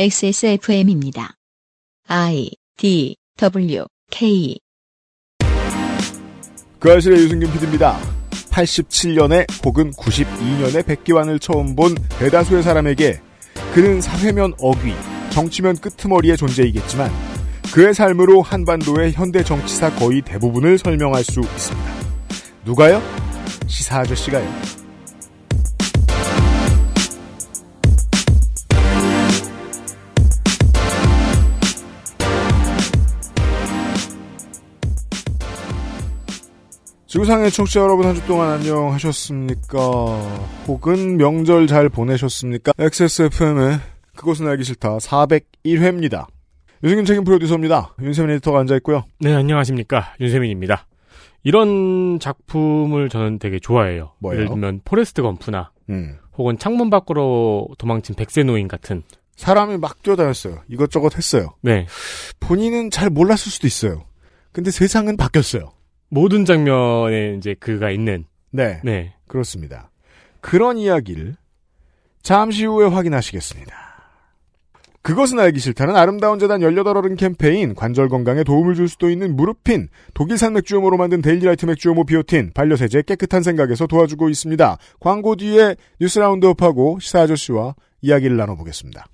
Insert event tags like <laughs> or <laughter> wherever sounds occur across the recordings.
XSFM입니다. I D W K 그 아실의 유승균 PD입니다. 87년에 혹은 92년에 백기환을 처음 본 대다수의 사람에게 그는 사회면 어귀, 정치면 끄트머리의 존재이겠지만 그의 삶으로 한반도의 현대 정치사 거의 대부분을 설명할 수 있습니다. 누가요? 시사 아저씨가요. 지구상의 청취자 여러분 한 주 동안 안녕하셨습니까? 혹은 명절 잘 보내셨습니까? XSFM의 그것은 알기 싫다 401회입니다. 유승균 책임 프로듀서입니다. 윤세민 에디터가 앉아있고요. 네, 안녕하십니까. 윤세민입니다. 이런 작품을 저는 되게 좋아해요. 뭐예요? 예를 들면 포레스트 검프나 음. 혹은 창문 밖으로 도망친 백세 노인 같은 사람이 막 뛰어다녔어요. 이것저것 했어요. 네. 본인은 잘 몰랐을 수도 있어요. 근데 세상은 바뀌었어요. 모든 장면에 이제 그가 있는 네, 네. 그렇습니다. 그런 이야기를 잠시 후에 확인하시겠습니다. 그것은 알기 싫다는 아름다운 재단 18어른 캠페인, 관절 건강에 도움을 줄 수도 있는 무릎핀, 독일산 맥주효모로 만든 데일리라이트 맥주효모 비오틴, 반려세제 깨끗한 생각에서 도와주고 있습니다. 광고 뒤에 뉴스 roundup하고 시사 아저씨와 이야기를 나눠보겠습니다.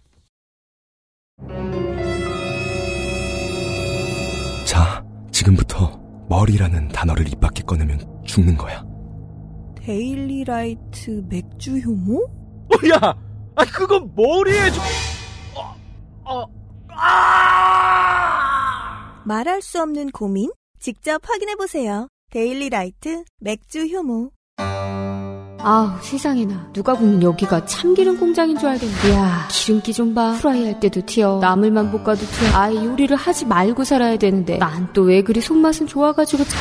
자, 지금부터 머리라는 단어를 입 밖에 꺼내면 죽는 거야. 데일리라이트 맥주 효모? 어, 야! 아, 그건 머리에 좀... 어, 어, 아! 말할 수 없는 고민? 직접 확인해 보세요. 데일리라이트 맥주 효모. 아우 세상에나. 누가 보면 여기가 참기름 공장인 줄 알겠네. 이야 기름기 좀 봐. 프라이 할 때도 튀어. 나물만 볶아도 튀어. 아예 요리를 하지 말고 살아야 되는데. 난 또 왜 그리 손맛은 좋아가지고 참...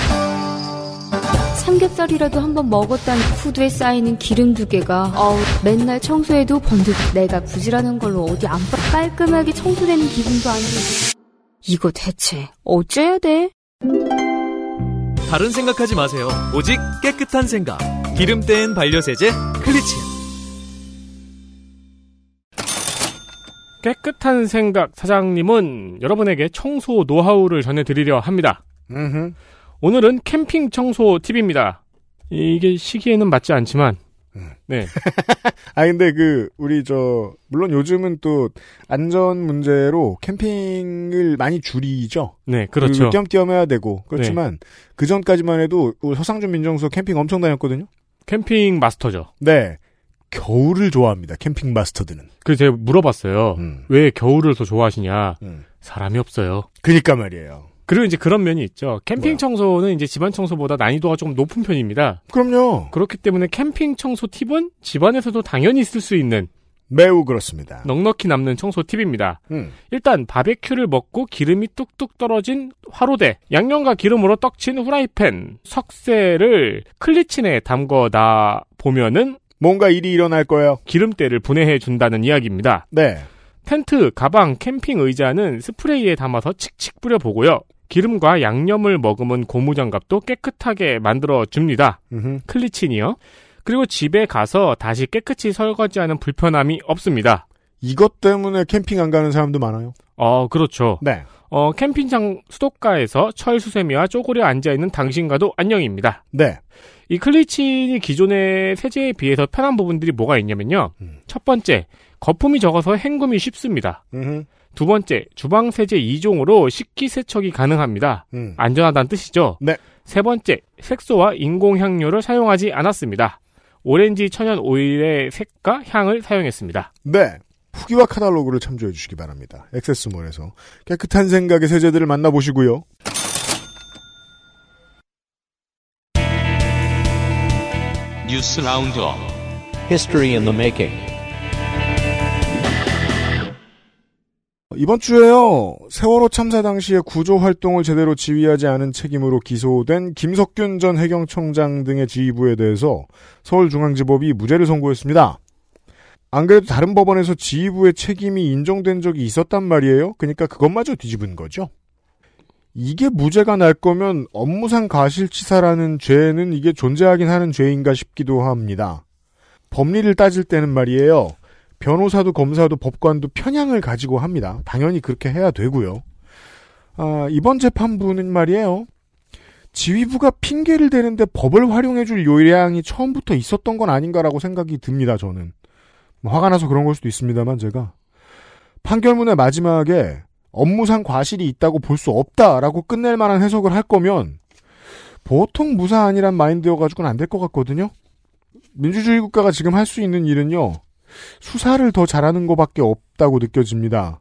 삼겹살이라도 한번 먹었다는 후드에 쌓이는 기름 두 개가. 어우 맨날 청소해도 번득 내가 부지런한 걸로 어디 안 빠... 깔끔하게 청소되는 기분도 안 들고. 이거 대체 어째야 돼? 다른 생각하지 마세요. 오직 깨끗한 생각. 기름 뗀 반려세제 클리친. 깨끗한 생각 사장님은 여러분에게 청소 노하우를 전해드리려 합니다. 음흠. 오늘은 캠핑 청소 팁입니다. 이게 시기에는 맞지 않지만, 네. <laughs> 아 근데 그 우리 저 물론 요즘은 또 안전 문제로 캠핑을 많이 줄이죠. 네, 그렇죠. 띄엄띄엄 해야 되고 그렇지만 그 전까지만 해도 서상준 민정수석 캠핑 엄청 다녔거든요. 캠핑 마스터죠. 네, 겨울을 좋아합니다. 캠핑 마스터들은. 그 제가 물어봤어요. 음. 왜 겨울을 더 좋아하시냐? 음. 사람이 없어요. 그니까 말이에요. 그리고 이제 그런 면이 있죠. 캠핑 뭐야? 청소는 이제 집안 청소보다 난이도가 조금 높은 편입니다. 그럼요. 그렇기 때문에 캠핑 청소 팁은 집안에서도 당연히 쓸 수 있는 매우 그렇습니다. 넉넉히 남는 청소 팁입니다. 음. 일단 바베큐를 먹고 기름이 뚝뚝 떨어진 화로대, 양념과 기름으로 떡친 후라이팬, 석쇠를 클리친에 담궈다 보면은 뭔가 일이 일어날 거예요. 기름때를 분해해 준다는 이야기입니다. 네. 텐트, 가방, 캠핑 의자는 스프레이에 담아서 칙칙 뿌려보고요. 기름과 양념을 머금은 고무장갑도 깨끗하게 만들어 줍니다. 클리친이요. 그리고 집에 가서 다시 깨끗이 설거지하는 불편함이 없습니다. 이것 때문에 캠핑 안 가는 사람도 많아요. 어, 그렇죠. 네. 어, 캠핑장 수도가에서 철수세미와 쪼그려 앉아있는 당신과도 안녕입니다. 네. 이 클리친이 기존의 세제에 비해서 편한 부분들이 뭐가 있냐면요. 음. 첫 번째, 거품이 적어서 헹굼이 쉽습니다. 음흠. 두 번째, 주방 세제 2종으로 식기 세척이 가능합니다. 음. 안전하다는 뜻이죠. 네. 세 번째, 색소와 인공 향료를 사용하지 않았습니다. 오렌지 천연 오일의 색과 향을 사용했습니다. 네. 후기와 카탈로그를 참조해 주시기 바랍니다. 액세스몰에서 깨끗한 생각의 세제들을 만나보시고요. 뉴스 roundup History in the making. 이번 주에요. 세월호 참사 당시에 구조 활동을 제대로 지휘하지 않은 책임으로 기소된 김석균 전 해경청장 등의 지휘부에 대해서 서울중앙지법이 무죄를 선고했습니다. 안 그래도 다른 법원에서 지휘부의 책임이 인정된 적이 있었단 말이에요. 그러니까 그것마저 뒤집은 거죠. 이게 무죄가 날 거면 업무상 과실치사라는 죄는 이게 존재하긴 하는 죄인가 싶기도 합니다. 법리를 따질 때는 말이에요. 변호사도 검사도 법관도 편향을 가지고 합니다. 당연히 그렇게 해야 되고요. 아, 이번 재판부는 말이에요. 지휘부가 핑계를 대는데 법을 활용해줄 요량이 처음부터 있었던 건 아닌가라고 생각이 듭니다. 저는 뭐 화가 나서 그런 걸 수도 있습니다만 제가 판결문의 마지막에 업무상 과실이 있다고 볼 수 없다라고 끝낼 만한 해석을 할 거면 보통 무사안이란 마인드여 가지고는 안 될 것 같거든요. 민주주의 국가가 지금 할 수 있는 일은요. 수사를 더 잘하는 것밖에 없다고 느껴집니다.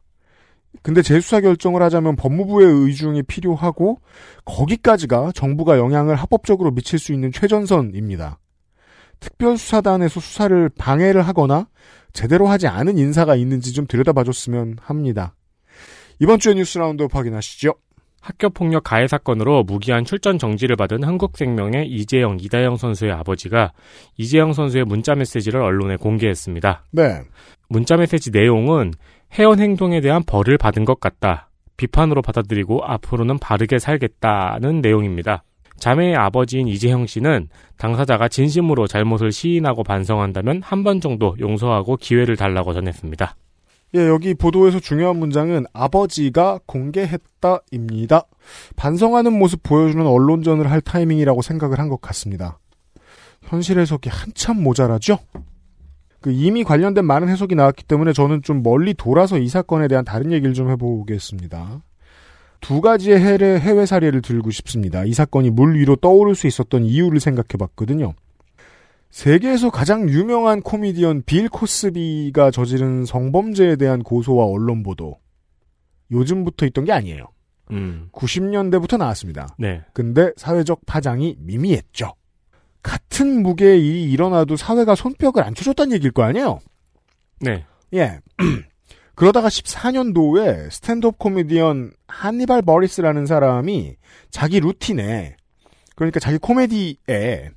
근데 재수사 결정을 하자면 법무부의 의중이 필요하고 거기까지가 정부가 영향을 합법적으로 미칠 수 있는 최전선입니다. 특별수사단에서 수사를 방해를 하거나 제대로 하지 않은 인사가 있는지 좀 들여다봐줬으면 합니다. 이번 주의 뉴스 roundup 확인하시죠. 학교폭력 가해 사건으로 무기한 출전 정지를 받은 흥국생명의 이재영, 이다영 선수의 아버지가 이재영 선수의 문자 메시지를 언론에 공개했습니다. 네. 문자 메시지 내용은 해온 행동에 대한 벌을 받은 것 같다. 비판으로 받아들이고 앞으로는 바르게 살겠다는 내용입니다. 자매의 아버지인 이주형 씨는 당사자가 진심으로 잘못을 시인하고 반성한다면 한 번 정도 용서하고 기회를 달라고 전했습니다. 예, 여기 보도에서 중요한 문장은 아버지가 공개했다입니다. 반성하는 모습 보여주는 언론전을 할 타이밍이라고 생각을 한 것 같습니다. 현실 해석이 한참 모자라죠? 그 이미 관련된 많은 해석이 나왔기 때문에 저는 좀 멀리 돌아서 이 사건에 대한 다른 얘기를 좀 해보겠습니다. 두 가지의 해외, 해외 사례를 들고 싶습니다. 이 사건이 물 위로 떠오를 수 있었던 이유를 생각해 봤거든요. 세계에서 가장 유명한 코미디언 빌 코스비가 저지른 성범죄에 대한 고소와 언론 보도. 요즘부터 있던 게 아니에요. 음. 90년대부터 나왔습니다. 네. 근데 사회적 파장이 미미했죠. 같은 무게의 일이 일어나도 사회가 손뼉을 안 쳐줬다는 얘기일 거 아니에요? 네. 예. <clears throat> 그러다가 14년도에 stand-up 코미디언 한니발 버리스라는 사람이 자기 루틴에 그러니까 자기 코미디에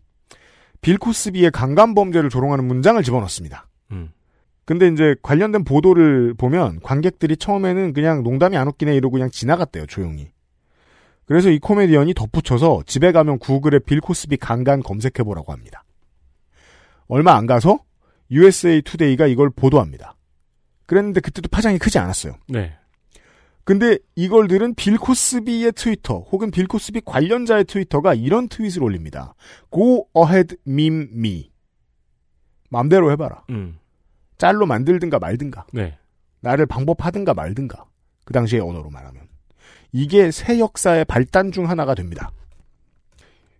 빌 코스비의 강간 범죄를 조롱하는 문장을 집어넣습니다. 음. 근데 이제 관련된 보도를 보면 관객들이 처음에는 그냥 농담이 안 웃기네 이러고 그냥 지나갔대요, 조용히. 그래서 이 코미디언이 덧붙여서 집에 가면 구글에 빌 코스비 강간 검색해보라고 합니다. 얼마 안 가서 USA 투데이가 이걸 보도합니다. 그랬는데 그때도 파장이 크지 않았어요. 네. 근데 이걸 들은 빌 코스비의 트위터 혹은 빌 코스비 관련자의 트위터가 이런 트윗을 올립니다. Go ahead meme me. 맘대로 해봐라. 음. 짤로 만들든가 말든가. 네. 나를 방법하든가 말든가. 그 당시의 언어로 말하면. 이게 새 역사의 발단 중 하나가 됩니다.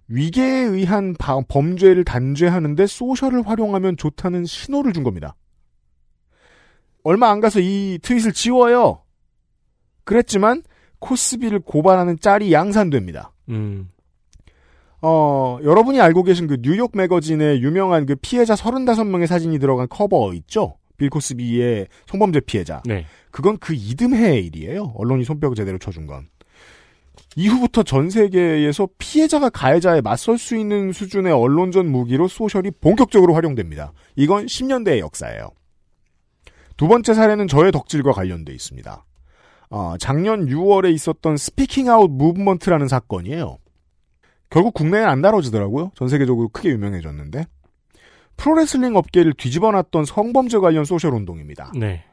위계에 의한 바- 범죄를 단죄하는데 소셜을 활용하면 좋다는 신호를 준 겁니다. 얼마 안 가서 이 트윗을 지워요. 그랬지만 코스비를 고발하는 짤이 양산됩니다. 음. 어, 여러분이 알고 계신 그 뉴욕 매거진의 유명한 그 피해자 35명의 사진이 들어간 커버 있죠? 빌 코스비의 성범죄 피해자. 네. 그건 그 이듬해의 일이에요. 언론이 손뼉을 제대로 쳐준 건. 이후부터 전 세계에서 피해자가 가해자에 맞설 수 있는 수준의 언론전 무기로 소셜이 본격적으로 활용됩니다. 이건 10년대의 역사예요. 두 번째 사례는 저의 덕질과 관련돼 있습니다. 어, 작년 6월에 있었던 Speaking Out Movement라는 사건이에요. 결국 국내엔 안 다뤄지더라고요. 전 세계적으로 크게 유명해졌는데. 프로레슬링 업계를 뒤집어놨던 성범죄 관련 소셜 운동입니다. 네.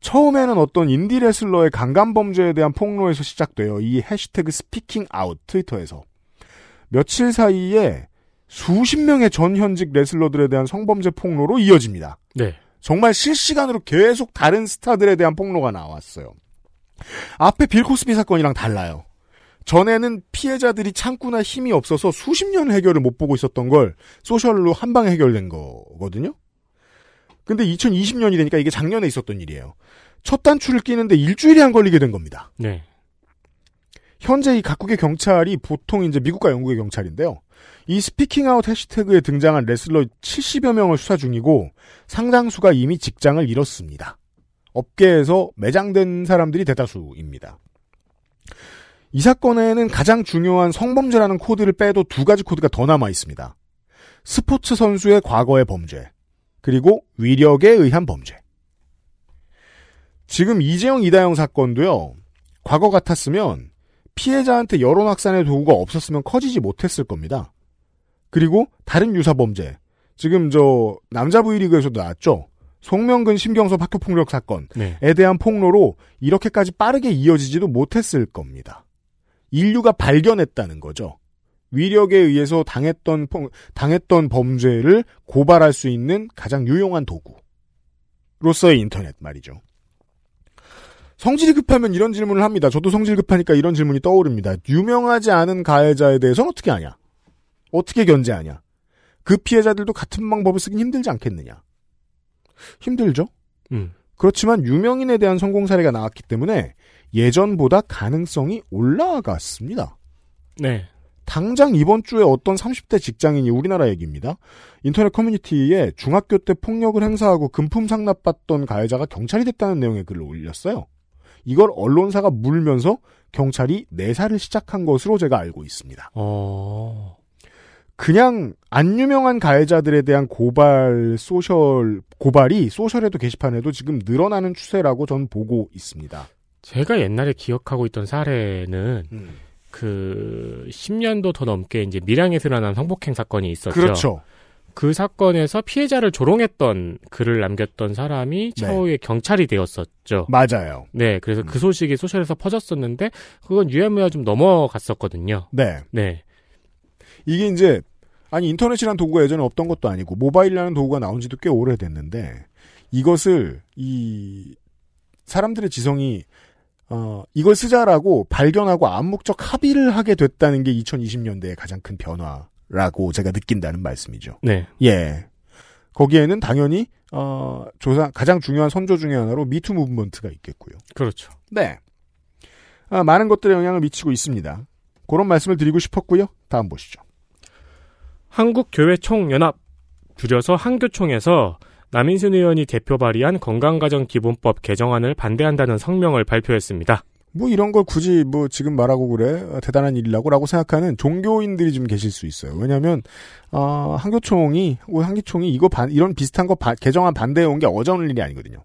처음에는 어떤 인디 레슬러의 강간 범죄에 대한 폭로에서 시작돼요. 이 해시태그 Speaking Out 트위터에서. 며칠 사이에 수십 명의 전 현직 레슬러들에 대한 성범죄 폭로로 이어집니다. 네. 정말 실시간으로 계속 다른 스타들에 대한 폭로가 나왔어요. 앞에 빌 코스비 사건이랑 달라요. 전에는 피해자들이 창구나 힘이 없어서 수십 년 해결을 못 보고 있었던 걸 소셜로 한 방에 해결된 거거든요. 근데 2020년이 되니까 이게 작년에 있었던 일이에요. 첫 단추를 끼는데 일주일이 안 걸리게 된 겁니다. 네. 현재 이 각국의 경찰이 보통 이제 미국과 영국의 경찰인데요. 이 Speaking Out 해시태그에 등장한 레슬러 70여 명을 수사 중이고 상당수가 이미 직장을 잃었습니다. 업계에서 매장된 사람들이 대다수입니다. 이 사건에는 가장 중요한 성범죄라는 코드를 빼도 두 가지 코드가 더 남아 있습니다. 스포츠 선수의 과거의 범죄, 그리고 위력에 의한 범죄. 지금 이재영 이다영 사건도요. 과거 같았으면 피해자한테 여론 확산의 도구가 없었으면 커지지 못했을 겁니다. 그리고 다른 유사 범죄. 지금 저 남자 V리그에서도 나왔죠. 송명근 심경섭 학교폭력 사건에 네. 대한 폭로로 이렇게까지 빠르게 이어지지도 못했을 겁니다. 인류가 발견했다는 거죠. 위력에 의해서 당했던 폭- 당했던 범죄를 고발할 수 있는 가장 유용한 도구로서의 인터넷 말이죠. 성질이 급하면 이런 질문을 합니다. 저도 성질 급하니까 이런 질문이 떠오릅니다. 유명하지 않은 가해자에 대해서는 어떻게 하냐? 어떻게 견제하냐? 그 피해자들도 같은 방법을 쓰긴 힘들지 않겠느냐? 힘들죠? 음. 그렇지만 유명인에 대한 성공 사례가 나왔기 때문에 예전보다 가능성이 올라갔습니다. 네. 당장 이번 주에 어떤 30대 직장인이 우리나라 얘기입니다. 인터넷 커뮤니티에 중학교 때 폭력을 행사하고 금품 상납받던 가해자가 경찰이 됐다는 내용의 글을 올렸어요. 이걸 언론사가 물면서 경찰이 내사를 시작한 것으로 제가 알고 있습니다. 어. 그냥 안 유명한 가해자들에 대한 고발 소셜 고발이 소셜에도 게시판에도 지금 늘어나는 추세라고 전 보고 있습니다. 제가 옛날에 기억하고 있던 사례는 음. 그 10년도 더 넘게 이제 밀양에서 일어난 성폭행 사건이 있었죠. 그렇죠. 그 사건에서 피해자를 조롱했던 글을 남겼던 사람이 네. 차후에 경찰이 되었었죠. 맞아요. 네, 그래서 그 소식이 소셜에서 퍼졌었는데 그건 유야무야 좀 넘어갔었거든요. 네. 네, 이게 이제 아니 인터넷이라는 도구가 예전에 없던 것도 아니고 모바일이라는 도구가 나온 지도 꽤 오래됐는데 이것을 이 사람들의 지성이 어 이걸 쓰자라고 발견하고 암묵적 합의를 하게 됐다는 게 2020년대의 가장 큰 변화라고 제가 느낀다는 말씀이죠. 네, 예. 거기에는 당연히 어 조사 가장 중요한 선조 중의 하나로 미투 무브먼트가 있겠고요. 그렇죠. 네. 아, 많은 것들에 영향을 미치고 있습니다. 그런 말씀을 드리고 싶었고요. 다음 보시죠. 한국교회총연합 줄여서 한교총에서 남인순 의원이 대표 발의한 건강가정기본법 개정안을 반대한다는 성명을 발표했습니다. 뭐 이런 걸 굳이 뭐 지금 말하고 그래 어, 대단한 일이라고 라고 생각하는 종교인들이 좀 계실 수 있어요. 왜냐하면 어, 한교총이 뭐 한기총이 이거 반 이런 비슷한 거 바- 개정안 반대해 온 게 어려운 일이 아니거든요.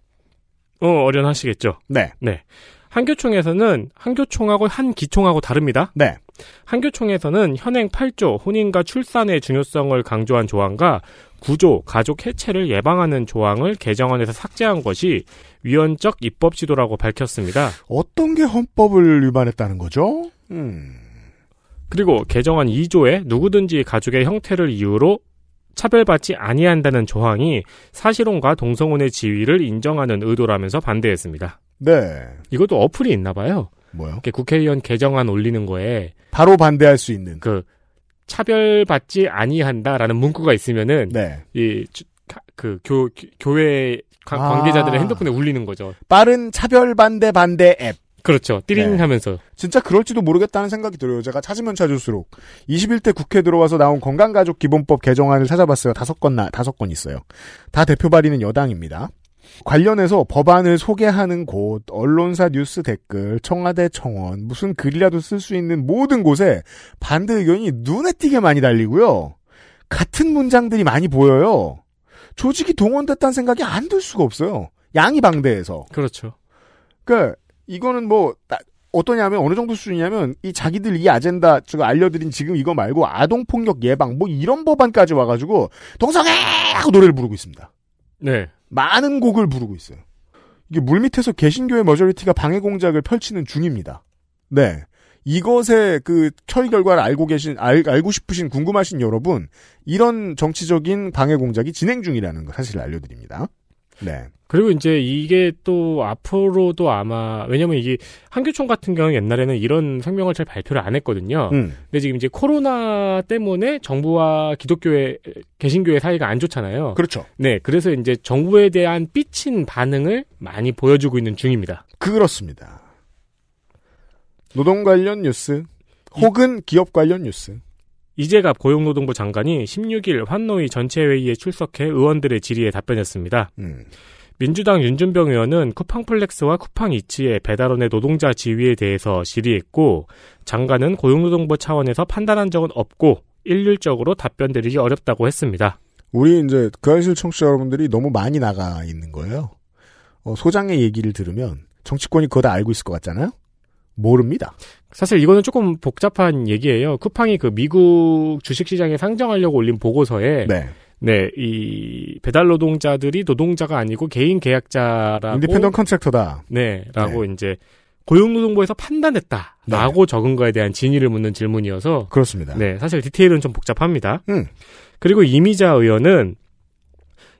어, 어련하시겠죠? 네, 네. 한교총에서는 한교총하고 한기총하고 다릅니다. 네, 한교총에서는 현행 8조 혼인과 출산의 중요성을 강조한 조항과 구조, 가족 해체를 예방하는 조항을 개정안에서 삭제한 것이 위헌적 입법 시도라고 밝혔습니다. 어떤 게 헌법을 위반했다는 거죠? 음, 그리고 개정안 2조에 누구든지 가족의 형태를 이유로 차별받지 아니한다는 조항이 사실혼과 동성혼의 지위를 인정하는 의도라면서 반대했습니다. 네, 이것도 어플이 있나 봐요. 뭐요? 국회의원 개정안 올리는 거에 바로 반대할 수 있는. 그 차별받지 아니한다라는 문구가 있으면은 네, 이그교 교회 관- 아. 관계자들의 핸드폰에 울리는 거죠. 빠른 차별 반대 반대 앱. 그렇죠. 띠링 네. 하면서. 진짜 그럴지도 모르겠다는 생각이 들어요. 제가 찾으면 찾을수록 21대 국회 들어와서 나온 건강가족 기본법 개정안을 찾아봤어요. 다섯 건 나, 다섯 건 있어요. 다 대표 발의는 여당입니다. 관련해서 법안을 소개하는 곳, 언론사 뉴스 댓글, 청와대 청원, 무슨 글이라도 쓸 수 있는 모든 곳에 반대 의견이 눈에 띄게 많이 달리고요. 같은 문장들이 많이 보여요. 조직이 동원됐다는 생각이 안 들 수가 없어요. 양이 방대해서. 그렇죠. 그러니까 이거는 뭐 나- 어떠냐면 어느 정도 수준이냐면 이 자기들 이 아젠다 제가 알려드린 지금 이거 말고 아동 폭력 예방 뭐 이런 법안까지 와가지고 동성애 하고 노래를 부르고 있습니다. 네. 많은 곡을 부르고 있어요. 이게 물밑에서 개신교의 머저리티가 방해 공작을 펼치는 중입니다. 네. 이것의 그 처리 결과를 알고 계신 알, 알고 싶으신 궁금하신 여러분 이런 정치적인 방해 공작이 진행 중이라는 거 사실을 알려드립니다. 네. 그리고 이제 이게 또 앞으로도 아마 왜냐면 이게 한교총 같은 경우 옛날에는 이런 성명을 잘 발표를 안 했거든요. 음. 근데 지금 이제 코로나 때문에 정부와 기독교회 개신교회 사이가 안 좋잖아요. 그렇죠. 네, 그래서 이제 정부에 대한 삐친 반응을 많이 보여주고 있는 중입니다. 그렇습니다. 노동 관련 뉴스 혹은 기업 관련 뉴스. 이재갑 고용노동부 장관이 16일 환노위 전체 회의에 출석해 의원들의 질의에 답변했습니다. 음. 민주당 윤준병 의원은 쿠팡플렉스와 쿠팡이츠의 배달원의 노동자 지위에 대해서 질의했고 장관은 고용노동부 차원에서 판단한 적은 없고 일률적으로 답변 드리기 어렵다고 했습니다. 우리 이제 그 아실 청취자 여러분들이 너무 많이 나가 있는 거예요. 어, 소장의 얘기를 들으면 정치권이 그거 다 알고 있을 것 같잖아요. 모릅니다. 사실 이거는 조금 복잡한 얘기예요. 쿠팡이 그 미국 주식시장에 상장하려고 올린 보고서에 네. 네, 이 배달 노동자들이 노동자가 아니고 개인 계약자라고 인디펜던 컨트랙터다. 네, 라고 이제 고용노동부에서 판단했다라고 적은 거에 대한 진위를 묻는 질문이어서 그렇습니다. 네, 사실 디테일은 좀 복잡합니다. 음. 그리고 이미자 의원은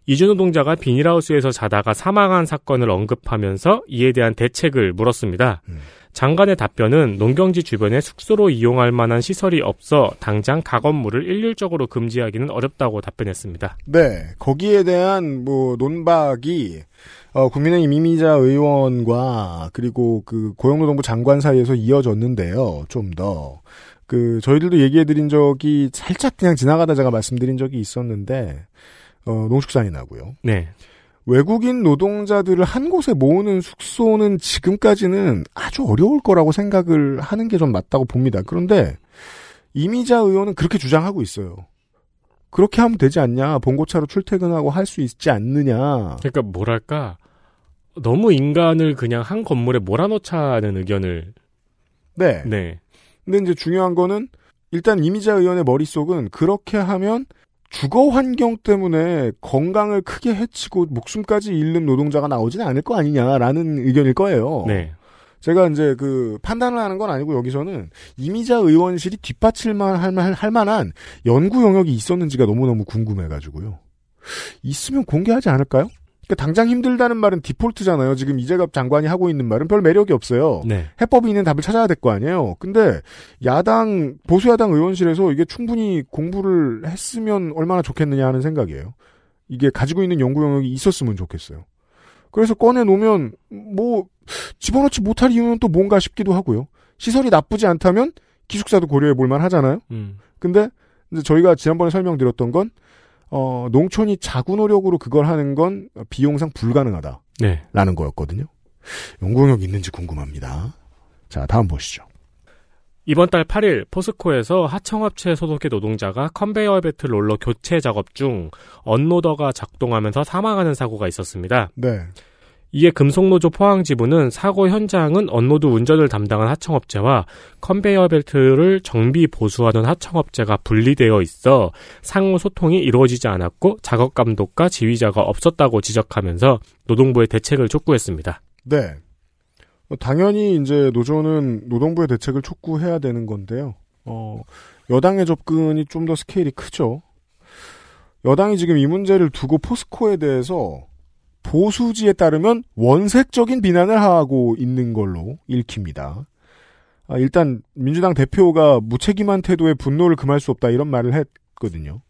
이주 노동자가 비닐하우스에서 자다가 사망한 사건을 언급하면서 이에 대한 대책을 물었습니다. 음. 장관의 답변은 농경지 주변에 숙소로 이용할 만한 시설이 없어 당장 가건물을 일률적으로 금지하기는 어렵다고 답변했습니다. 네, 거기에 대한 뭐 논박이 어, 국민의힘 이미자 의원과 그리고 그 고용노동부 장관 사이에서 이어졌는데요. 좀 더. 그 저희들도 얘기해드린 적이 살짝 그냥 지나가다 제가 말씀드린 적이 있었는데 어, 농축산인하고요. 네. 외국인 노동자들을 한 곳에 모으는 숙소는 지금까지는 아주 어려울 거라고 생각을 하는 게 좀 맞다고 봅니다. 그런데 이미자 의원은 그렇게 주장하고 있어요. 그렇게 하면 되지 않냐? 봉고차로 출퇴근하고 할 수 있지 않느냐? 그러니까 뭐랄까 너무 인간을 그냥 한 건물에 몰아넣자는 의견을 네. 네. 근데 이제 중요한 거는 일단 이미자 의원의 머릿속은 그렇게 하면 주거 환경 때문에 건강을 크게 해치고 목숨까지 잃는 노동자가 나오지는 않을 거 아니냐라는 의견일 거예요. 네. 제가 이제 그 판단을 하는 건 아니고 여기서는 이미자 의원실이 뒷받칠만 할, 만- 할 만한 연구 영역이 있었는지가 너무너무 궁금해가지고요. 있으면 공개하지 않을까요? 그러니까 당장 힘들다는 말은 디폴트잖아요. 지금 이재갑 장관이 하고 있는 말은 별 매력이 없어요. 네. 해법이 있는 답을 찾아야 될 거 아니에요. 근데 야당 보수 야당 의원실에서 이게 충분히 공부를 했으면 얼마나 좋겠느냐 하는 생각이에요. 이게 가지고 있는 연구 영역이 있었으면 좋겠어요. 그래서 꺼내 놓으면 뭐 집어넣지 못할 이유는 또 뭔가 싶기도 하고요. 시설이 나쁘지 않다면 기숙사도 고려해 볼 만 하잖아요. 음. 근데 이제 저희가 지난번에 설명드렸던 건 어, 농촌이 자구 노력으로 그걸 하는 건 비용상 불가능하다. 네. 라는 거였거든요. 연구 용역 있는지 궁금합니다. 자, 다음 보시죠. 이번 달 8일 포스코에서 하청업체 소속의 노동자가 컨베이어 벨트 롤러 교체 작업 중 unloader가 작동하면서 사망하는 사고가 있었습니다. 네. 이에 금속노조 포항지부는 사고 현장은 unloader 운전을 담당한 하청업체와 컨베이어 벨트를 정비 보수하는 하청업체가 분리되어 있어 상호 소통이 이루어지지 않았고 작업 감독과 지휘자가 없었다고 지적하면서 노동부의 대책을 촉구했습니다. 네. 어, 당연히 이제 노조는 노동부의 대책을 촉구해야 되는 건데요. 어, 여당의 접근이 좀 더 스케일이 크죠. 여당이 지금 이 문제를 두고 포스코에 대해서 보수지에 따르면 원색적인 비난을 하고 있는 걸로 읽힙니다. 아, 일단 민주당 대표가 무책임한 태도에 분노를 금할 수 없다 이런 말을 했거든요.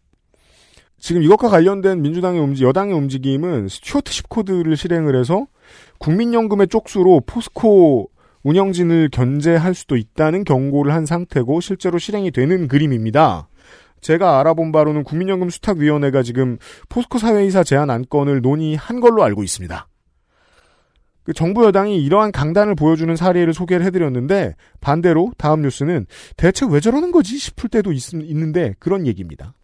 지금 이것과 관련된 민주당의 움직, 여당의 움직임은 stewardship code를 실행을 해서 국민연금의 쪽수로 포스코 운영진을 견제할 수도 있다는 경고를 한 상태고 실제로 실행이 되는 그림입니다. 제가 알아본 바로는 국민연금 수탁위원회가 지금 포스코 사외이사 제안 안건을 논의한 걸로 알고 있습니다. 그 정부 여당이 이러한 강단을 보여주는 사례를 소개를 해드렸는데 반대로 다음 뉴스는 대체 왜 저러는 거지 싶을 때도 있, 있는데 그런 얘기입니다.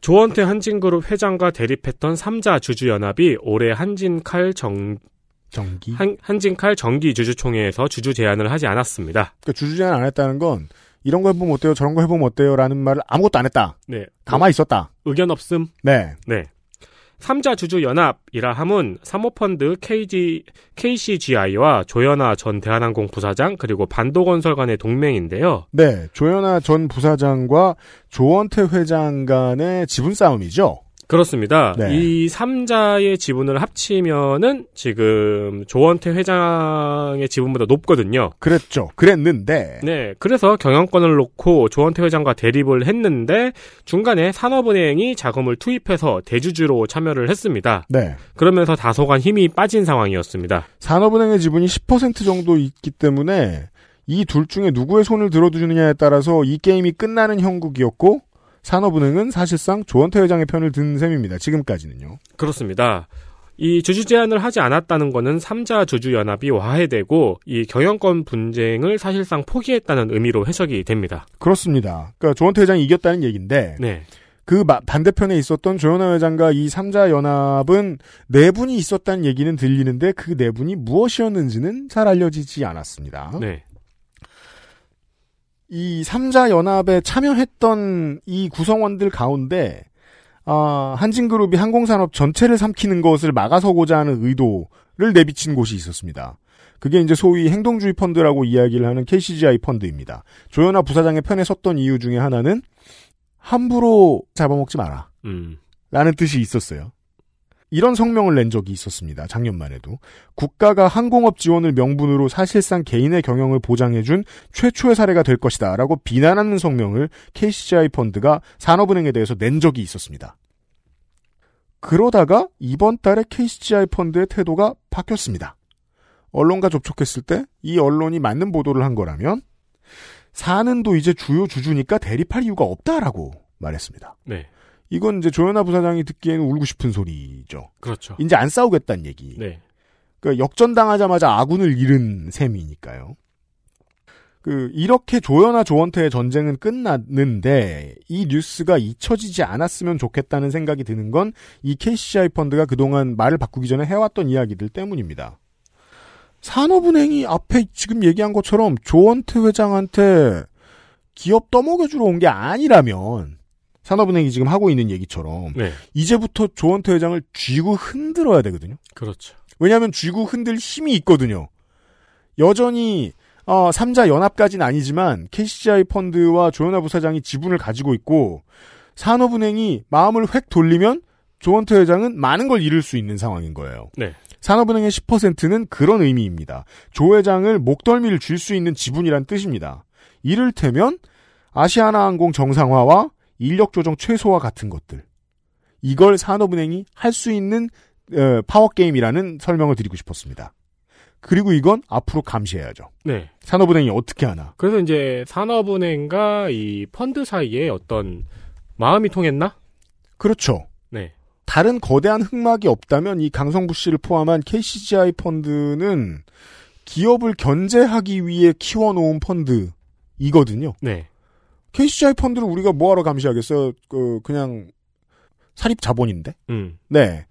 조원태 한진그룹 회장과 대립했던 3자 주주연합이 올해 한진칼 정, 정기. 한, 한진칼 정기 주주총회에서 주주 제안을 하지 않았습니다. 그러니까 주주 제안 안 했다는 건 이런 거 해보면 어때요? 저런 거 해보면 어때요? 라는 말을 아무것도 안 했다. 네. 가만히 있었다. 의견 없음. 네. 네. 3자 주주 연합이라 함은 사모펀드 KG, KCGI와 조현아 전 대한항공 부사장 그리고 반도건설 간의 동맹인데요. 네. 조현아 전 부사장과 조원태 회장 간의 지분 싸움이죠. 그렇습니다. 네. 이 3자의 지분을 합치면은 지금 조원태 회장의 지분보다 높거든요. 그랬죠. 그랬는데. 네. 그래서 경영권을 놓고 조원태 회장과 대립을 했는데 중간에 산업은행이 자금을 투입해서 대주주로 참여를 했습니다. 네. 그러면서 다소간 힘이 빠진 상황이었습니다. 산업은행의 지분이 10% 정도 있기 때문에 이 둘 중에 누구의 손을 들어주느냐에 따라서 이 게임이 끝나는 형국이었고 산업은행은 사실상 조원태 회장의 편을 든 셈입니다. 지금까지는요. 그렇습니다. 이 주주 제한을 하지 않았다는 것은 3자 주주 연합이 와해되고 이 경영권 분쟁을 사실상 포기했다는 의미로 해석이 됩니다. 그렇습니다. 그러니까 조원태 회장이 이겼다는 얘기인데 네. 그 마- 반대편에 있었던 조현아 회장과 이 3자 연합은 네 분이 있었다는 얘기는 들리는데 그네 분이 무엇이었는지는 잘 알려지지 않았습니다. 네. 이 3자 연합에 참여했던 이 구성원들 가운데 아, 한진그룹이 항공산업 전체를 삼키는 것을 막아서고자 하는 의도를 내비친 곳이 있었습니다. 그게 이제 소위 행동주의 펀드라고 이야기를 하는 KCGI 펀드입니다. 조현아 부사장의 편에 섰던 이유 중에 하나는 함부로 잡아먹지 마라. 음. 라는 뜻이 있었어요. 이런 성명을 낸 적이 있었습니다. 작년만 해도. 국가가 항공업 지원을 명분으로 사실상 개인의 경영을 보장해준 최초의 사례가 될 것이다. 라고 비난하는 성명을 KCGI 펀드가 산업은행에 대해서 낸 적이 있었습니다. 그러다가 이번 달에 KCGI 펀드의 태도가 바뀌었습니다. 언론과 접촉했을 때 이 언론이 맞는 보도를 한 거라면 사는도 이제 주요 주주니까 대립할 이유가 없다라고 말했습니다. 네. 이건 이제 조현아 부사장이 듣기에는 울고 싶은 소리죠. 그렇죠. 이제 안 싸우겠다는 얘기. 네. 그러니까 역전당하자마자 아군을 잃은 셈이니까요. 그 이렇게 조연아 조원태의 전쟁은 끝났는데 이 뉴스가 잊혀지지 않았으면 좋겠다는 생각이 드는 건 이 KCI 펀드가 그동안 말을 바꾸기 전에 해왔던 이야기들 때문입니다. 산업은행이 앞에 지금 얘기한 것처럼 조원태 회장한테 기업 떠먹여주러 온 게 아니라면 산업은행이 지금 하고 있는 얘기처럼 네. 이제부터 조원태 회장을 쥐고 흔들어야 되거든요. 그렇죠. 왜냐하면 쥐고 흔들 힘이 있거든요. 여전히 어, 3자 연합까지는 아니지만 KCI 펀드와 조현아 부사장이 지분을 가지고 있고 산업은행이 마음을 획 돌리면 조원태 회장은 많은 걸 잃을 수 있는 상황인 거예요. 네. 산업은행의 10%는 그런 의미입니다. 조 회장을 목덜미를 쥘수 있는 지분이란 뜻입니다. 이를테면 아시아나항공 정상화와 인력 조정 최소화 같은 것들. 이걸 산업은행이 할 수 있는 어, 파워게임이라는 설명을 드리고 싶었습니다. 그리고 이건 앞으로 감시해야죠. 네. 산업은행이 어떻게 하나. 그래서 이제 산업은행과 이 펀드 사이에 어떤 마음이 통했나? 그렇죠. 네. 다른 거대한 흑막이 없다면 이 강성부 씨를 포함한 KCGI 펀드는 기업을 견제하기 위해 키워놓은 펀드이거든요. 네. KCGI 펀드를 우리가 뭐하러 감시하겠어요? 그 그냥 사립 자본인데. 음. 네.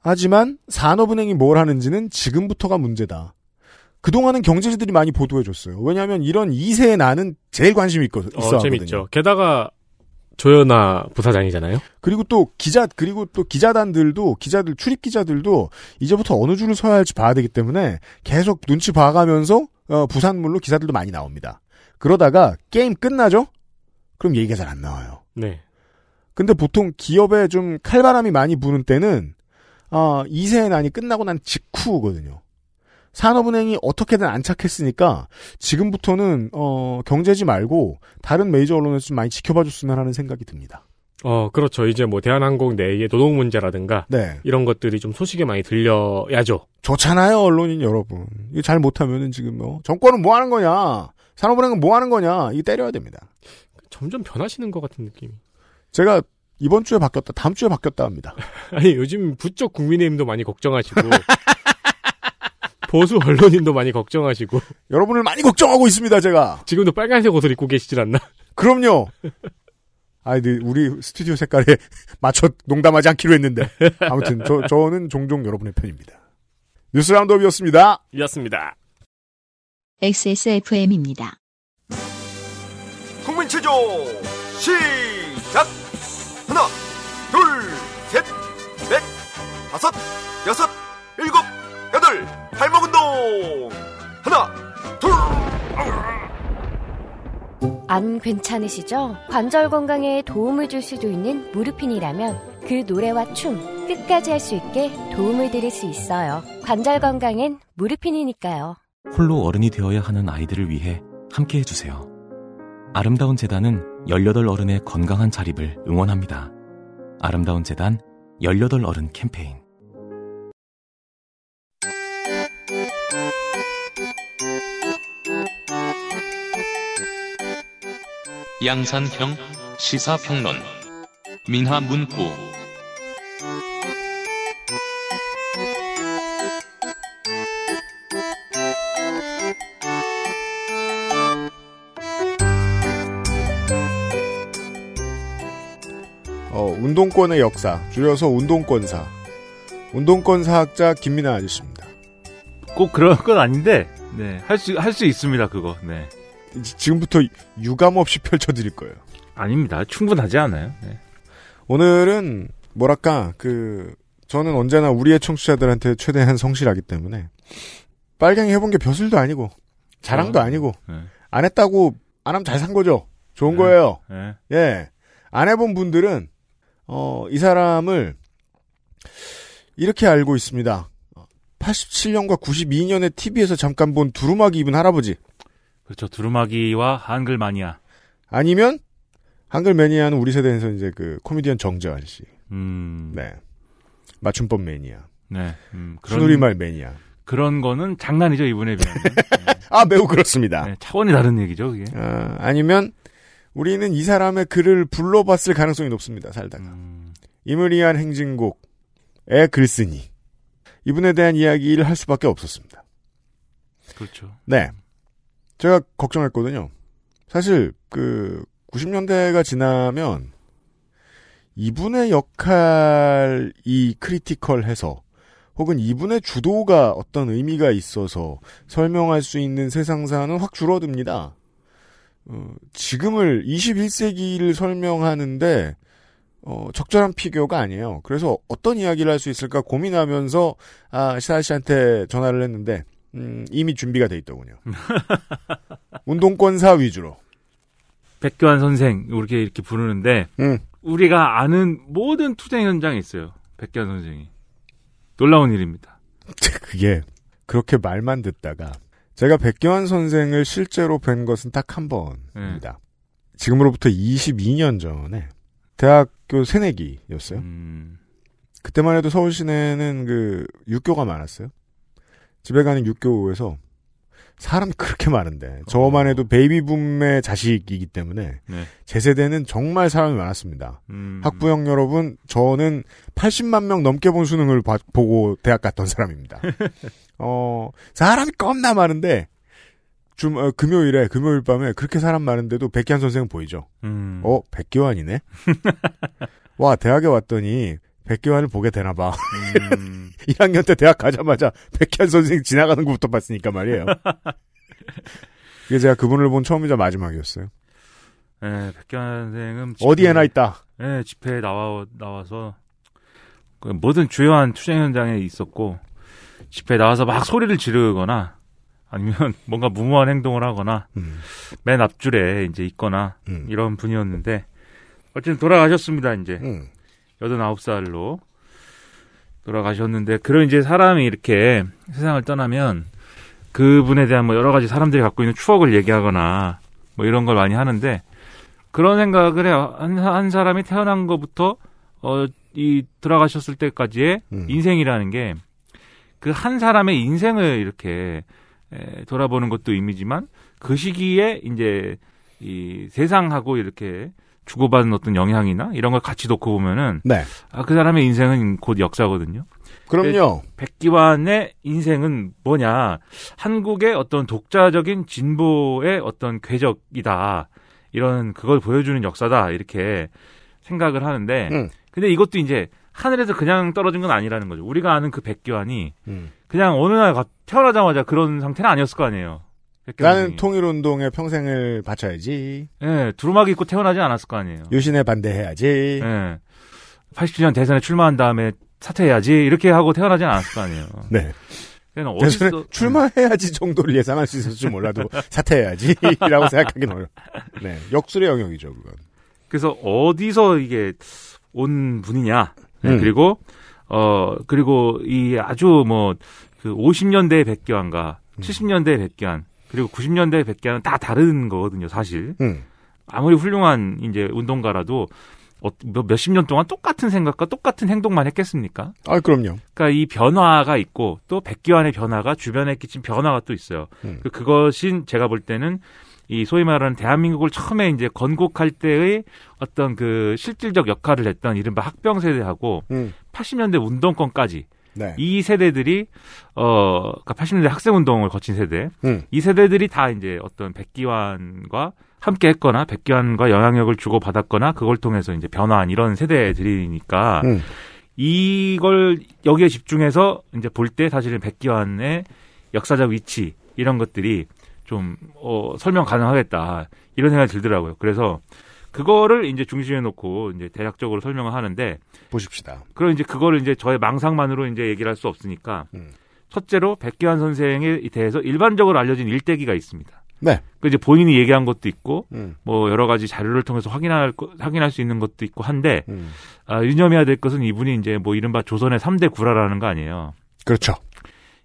하지만 산업은행이 뭘 하는지는 지금부터가 문제다. 그동안은 경제지들이 많이 보도해줬어요. 왜냐하면 이런 2세의 나는 제일 관심이 있거, 있어 어, 하거든요. 재밌죠. 게다가 조연아 부사장이잖아요. 그리고 또 기자 그리고 또 기자단들도 기자들 출입 기자들도 이제부터 어느 줄을 서야 할지 봐야 되기 때문에 계속 눈치 봐가면서 어, 부산물로 기사들도 많이 나옵니다. 그러다가 게임 끝나죠? 그럼 얘기가 잘 안 나와요. 네. 근데 보통 기업에 좀 칼바람이 많이 부는 때는 아, 2세의 난이 끝나고 난 직후거든요. 산업은행이 어떻게든 안착했으니까 지금부터는 어, 경제지 말고 다른 메이저 언론에서 좀 많이 지켜봐 줬으면 하는 생각이 듭니다. 어, 그렇죠. 이제 뭐 대한항공 내의 노동 문제라든가 네. 이런 것들이 좀 소식에 많이 들려야죠. 좋잖아요, 언론인 여러분. 이거 잘 못하면은 지금 뭐 정권은 뭐 하는 거냐? 산업은행은 뭐 하는 거냐? 이거 때려야 됩니다. 점점 변하시는 것 같은 느낌이. 제가 이번 주에 바뀌었다, 다음 주에 바뀌었다 합니다. <laughs> 아니, 요즘 부쩍 국민의힘도 많이 걱정하시고 <laughs> 보수 언론인도 많이 걱정하시고 <laughs> 여러분을 많이 걱정하고 있습니다, 제가. 지금도 빨간색 옷을 입고 계시질 않나? 그럼요. 아이, 네, 우리 스튜디오 색깔에 맞춰 농담하지 않기로 했는데. 아무튼, 저, 저는 종종 여러분의 편입니다. 뉴스 라운드업이었습니다. 이었습니다. XSFM입니다. 체조 시작 하나 둘셋넷 다섯 여섯 일곱 여덟 발목 운동 하나 둘 안 괜찮으시죠? 관절 건강에 도움을 줄 수도 있는 무르핀이라면 그 노래와 춤 끝까지 할 수 있게 도움을 드릴 수 있어요. 관절 건강엔 무르핀이니까요. 홀로 어른이 되어야 하는 아이들을 위해 함께 해주세요. 아름다운 재단은 18 어른의 건강한 자립을 응원합니다. 아름다운 재단 18 어른 캠페인 양산형 시사평론 민하문구 운동권의 역사, 줄여서 운동권사. 운동권 사학자 김민아 아저씨입니다. 꼭 그런 건 아닌데, 네. 할 수, 할 수 있습니다, 그거. 네. 지금부터 유감 없이 펼쳐드릴 거예요. 아닙니다. 충분하지 않아요. 네. 오늘은 뭐랄까 그 저는 언제나 우리의 청취자들한테 최대한 성실하기 때문에 빨갱이 해본 게 벼슬도 아니고 자랑도 어, 아니고 네. 안 했다고 안 하면 잘 산 거죠. 좋은 네. 거예요. 네. 예. 안 해본 분들은 어, 이 사람을 이렇게 알고 있습니다. 87년과 92년에 TV에서 잠깐 본 두루마기 입은 할아버지. 그렇죠. 두루마기와 한글 마니아. 아니면 한글 매니아는 우리 세대에서 이제 그 코미디언 정재환 씨. 음. 네. 맞춤법 매니아. 네. 음, 순우리말 매니아. 그런 거는 장난이죠, 이분에 비하면. <laughs> 아, 매우 그렇습니다. 네, 차원이 다른 얘기죠, 그게. 아, 아니면 우리는 이 사람의 글을 불러봤을 가능성이 높습니다. 살다가. 음. 이무리한 행진곡의 글쓰니. 이분에 대한 이야기를 할 수밖에 없었습니다. 그렇죠. 네. 제가 걱정했거든요. 사실 그 90년대가 지나면 이분의 역할이 크리티컬해서 혹은 이분의 주도가 어떤 의미가 있어서 설명할 수 있는 세상사는 확 줄어듭니다. 어, 지금을 21세기를 설명하는데 어, 적절한 피규어가 아니에요. 그래서 어떤 이야기를 할 수 있을까 고민하면서 아, 시사 씨한테 전화를 했는데 음, 이미 준비가 돼 있더군요. <laughs> 운동권사 위주로. 백교환 선생 이렇게 이렇게 부르는데 음. 우리가 아는 모든 투쟁 현장에 있어요. 백교환 선생이. 놀라운 일입니다. <laughs> 그게 그렇게 말만 듣다가 제가 백교환 선생을 실제로 뵌 것은 딱 한 번입니다. 지금으로부터 22년 전에 대학교 새내기였어요. 음, 그때만 해도 서울 시내는 그 육교가 많았어요. 집에 가는 육교에서 사람 그렇게 많은데 저만 해도 베이비붐의 자식이기 때문에 네. 제 세대는 정말 사람이 많았습니다. 음, 학부형 여러분, 저는 80만 명 넘게 본 수능을 봐- 보고 대학 갔던 사람입니다. <laughs> 어, 사람이 겁나 많은데, 좀, 어, 금요일에, 금요일 밤에 그렇게 사람 많은데도 백기환 선생은 보이죠? 음, 어, 백기환이네? <laughs> 와, 대학에 왔더니, 백기환을 보게 되나봐. 음, <laughs> 1학년 때 대학 가자마자 백기환 선생 지나가는 것부터 봤으니까 말이에요. <laughs> 이게 제가 그분을 본 처음이자 마지막이었어요. 네, 백교환 선생은 어디에나 있다. 네, 집회에 나와 나와서 그 모든 주요한 투쟁 현장에 있었고 집회에 나와서 막 소리를 지르거나 아니면 <laughs> 뭔가 무모한 행동을 하거나 음, 맨 앞줄에 이제 있거나 음, 이런 분이었는데 어쨌든 돌아가셨습니다 이제 음. 89살로 돌아가셨는데 그런 이제 사람이 이렇게 세상을 떠나면 그분에 대한 뭐 여러 가지 사람들이 갖고 있는 추억을 얘기하거나 뭐 이런 걸 많이 하는데 그런 생각을 해요. 한, 한 사람이 태어난 것부터 어, 이 돌아가셨을 때까지의 음. 인생이라는 게 그 한 사람의 인생을 이렇게 에, 돌아보는 것도 의미지만 그 시기에 이제 이 세상하고 이렇게 주고받은 어떤 영향이나 이런 걸 같이 놓고 보면은 네. 아, 그 사람의 인생은 곧 역사거든요. 그럼요. 백기환의 인생은 뭐냐? 한국의 어떤 독자적인 진보의 어떤 궤적이다. 이런 그걸 보여주는 역사다. 이렇게 생각을 하는데, 음. 근데 이것도 이제 하늘에서 그냥 떨어진 건 아니라는 거죠. 우리가 아는 그 백기환이 음. 그냥 어느 날 가- 태어나자마자 그런 상태는 아니었을 거 아니에요. 백기환이. 나는 통일운동에 평생을 바쳐야지. 예, 두루마기 입고 태어나지 않았을 거 아니에요. 유신에 반대해야지. 예. 87년 대선에 출마한 다음에 사퇴해야지 이렇게 하고 태어나지 않았을 거 아니에요. <laughs> 네. 대선에 어디서 출마해야지 정도를 예상할 수 있을지 몰라도 <laughs> 사퇴해야지라고 생각하긴 어려. 네, 역술의 영역이죠 그건. 그래서 어디서 이게 온 분이냐. 네, 음. 그리고 어 그리고 이 아주 뭐 그 50년대의 백기환과 음. 70년대의 백기환 그리고 90년대의 백기환은 다 다른 거거든요, 사실. 음. 아무리 훌륭한 이제 운동가라도 어, 몇- 몇십 년 동안 똑같은 생각과 똑같은 행동만 했겠습니까? 아 그럼요. 그러니까 이 변화가 있고 또 백기환의 변화가 주변에 끼친 변화가 또 있어요. 음. 그 그것이 제가 볼 때는 이 소위 말하는 대한민국을 처음에 이제 건국할 때의 어떤 그 실질적 역할을 했던 이른바 학병 세대하고 음. 80년대 운동권까지 네. 이 세대들이 어 그러니까 80년대 학생 운동을 거친 세대 음. 이 세대들이 다 이제 어떤 백기환과 함께 했거나 백기환과 영향력을 주고 받았거나 그걸 통해서 이제 변화한 이런 세대들이니까 음. 이걸 여기에 집중해서 이제 볼 때 사실은 백기환의 역사적 위치 이런 것들이 좀 어, 설명 가능하겠다 이런 생각이 들더라고요. 그래서 그거를 이제 중심에 놓고 이제 대략적으로 설명을 하는데 보십시다. 그럼 이제 그거를 이제 저의 망상만으로 이제 얘기를 할 수 없으니까 음. 첫째로 백기환 선생에 대해서 일반적으로 알려진 일대기가 있습니다. 네. 그 이제 본인이 얘기한 것도 있고 음. 뭐 여러 가지 자료를 통해서 확인할 거- 확인할 수 있는 것도 있고 한데 음. 아, 유념해야 될 것은 이분이 이제 뭐 이른바 조선의 3대 구라라는 거 아니에요. 그렇죠.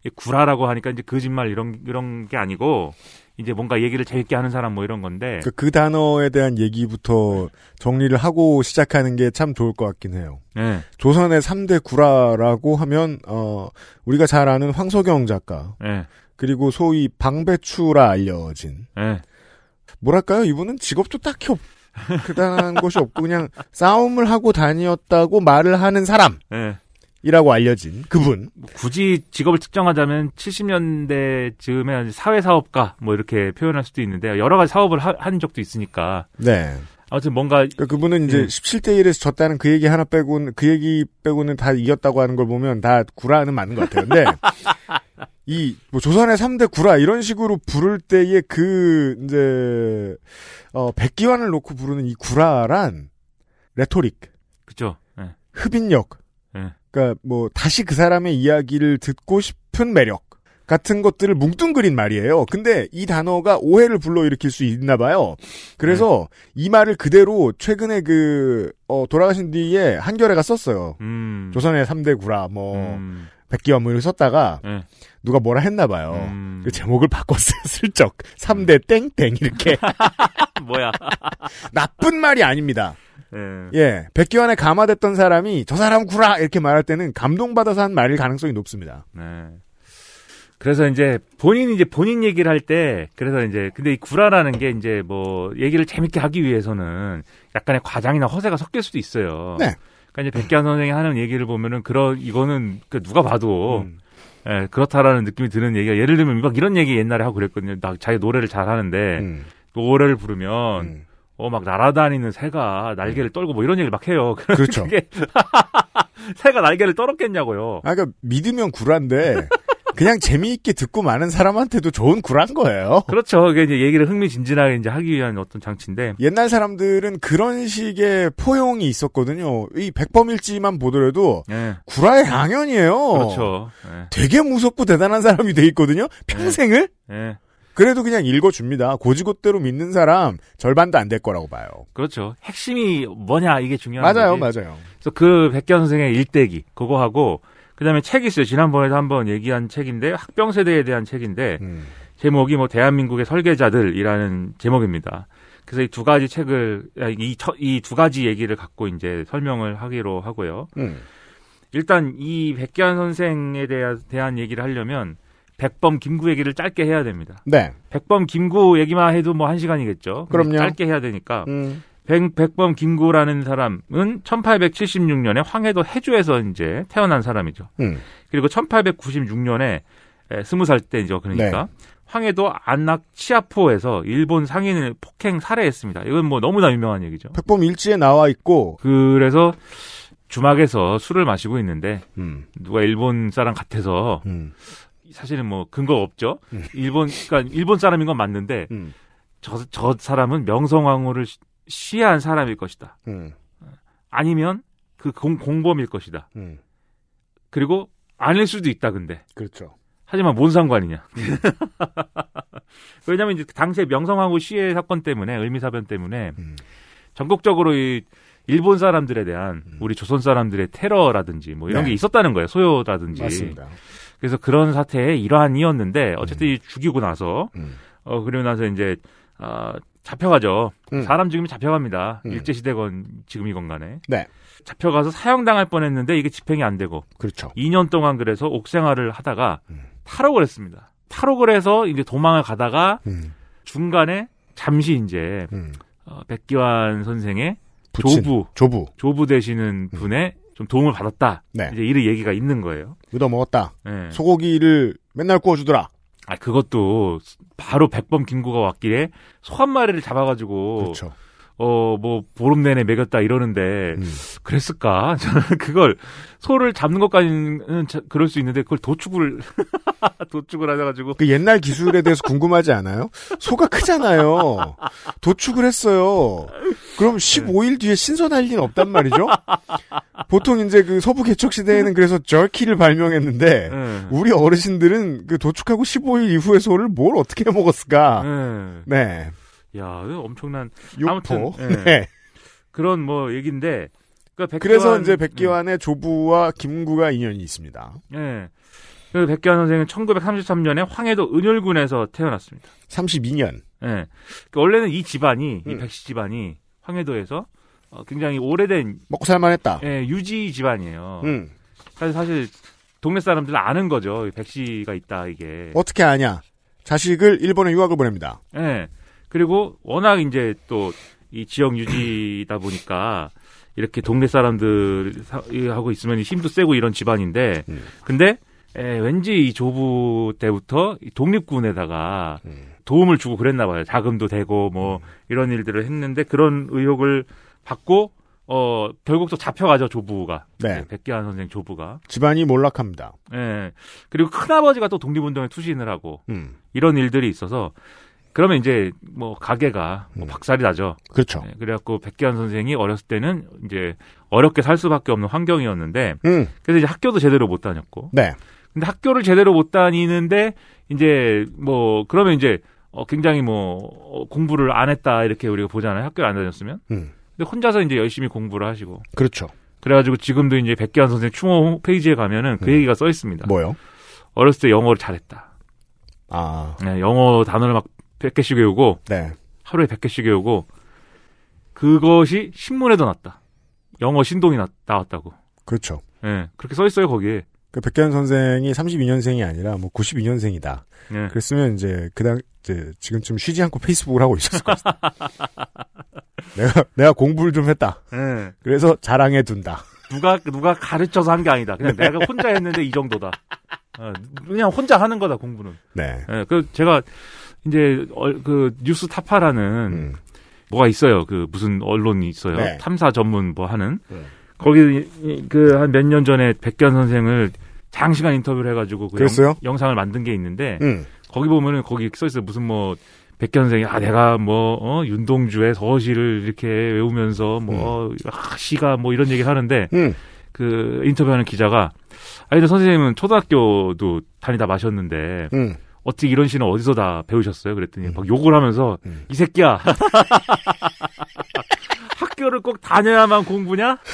이 구라라고 하니까 이제 거짓말 이런 이런 게 아니고 이제 뭔가 얘기를 재밌게 하는 사람 뭐 이런 건데 그, 그 단어에 대한 얘기부터 정리를 하고 시작하는 게 참 좋을 것 같긴 해요. 네. 조선의 3대 구라라고 하면 어 우리가 잘 아는 황석영 작가 네. 그리고 소위 방배추라 알려진 네. 뭐랄까요 이분은 직업도 딱히 없 그다한 <laughs> 것이 없고 그냥 싸움을 하고 다녔다고 말을 하는 사람 이라고 네. 알려진 그분 굳이 직업을 특정하자면 70년대 즈음에 사회사업가 뭐 이렇게 표현할 수도 있는데 여러 가지 사업을 하- 한 적도 있으니까 네 아무튼 뭔가 그러니까 그분은 이제 음. 17대 1에서 졌다는 그 얘기 하나 빼고는 그 얘기 빼고는 다 이겼다고 하는 걸 보면 다 구라는 맞는 것 같아요. 근데 이 뭐 조선의 3대 구라 이런 식으로 부를 때의 그 이제 어 백기환을 놓고 부르는 이 구라란 rhetoric, 그죠. 네. 흡인력, 네. 그러니까 뭐 다시 그 사람의 이야기를 듣고 싶은 매력 같은 것들을 뭉뚱그린 말이에요. 근데 이 단어가 오해를 불러일으킬 수 있나 봐요. 그래서 이 말을 그대로 최근에 그 어, 돌아가신 뒤에 한겨레가 썼어요. 음. 조선의 3대 구라 뭐 음. 백기완 뭐 이렇게 썼다가 네. 누가 뭐라 했나 봐요. 음. 그 제목을 바꿨어요. <laughs> 슬쩍 3대 땡땡 이렇게 <laughs> 뭐야. 나쁜 말이 아닙니다. 네. 예, 백기환에 감화됐던 사람이 저 사람 구라 이렇게 말할 때는 감동받아서 한 말일 가능성이 높습니다. 네. 그래서 이제 본인이 이제 본인 얘기를 할 때 그래서 이제 근데 이 구라라는 게 이제 뭐 얘기를 재밌게 하기 위해서는 약간의 과장이나 허세가 섞일 수도 있어요. 네. 그러니까 이제 백기환 선생이 하는 얘기를 보면은 그런 이거는 그 누가 봐도 음. 예, 그렇다라는 느낌이 드는 얘기가 예를 들면 막 이런 얘기 옛날에 하고 그랬거든요. 나 자기 노래를 잘 하는데 음. 노래를 부르면 음. 어 막 날아다니는 새가 날개를 떨고 뭐 이런 얘기를 막 해요. <laughs> 그렇죠. <laughs> 새가 날개를 떨었겠냐고요. 아, 그러니까 믿으면 구라인데 그냥 재미있게 듣고 많은 사람한테도 좋은 구란 거예요. 그렇죠. 그게 이제 얘기를 흥미진진하게 이제 하기 위한 어떤 장치인데. 옛날 사람들은 그런 식의 포용이 있었거든요. 이 백범일지만 보더라도 예. 구라의 강연이에요. 그렇죠. 예. 되게 무섭고 대단한 사람이 돼 있거든요. 평생을 예. 그래도 그냥 읽어줍니다. 고지고대로 믿는 사람 절반도 안 될 거라고 봐요. 그렇죠. 핵심이 뭐냐 이게 중요한 맞아요, 거지. 맞아요. 그래서 그 백현 선생의 일대기 그거 하고 그다음에 책이 있어요. 지난번에도 한번 얘기한 책인데 학병 세대에 대한 책인데 음. 제목이 뭐 대한민국의 설계자들이라는 제목입니다. 그래서 이 두 가지 책을 이두 가지 얘기를 갖고 이제 설명을 하기로 하고요. 음. 일단 이 백기환 선생에 대한, 대한 얘기를 하려면 백범 김구 얘기를 짧게 해야 됩니다. 네. 백범 김구 얘기만 해도 뭐 한 시간이겠죠. 그럼요. 짧게 해야 되니까. 음. 백, 백범 김구라는 사람은 1876년에 황해도 해주에서 이제 태어난 사람이죠. 음. 그리고 1896년에 스무 살 때죠. 그러니까 네. 황해도 안락 치아포에서 일본 상인을 폭행 살해했습니다. 이건 뭐 너무나 유명한 얘기죠. 백범 일지에 나와 있고 그래서 주막에서 술을 마시고 있는데 음. 누가 일본 사람 같아서 음. 사실은 뭐 근거 없죠. 음. 일본 그러니까 일본 사람인 건 맞는데 음. 저, 저 사람은 명성황후를 시- 시해한 사람일 것이다. 음. 아니면 그 공, 공범일 것이다. 음. 그리고 아닐 수도 있다. 근데 그렇죠. 하지만 뭔 상관이냐? <laughs> 왜냐하면 이제 당시에 명성황후 시해 사건 때문에 을미사변 때문에 음. 전국적으로 이 일본 사람들에 대한 우리 조선 사람들의 테러라든지 뭐 이런 네. 게 있었다는 거예요. 소요라든지. 맞습니다. 그래서 그런 사태의 일환이었는데 어쨌든 이 죽이고 나서 음. 어 그리고 나서 이제 아 잡혀가죠. 음. 사람 죽이면 잡혀갑니다. 음. 일제 시대건 지금이건 간에 네. 잡혀가서 사형당할 뻔했는데 이게 집행이 안 되고 그렇죠. 2년 동안 그래서 옥생활을 하다가 음. 탈옥을 했습니다. 탈옥을 해서 이제 도망을 가다가 음. 중간에 잠시 이제 음. 어, 백기환 선생의 부친. 조부 조부. 조부 되시는 분의 좀 도움을 받았다. 네. 이제 이런 얘기가 있는 거예요. 얻어 먹었다. 예. 소고기를 맨날 구워주더라. 아 그것도 바로 백범 김구가 왔길래 소 한 마리를 잡아가지고 그렇죠. 어, 뭐, 보름 내내 먹였다 이러는데, 음. 그랬을까? <laughs> 저는 그걸, 소를 잡는 것까지는 자- 그럴 수 있는데, 그걸 도축을, <laughs> 도축을 하셔가지고. 그 옛날 기술에 대해서 궁금하지 않아요? 소가 크잖아요. 도축을 했어요. 그럼 15일 뒤에 신선할 리는 없단 말이죠? 보통 이제 그 서부 개척 시대에는 그래서 저키를 발명했는데, 네. 우리 어르신들은 그 도축하고 15일 이후의 소를 뭘 어떻게 먹었을까? 네. 네. 야, 엄청난. 육포. 아무튼, <laughs> 예. 네. 그런 뭐 얘기인데, 그러니까 그래서 이제 백기환의 조부와 김구가 인연이 있습니다. 예. 그 백기환 선생은 1933년에 황해도 은율군에서 태어났습니다. 32년. 예. 그 원래는 이 집안이, 이 음. 백씨 집안이 황해도에서 어, 굉장히 오래된 먹고 살만했다. 예, 유지 집안이에요. 음. 사실 사실 동네 사람들은 아는 거죠. 이 백씨가 있다 이게. 어떻게 아냐? 자식을 일본에 유학을 보냅니다. 예. 그리고 워낙 이제 또 이 지역 유지다 보니까 이렇게 동네 사람들 하고 있으면 힘도 세고 이런 집안인데 음. 근데 에, 왠지 이 조부 때부터 이 독립군에다가 음. 도움을 주고 그랬나 봐요. 자금도 되고 뭐 이런 일들을 했는데 그런 의혹을 받고 어 결국 또 잡혀가죠 조부가 네. 백기환 선생 조부가 집안이 몰락합니다. 예 그리고 큰 아버지가 또 독립운동에 투신을 하고 음. 이런 일들이 있어서 그러면 이제 뭐 가게가 뭐 박살이 나죠. 그렇죠. 네, 그래갖고 백기환 선생이 어렸을 때는 이제 어렵게 살 수밖에 없는 환경이었는데 음. 그래서 이제 학교도 제대로 못 다녔고 네. 근데 학교를 제대로 못 다니는데 이제 뭐 그러면 이제 어 굉장히 뭐 어, 공부를 안 했다 이렇게 우리가 보잖아요. 학교를 안 다녔으면. 음. 근데 혼자서 이제 열심히 공부를 하시고 그렇죠. 그래가지고 지금도 이제 백기환 선생 추모 페이지에 가면은 그 얘기가 써 있습니다. 뭐요? 어렸을 때 영어를 잘했다. 아. 네, 영어 단어를 막 100개씩 외우고 네. 하루에 100개씩 외우고 그것이 신문에도 났다. 영어 신동이 나, 나왔다고. 그렇죠. 예, 그렇게 써 있어요, 거기에. 그 백현 선생이 32년생이 아니라 뭐 92년생이다. 예. 그랬으면 이제 그당 이제 지금쯤 쉬지 않고 페이스북을 하고 있었을 것 같습니다. <laughs> 내가 내가 공부를 좀 했다. 예. 그래서 자랑해 둔다. 누가 누가 가르쳐서 한 게 아니다. 그냥 내가 혼자 했는데 이 정도다. 어, 그냥 혼자 하는 거다 공부는. 네. 예, 그 제가 이제 어, 그 뉴스 타파라는 뭐가 있어요. 그 무슨 언론이 있어요. 음. 네. 탐사 전문 뭐 하는. 네. 거기 그 한 몇 년 전에 백견 선생을 장시간 인터뷰를 해가지고 그? 영, 상을 만든 게 있는데 음. 거기 보면은 거기 써 있어요. 무슨 뭐 백견 선생이 아 내가 뭐 어, 윤동주의 서시를 이렇게 외우면서 뭐 아, 시가 뭐 이런 얘기를 하는데 음. 그 인터뷰하는 기자가 아니 근데 선생님은 초등학교도 다니다 마셨는데 음. 어떻게 이런 시는 어디서 다 배우셨어요? 그랬더니 막 욕을 하면서 음. 이 새끼야 <laughs> 학교를 꼭 다녀야만 공부냐? <laughs>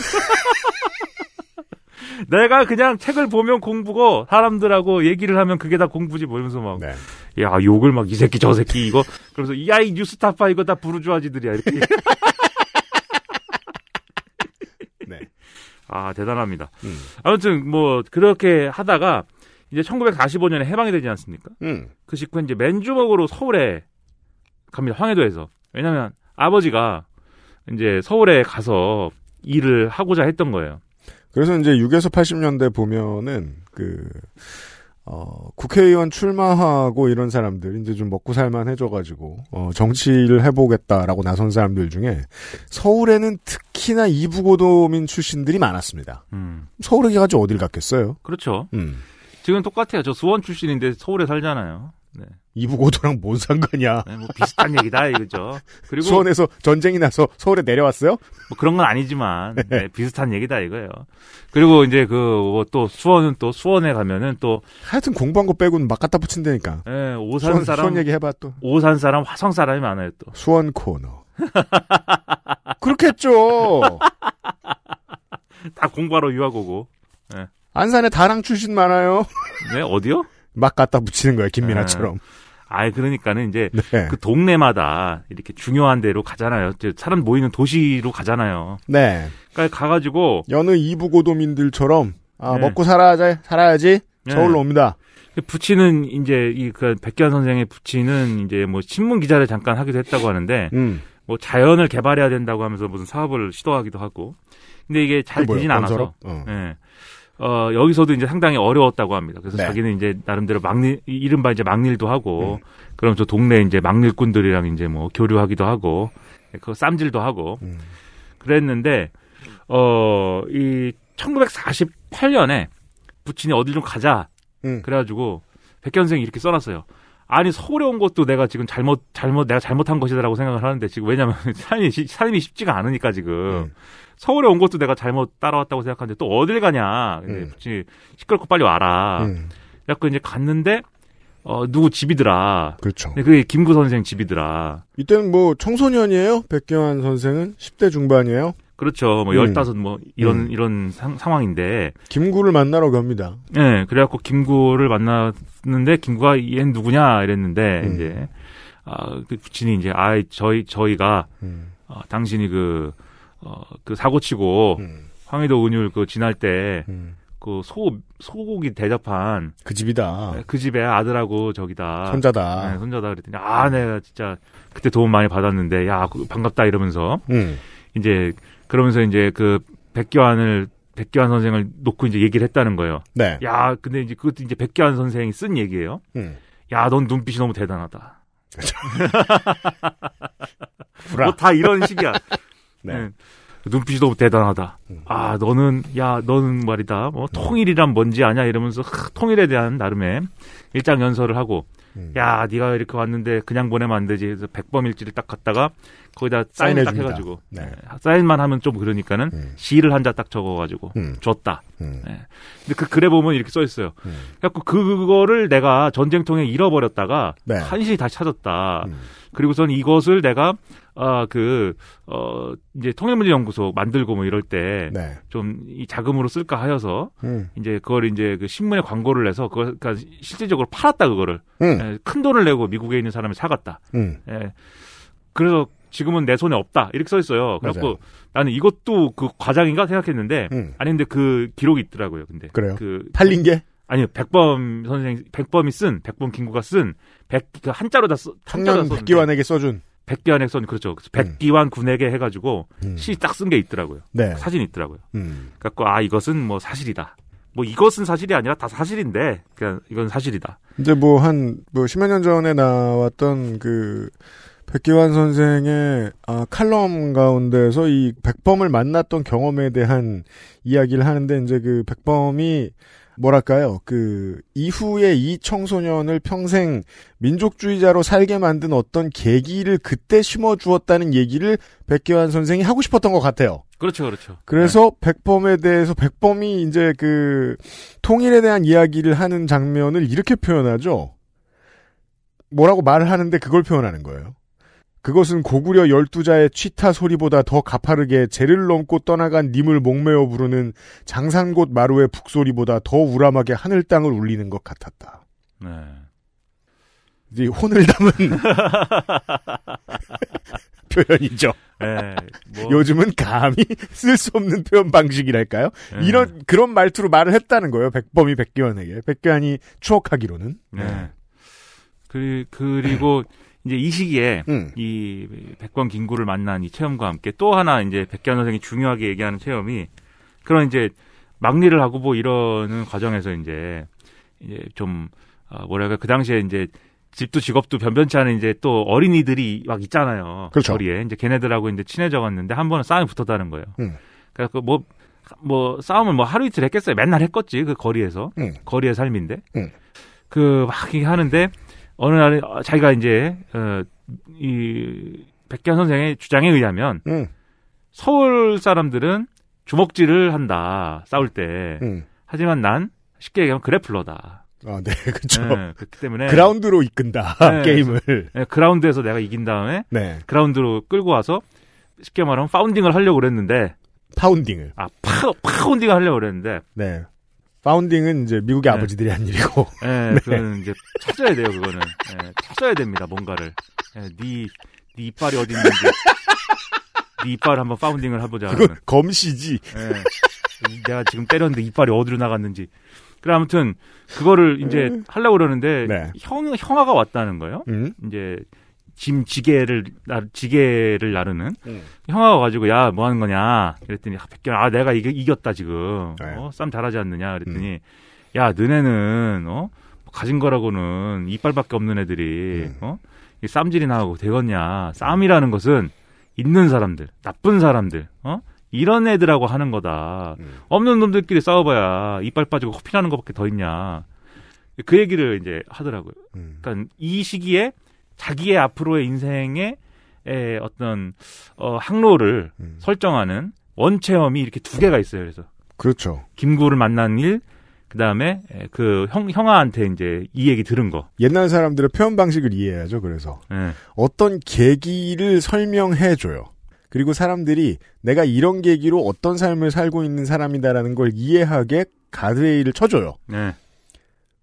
내가 그냥 책을 보면 공부고 사람들하고 얘기를 하면 그게 다 공부지 뭐 이러면서 막 네. 야, 욕을 막 이 새끼 저 새끼 이거 그러면서 야 이 뉴스타파 이거 다 부르주아지들이야 이렇게 <laughs> 네. 아 대단합니다. 음. 아무튼 뭐 그렇게 하다가 이제 1945년에 해방이 되지 않습니까? 음. 그 직후 이제 맨주먹으로 서울에 갑니다. 황해도에서. 왜냐면 아버지가 이제 서울에 가서 일을 하고자 했던 거예요. 그래서 이제 6에서 80년대 보면은 그 어, 국회의원 출마하고 이런 사람들 이제 좀 먹고 살만 해져가지고 어, 정치를 해보겠다라고 나선 사람들 중에 서울에는 특히나 이부고도민 출신들이 많았습니다. 음. 서울에 가지고 어딜 갔겠어요? 그렇죠. 음. 지금 똑같아요. 저 수원 출신인데 서울에 살잖아요. 네. 이부고도랑 뭔 상관이야? 네, 뭐 비슷한 얘기다 이거죠. 그리고 <laughs> 수원에서 전쟁이 나서 서울에 내려왔어요? 뭐 그런 건 아니지만 <laughs> 네, 비슷한 얘기다 이거예요. 그리고 이제 그또 수원은 또 수원에 가면은 또 하여튼 공부한 거 빼고는 막 갖다 붙인다니까. 예, 오산 수원, 사람 수원 얘기 해봐 또. 오산 사람 화성 사람이 많아요 또. 수원 코너. <laughs> 그렇겠죠. 다 공부하러 유학 오고. 예. 안산에 다랑 출신 많아요. <laughs> 네 어디요? 막 갖다 붙이는 거야 김민아처럼. 아이 그러니까는 이제 네. 그 동네마다 이렇게 중요한 데로 가잖아요. 이제 사람 모이는 도시로 가잖아요. 네. 그러니까 가가지고 여느 이부 고도민들처럼 아, 네. 먹고 살아야지 살아야지 네. 서울로 옵니다. 부치는 이제 이그 백기환 선생의 부치는 이제 뭐 신문 기자를 잠깐 하기도 했다고 하는데 음. 뭐 자연을 개발해야 된다고 하면서 무슨 사업을 시도하기도 하고. 근데 이게 잘? 되진 않아서. 건설업? 어. 예. 어, 여기서도 이제 상당히 어려웠다고 합니다. 그래서 네. 자기는 이제 나름대로 막일, 이- 이른바 이제 막일도 하고, 음. 그럼 저 동네 이제 막일꾼들이랑 이제 뭐 교류하기도 하고, 그 쌈질도 하고 음. 그랬는데 어 이 1948년에 부친이 어딜 좀 가자 음. 그래가지고 백현 선생이 이렇게 써놨어요. 아니 서울에 온 것도 내가 지금 잘못 잘못 내가 잘못한 것이다라고 생각을 하는데 지금 왜냐면 <laughs> 삶이 시- 삶이 쉽지가 않으니까 지금 음. 서울에 온 것도 내가 잘못 따라왔다고 생각하는데 또 어딜 가냐 음. 시끄럽고 빨리 와라 음. 그래갖고 이제 갔는데 어 누구 집이더라 그렇죠. 그게 김구 선생 집이더라 이때는 뭐 청소년이에요. 백경환 선생은 10대 중반이에요. 그렇죠 뭐 음. 열다섯 뭐 이런 음. 이런 상, 상황인데 김구를 만나러 갑니다. 예, 그래갖고 김구를 만났는데 김구가 얘는 누구냐 이랬는데 음. 이제 아, 그 부친이 이제 아 저희 저희가 음. 어, 당신이 그 어, 그 사고 치고 음. 황해도 은율 그 지날 때 음. 그소 소고기 대접한 그 집이다. 그 집에 아들하고 저기다 손자다. 네, 손자다 그랬더니 아 내가 진짜 그때 도움 많이 받았는데 야 그, 반갑다 이러면서 음. 이제 그러면서 이제 그 백교환을 백교환 선생을 놓고 이제 얘기를 했다는 거예요. 네. 야, 근데 이제 그것도 이제 백교환 선생이 쓴 얘기예요. 음. 야, 넌 눈빛이 너무 대단하다. <laughs> 뭐 다 이런 식이야. <laughs> 네. 네. 눈빛이 너무 대단하다. 음. 아, 너는 야, 너는 말이다. 뭐 통일이란 뭔지 아냐 이러면서 하, 통일에 대한 나름의 일장 연설을 하고 음. 야, 네가 이렇게 왔는데 그냥 보내면 안 되지. 그래서 백범일지를 딱 갖다가 거기다 사인을 딱. 해가지고 네. 네, 사인만 하면 좀 그러니까는 음. 시를 한자 딱 적어가지고 음. 줬다. 음. 네. 근데 그 글에 보면 이렇게 써 있어요. 음. 그래갖고 그거를 내가 전쟁통에 잃어버렸다가 네. 한시히 다시 찾았다. 음. 그리고선 이것을 내가 아그어 이제 통일문제연구소 만들고 뭐 이럴 때 좀이 네. 자금으로 쓸까 하여서 음. 이제 그걸 이제 그 신문에 광고를 내서 그걸 그러니까 실질적으로 팔았다 그거를 음. 예, 큰 돈을 내고 미국에 있는 사람이 사갔다. 음. 예. 그래서 지금은 내 손에 없다 이렇게 써 있어요. 그래갖고 맞아요. 나는 이것도 그 과장인가 생각했는데 음. 아니 근데 그 기록이 있더라고요. 근데 그래요? 그 팔린 게? 아니요 백범 선생 백범이 쓴 백범 김구가 쓴 백 그 한자로 다 써. 한자로 다 백기환에게 써준. 백기환에 선 그렇죠. 백기환 군에게 해가지고 음. 시딱 쓴 게 있더라고요. 네. 사진이 있더라고요. 음. 그래갖고 아 이것은 뭐 사실이다. 뭐 이것은 사실이 아니라 다 사실인데 그냥 이건 사실이다. 이제 뭐 한뭐 십여 년 전에 나왔던 그 백기환 선생의 아, 칼럼 가운데서 이 백범을 만났던 경험에 대한 이야기를 하는데 이제 그 백범이 뭐랄까요 그 이후에 이 청소년을 평생 민족주의자로 살게 만든 어떤 계기를 그때 심어 주었다는 얘기를 백기환 선생이 하고 싶었던 것 같아요. 그렇죠, 그렇죠. 그래서 백범에 대해서 백범이 이제 그 통일에 대한 이야기를 하는 장면을 이렇게 표현하죠. 뭐라고 말을 하는데 그걸 표현하는 거예요. 그것은 고구려 열두자의 취타 소리보다 더 가파르게 제를 넘고 떠나간 님을 목매어 부르는 장산곳 마루의 북소리보다 더 우람하게 하늘 땅을 울리는 것 같았다. 네. 이제 혼을 담은 <laughs> 표현이죠. 네, 뭐- 요즘은 감히 쓸 수 없는 표현 방식이랄까요? 네. 이런 그런 말투로 말을 했다는 거예요. 백범이 백기환에게. 백기환이 추억하기로는. 네. 그, 그리고 <laughs> 이제 이 시기에 음. 이 백번 김구를 만난 이 체험과 함께 또 하나 이제 백기환 선생이 중요하게 얘기하는 체험이 그런 이제 막리를 하고 뭐 이러는 과정에서 이제 이제 좀 아, 뭐랄까 그 당시에 이제 집도 직업도 변변치 않은 이제 또 어린이들이 막 있잖아요. 그렇죠. 거리에 이제 걔네들하고 이제 친해져 갔는데 한 번은 싸움이 붙었다는 거예요. 음. 그래서 뭐, 뭐, 싸움을 뭐 하루 이틀 했겠어요. 맨날 했겠지, 그 거리에서. 음. 거리의 삶인데. 음. 그, 막 이렇게 하는데, 어느 날, 어, 자기가 이제, 어, 이, 백현 선생의 주장에 의하면, 음. 서울 사람들은 주먹질을 한다, 싸울 때. 음. 하지만 난, 쉽게 얘기하면 그래플러다. 아, 네, <laughs> 그렇죠. 네, 그렇기 때문에. 그라운드로 이끈다 네, <laughs> 게임을. 네, 그라운드에서 내가 이긴 다음에, 네. 그라운드로 끌고 와서, 쉽게 말하면 파운딩을 하려고 그랬는데, 파운딩을. 아, 파, 파운딩을 하려고 그랬는데, 네. 파운딩은 이제 미국의 아버지들이 한 일이고. 예, <laughs> 네. 그거는 이제 찾아야 돼요, 그거는. 예, 찾아야 됩니다, 뭔가를. 예, 네, 네 이빨이 어디 있는지. 네 이빨을 한번 파운딩을 해보자. 그건 그러면. 검시지. 예. 이- 내가 지금 때렸는데 이빨이 어디로 나갔는지. 그래, 아무튼, 그거를 이제 하려고 그러는데, 네. 형, 형아가 왔다는 거예요. 음. 이제, 짐 지게를, 나, 지게를 나르는. 음. 형아가 가지고, 야, 뭐 하는 거냐. 그랬더니, 아, 백견, 아, 내가 이게 이겼다, 지금. 네. 어, 싸움 잘하지 않느냐. 음. 그랬더니, 야, 너네는, 어? 가진 거라고는 이빨밖에 없는 애들이, 음. 어? 이 쌈질이나 하고 되겠냐. 싸움이라는 것은 있는 사람들, 나쁜 사람들, 어? 이런 애들하고 하는 거다. 없는 놈들끼리 싸워봐야 이빨 빠지고 코피 나는 것밖에 더 있냐. 그 얘기를 이제 하더라고요. 그러니까 이 시기에 자기의 앞으로의 인생의 에, 어떤 어, 항로를 설정하는 원체험이 이렇게 두 개가 있어요. 그래서 그렇죠. 김구를 만난 일, 그 다음에 그 형, 형아한테 이제 이 얘기 들은 거. 옛날 사람들의 표현 방식을 이해해야죠. 그래서 예. 어떤 계기를 설명해 줘요. 그리고 사람들이 내가 이런 계기로 어떤 삶을 살고 있는 사람이다라는 걸 이해하게 가드레일을 쳐줘요. 네.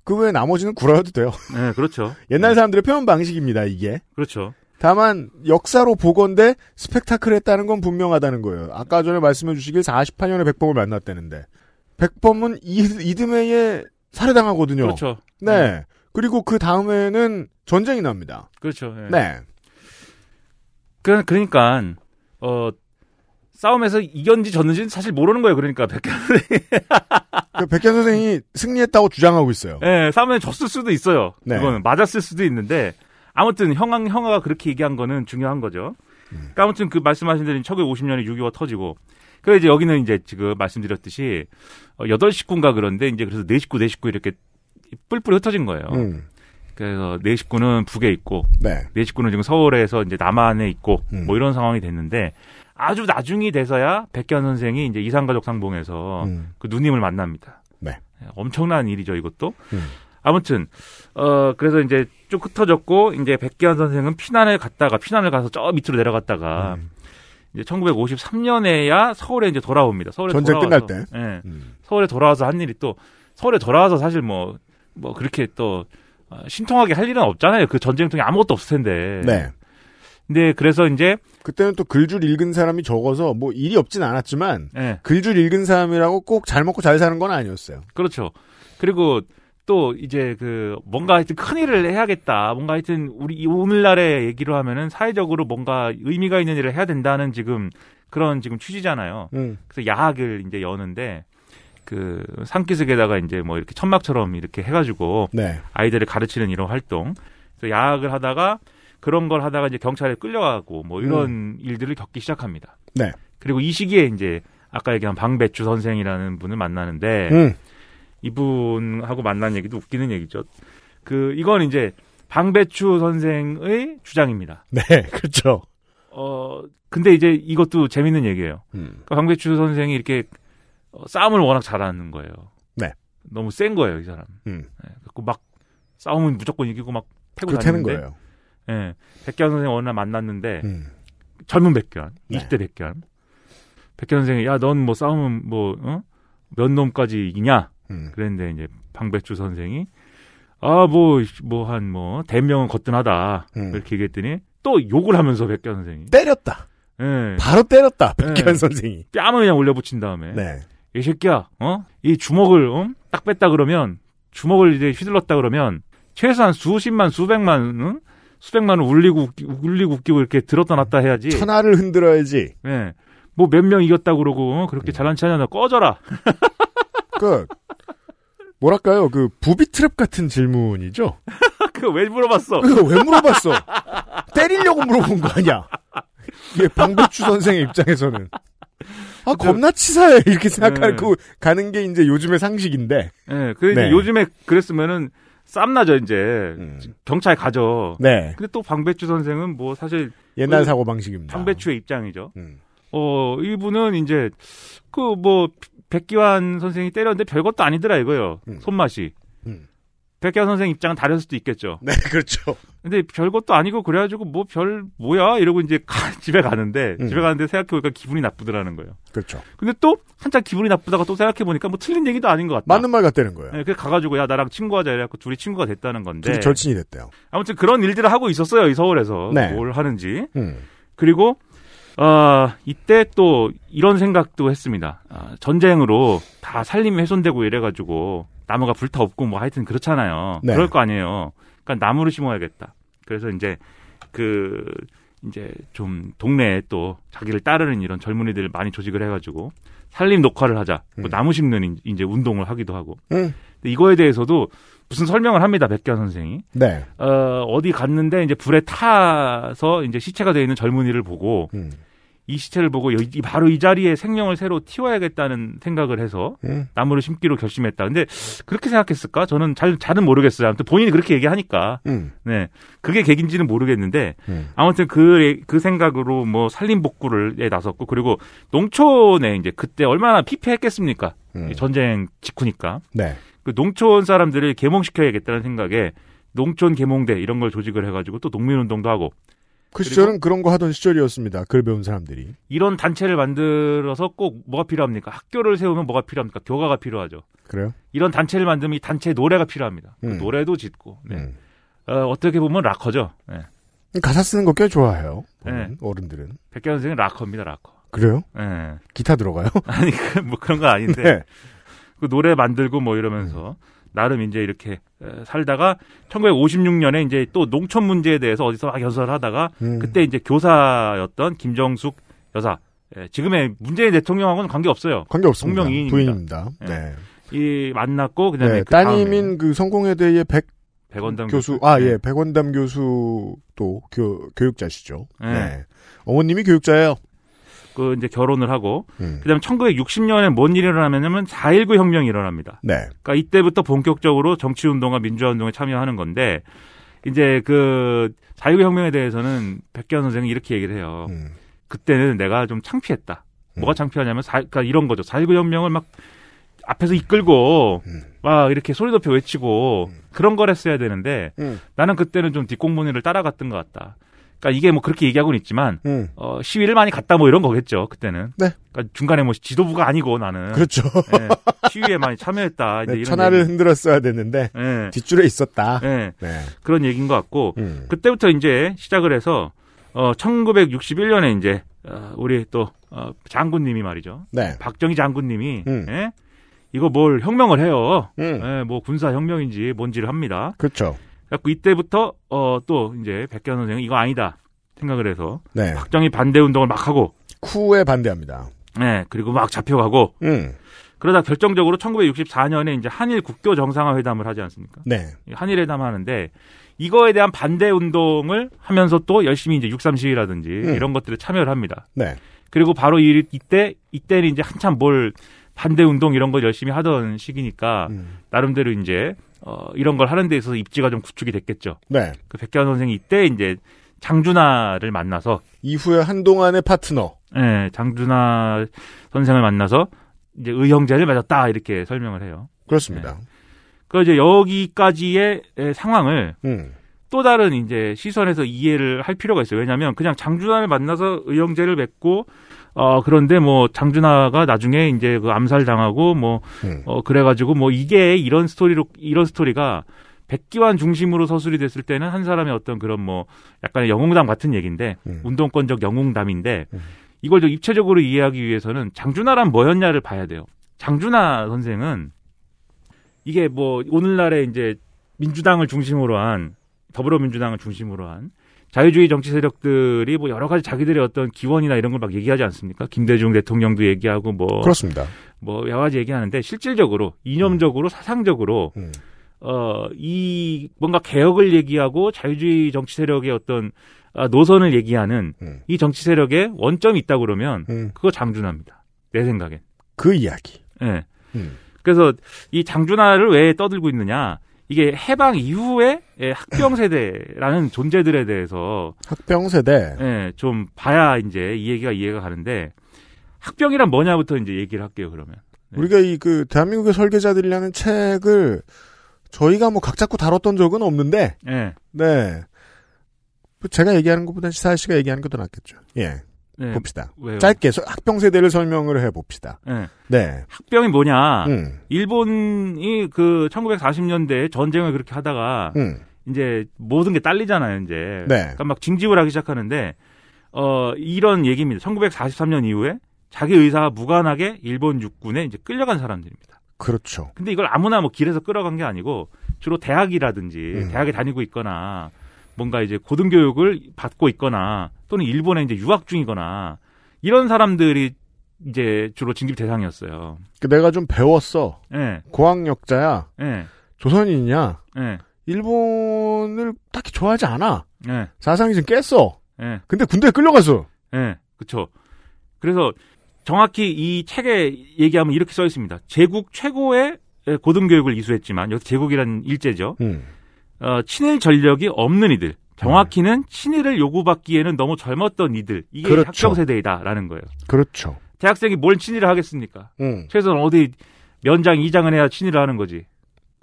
그 외에 나머지는 구라여도 돼요. <laughs> 네, 그렇죠. 옛날 사람들의 표현 방식입니다. 이게. 그렇죠. 다만 역사로 보건대 스펙타클 했다는 건 분명하다는 거예요. 아까 전에 말씀해 주시길 48년에 백범을 만났다는데 백범은 이, 이듬해에 살해당하거든요. 그렇죠. 네. 그리고 그 다음에는 전쟁이 납니다. 그렇죠. 예. 네. 그, 그러니까, 어, 싸움에서 이겼는지 졌는지는 사실 모르는 거예요. 그러니까, 백현 선생이. 그 백현 선생이 승리했다고 주장하고 있어요. 예, 싸움에 졌을 수도 있어요. 네. 그거는 맞았을 수도 있는데, 아무튼 형아, 형아가 그렇게 얘기한 거는 중요한 거죠. 그러니까 아무튼 그 말씀하신 대로 1950년에 6.25가 터지고, 그래 이제 여기는 이제 지금 말씀드렸듯이, 어, 8식구인가 그런데, 이제 그래서 4식구, 4식구 이렇게 뿔뿔이 흩어진 거예요. 음. 그래서 네 식구는 북에 있고 네. 네 식구는 지금 서울에서 이제 남한에 있고 음. 뭐 이런 상황이 됐는데 아주 나중이 돼서야 백현 선생이 이제 이산가족 상봉에서 음. 그 누님을 만납니다. 네. 엄청난 일이죠 이것도. 음. 아무튼 어 그래서 이제 쭉 흩어졌고 이제 백기환 선생은 피난을 갔다가 피난을 가서 저 밑으로 내려갔다가 음. 이제 1953년에야 서울에 이제 돌아옵니다. 서울에 전쟁 돌아와서, 끝날 때. 예. 음. 서울에 돌아와서 한 일이 또 서울에 돌아와서 사실 뭐뭐 그렇게 또 어, 신통하게 할 일은 없잖아요. 그 전쟁 통에 아무것도 없을 텐데. 네. 근데 그래서 이제 그때는 또 글줄 읽은 사람이 적어서 뭐 일이 없진 않았지만 예. 글줄 읽은 사람이라고 꼭 잘 먹고 잘 사는 건 아니었어요. 그렇죠. 그리고 또 이제 그 뭔가 하여튼 큰 일을 해야겠다. 뭔가 하여튼 우리 이 오늘날의 얘기로 하면은 사회적으로 뭔가 의미가 있는 일을 해야 된다는 지금 그런 지금 취지잖아요. 음. 그래서 야학을 이제 여는데 그 산기슭에다가 이제 뭐 이렇게 천막처럼 이렇게 해가지고 네. 아이들을 가르치는 이런 활동. 그래서 야학을 하다가 그런 걸 하다가 이제 경찰에 끌려가고 뭐 이런 일들을 겪기 시작합니다. 네. 그리고 이 시기에 이제 아까 얘기한 방배주 선생이라는 분을 만나는데 음. 이분하고 만난 얘기도 웃기는 얘기죠. 그 이건 이제 방배추 선생의 주장입니다. 네, <laughs> 그렇죠. 어 근데 이제 이것도 재밌는 얘기예요. 음. 그러니까 방배추 선생이 이렇게 어, 싸움을 워낙 잘하는 거예요. 네. 너무 센 거예요, 이 사람. 음. 네, 그래갖고 막 싸우면 무조건 이기고 막 패고 다니는데. 거예요. 예. 백기환 선생 어느 날 만났는데 음. 젊은 백기환, 네. 20대 백기환. 백기환 선생이 야, 넌 뭐 싸우면 뭐 어? 몇 놈까지 이기냐? 음. 그랬는데 이제 방배추 선생이 아 뭐 뭐한뭐 대명은 거뜬하다 음. 이렇게 얘기했더니 또 욕을 하면서 백기환 선생이 때렸다. 예. 바로 때렸다. 백현 네. 선생이. 뺨을 그냥 올려붙인 다음에 네. 이 새끼야, 어? 이 주먹을 어? 딱 뺐다 그러면 주먹을 이제 휘둘렀다 그러면 최소한 수십만, 수백만, 응? 수백만을 울리고 웃기, 울리고 웃기고 이렇게 들었다 놨다 해야지. 천하를 흔들어야지. 예. 뭐몇 명 이겼다 그러고 어? 그렇게 잘난 체하냐 너 꺼져라. <laughs> 그 뭐랄까요? 그 부비 트랩 같은 질문이죠. <laughs> 그거 왜 물어봤어? 그거 왜 물어봤어? 때리려고 물어본 거 아니야? 이게 방배추 선생의 입장에서는 아 겁나 치사해 이렇게 생각하고 가는 게 이제 요즘의 상식인데. 예. 그 네. 요즘에 그랬으면은 쌈나죠 이제 경찰 가죠. 네. 근데 또 방배추 선생은 뭐 사실 옛날 그 사고 방식입니다. 방배추의 입장이죠. 음. 어, 이분은 이제 그 뭐 백기환 선생이 때렸는데 별것도 아니더라 이거요. 손맛이. 음. 백기환 선생 입장은 다를 수도 있겠죠. 네, <laughs> 그렇죠. 근데 별것도 아니고 그래가지고 뭐 별 뭐야 이러고 이제 가- <laughs> 집에 가는데 음. 집에 가는데 생각해보니까 기분이 나쁘더라는 거예요. 그렇죠. 근데 또 한참 기분이 나쁘다가 또 생각해보니까 뭐 틀린 얘기도 아닌 것 같다. 맞는 말 같다는 거예요. 네, 그래서 가가지고 야 나랑 친구하자 이래갖고 둘이 친구가 됐다는 건데. 둘이 절친이 됐대요. 아무튼 그런 일들을 하고 있었어요 이 서울에서 네. 뭘 하는지. 음. 그리고 어, 이때 또 이런 생각도 했습니다. 아, 전쟁으로 다 살림이 훼손되고 이래가지고 나무가 불타 없고 뭐 하여튼 그렇잖아요. 네. 그럴 거 아니에요. 그러니까 나무를 심어야겠다. 그래서 이제 그 이제 좀 동네에 또 자기를 따르는 이런 젊은이들을 많이 조직을 해가지고 살림 녹화를 하자. 뭐 나무 심는 인- 이제 운동을 하기도 하고. 음. 근데 이거에 대해서도 무슨 설명을 합니다. 백기환 선생이. 네. 어, 어디 갔는데 이제 불에 타서 이제 시체가 되어 있는 젊은이를 보고 음. 이 시체를 보고 이- 이 바로 이 자리에 생명을 새로 틔워야겠다는 생각을 해서 음. 나무를 심기로 결심했다. 근데 그렇게 생각했을까? 저는 잘 잘은 모르겠어요. 아무튼 본인이 그렇게 얘기하니까. 음. 네. 그게 계기인지는 모르겠는데 음. 아무튼 그, 그 생각으로 뭐 산림복구를 에 나섰고 그리고 농촌에 이제 그때 얼마나 피폐했겠습니까? 음. 이 전쟁 직후니까. 네. 그 농촌 사람들을 계몽시켜야겠다는 생각에 농촌 계몽대 이런 걸 조직을 해가지고 또 농민운동도 하고 그 시절은 그런 거 하던 시절이었습니다. 글 배운 사람들이. 이런 단체를 만들어서 꼭 뭐가 필요합니까? 학교를 세우면 뭐가 필요합니까? 교가가 필요하죠. 그래요? 이런 단체를 만들면 이 단체 노래가 필요합니다. 그 음. 노래도 짓고. 네. 어, 떻게 보면 락커죠. 네. 가사 쓰는 거 꽤 좋아해요. 네. 어른들은. 백현 선생은 락커입니다, 락커. 그래요? 네. 기타 들어가요? <laughs> 아니, 그, 뭐 그런 거 아닌데. <laughs> 네. 그 노래 만들고 뭐 이러면서 나름 이제 이렇게 에, 살다가 1956년에 이제 또 농촌 문제에 대해서 어디서 막 연설을 하다가 음. 그때 이제 교사였던 김정숙 여사. 예, 지금의 문재인 대통령하고는 관계 없어요. 관계 없습니다. 부인입니다. 예. 네. 이 만났고 그다음에 네, 그 따님인 그 성공회 대의 백 백원담 교수, 교수. 아, 네. 예, 백원담 교수도 교, 교육자시죠. 네. 네. 어머님이 교육자예요. 그 이제 결혼을 하고 음. 그다음에 1960년에 뭔 일이 일어나냐면 4.19 혁명이 일어납니다. 네. 그러니까 이때부터 본격적으로 정치 운동과 민주화 운동에 참여하는 건데 이제 그 4.19 혁명에 대해서는 백기환 선생이 이렇게 얘기를 해요. 음. 그때는 내가 좀 창피했다. 뭐가 창피하냐면 사, 그러니까 이런 거죠. 4.19 혁명을 막 앞에서 이끌고 음. 막 이렇게 소리 높여 외치고 그런 걸 했어야 되는데 음. 나는 그때는 좀 뒷공무니를 따라갔던 것 같다. 그러니까 이게 뭐 그렇게 얘기하고는 있지만 음. 어, 시위를 많이 갔다 뭐 이런 거겠죠 그때는. 네. 그러니까 중간에 뭐 지도부가 아니고 나는. 그렇죠. 예, 시위에 많이 참여했다. 이제 네, 이런 천하를 얘기. 흔들었어야 됐는데 예. 뒷줄에 있었다. 예. 네. 그런 얘기인 것 같고 음. 그때부터 이제 시작을 해서 어 1961년에 이제 어, 우리 또 어, 장군님이 말이죠. 네. 박정희 장군님이 음. 예? 이거 뭘 혁명을 해요. 음. 예, 뭐 군사 혁명인지 뭔지를 합니다. 그렇죠. 그래갖고 이때부터 어, 또 이제 백현 선생은 이거 아니다 생각을 해서 네. 박정희 반대 운동을 막 하고 쿠에 반대합니다. 예, 그리고 막 잡혀가고 음. 그러다 결정적으로 1964년에 이제 한일 국교 정상화 회담을 하지 않습니까? 네. 한일 회담 하는데 이거에 대한 반대 운동을 하면서 또 열심히 이제 6.3 시위라든지 음. 이런 것들에 참여를 합니다. 네. 그리고 바로 이, 이때 이때는 이제 한참 뭘 반대 운동 이런 걸 열심히 하던 시기니까 음. 나름대로 이제 어 이런 걸 하는 데 있어서 입지가 좀 구축이 됐겠죠. 네. 그 백현 선생이 이때 이제 장준하를 만나서 이후에 한동안의 파트너. 예, 장준하 선생을 만나서 이제 의형제를 맺었다 이렇게 설명을 해요. 그렇습니다. 그 이제 여기까지의 에, 상황을 음. 또 다른 이제 시선에서 이해를 할 필요가 있어요. 왜냐하면 그냥 장준하를 만나서 의형제를 맺고 어 그런데 뭐 장준하가 나중에 이제 그 암살 당하고 뭐 음. 어 그래가지고 뭐 이게 이런 스토리로 이런 스토리가 백기환 중심으로 서술이 됐을 때는 한 사람의 어떤 그런 뭐 약간의 영웅담 같은 얘기인데 음. 운동권적 영웅담인데 이걸 좀 입체적으로 이해하기 위해서는 장준하란 뭐였냐를 봐야 돼요. 장준하 선생은 이게 뭐 오늘날의 이제 민주당을 중심으로 한 더불어민주당을 중심으로 한 자유주의 정치 세력들이 뭐 여러 가지 자기들의 어떤 기원이나 이런 걸 막 얘기하지 않습니까? 김대중 대통령도 얘기하고 뭐 그렇습니다. 뭐 여러 가지 얘기하는데 실질적으로 이념적으로 사상적으로 음. 어이 뭔가 개혁을 얘기하고 자유주의 정치 세력의 어떤 아, 노선을 얘기하는 음. 이 정치 세력의 원점이 있다 그러면 음. 그거 장준하입니다. 내 생각엔. 그 이야기. 예. 음. 그래서 이 장준하를 왜 떠들고 있느냐? 이게 해방 이후에 예, 학병 <clears throat> 세대라는 존재들에 대해서 학병 세대. 예, 좀 봐야 이제 이 얘기가 이해가 가는데 학병이란 뭐냐부터 이제 얘기를 할게요. 그러면. 우리가 이 그 대한민국의 설계자들이라는 책을 저희가 뭐 각 잡고 다뤘던 적은 없는데, 예. 네. 뭐 제가 얘기하는 것보다 시사 씨가 얘기하는 게더 낫겠죠. 예. 네. 봅시다. 왜요? 짧게 서- 학병 세대를 설명을 해 봅시다. 예. 네. 학병이 뭐냐? 음. 일본이 그 1940년대 전쟁을 그렇게 하다가 음. 이제 모든 게 딸리잖아요, 이제. 네. 그러니까 막 징집을 하기 시작하는데 어 이런 얘기입니다. 1943년 이후에 자기 의사와 무관하게 일본 육군에 이제 끌려간 사람들입니다. 그렇죠. 근데 이걸 아무나 뭐 길에서 끌어간 게 아니고 주로 대학이라든지 음. 대학에 다니고 있거나 뭔가 이제 고등교육을 받고 있거나 또는 일본에 이제 유학 중이거나 이런 사람들이 이제 주로 징집 대상이었어요. 그 내가 좀 배웠어. 예. 고학력자야. 예. 조선인이냐. 예. 일본을 딱히 좋아하지 않아. 예. 사상이 좀 깼어. 예. 근데 군대에 끌려갔어. 예. 그쵸. 그래서 정확히 이 책에 얘기하면 이렇게 써 있습니다. 제국 최고의 고등교육을 이수했지만 여기 제국이라는 일제죠. 음. 어, 친일 전력이 없는 이들. 정확히는 친일을 요구받기에는 너무 젊었던 이들. 이게 그렇죠. 학생 세대이다라는 거예요. 그렇죠. 대학생이 뭘 친일을 하겠습니까? 음. 최소한 어디 면장 이장은 해야 친일을 하는 거지.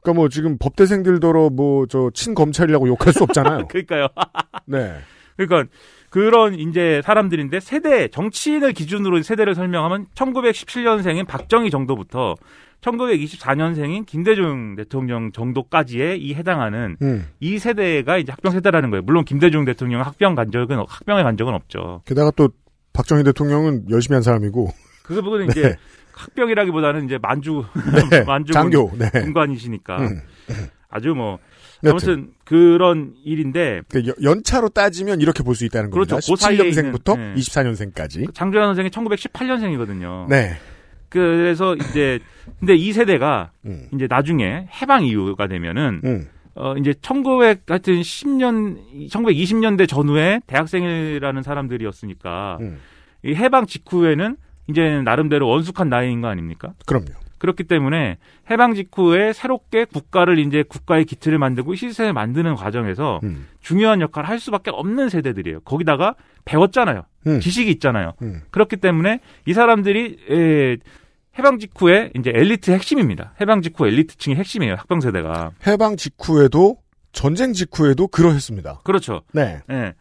그러니까 뭐 지금 법대생들더러 뭐 저 친검찰이라고 욕할 수 없잖아요. <laughs> 그러니까요. <laughs> 네. 그러니까 그런 이제 사람들인데 세대 정치인을 기준으로 세대를 설명하면 1917년생인 박정희 정도부터 1924년생인 김대중 대통령 정도까지의 이 해당하는 음. 이 세대가 이제 학병 세대라는 거예요. 물론 김대중 대통령은 학병 간 적은 학병에 간 적은 없죠. 게다가 또 박정희 대통령은 열심히 한 사람이고 그 부분은 네. 이제 학병이라기보다는 이제 만주 네, <laughs> 만주 장교, 네. 군관이시니까 음. 아주 뭐 여튼. 아무튼 그런 일인데 그 여- 연차로 따지면 이렇게 볼 수 있다는 겁니다. 그렇죠. 그 사이에 17년생부터 있는, 네. 24년생까지. 장조연 선생이 1918년생이거든요. 네. 그래서 이제 근데 이 세대가 음. 이제 나중에 해방 이후가 되면은 음. 어 이제 1900 하여튼 10년 1920년대 전후에 대학생이라는 사람들이었으니까 음. 이 해방 직후에는 이제 나름대로 원숙한 나이인 거 아닙니까? 그럼요. 그렇기 때문에 해방 직후에 새롭게 국가를 이제 국가의 기틀을 만들고 시스템을 만드는 과정에서 음. 중요한 역할을 할 수밖에 없는 세대들이에요. 거기다가 배웠잖아요. 음. 지식이 있잖아요. 음. 그렇기 때문에 이 사람들이 에, 해방 직후에 이제 엘리트 핵심입니다. 해방 직후 엘리트층의 핵심이에요. 학병 세대가. 해방 직후에도 전쟁 직후에도 그러했습니다. 그렇죠. 네. 예.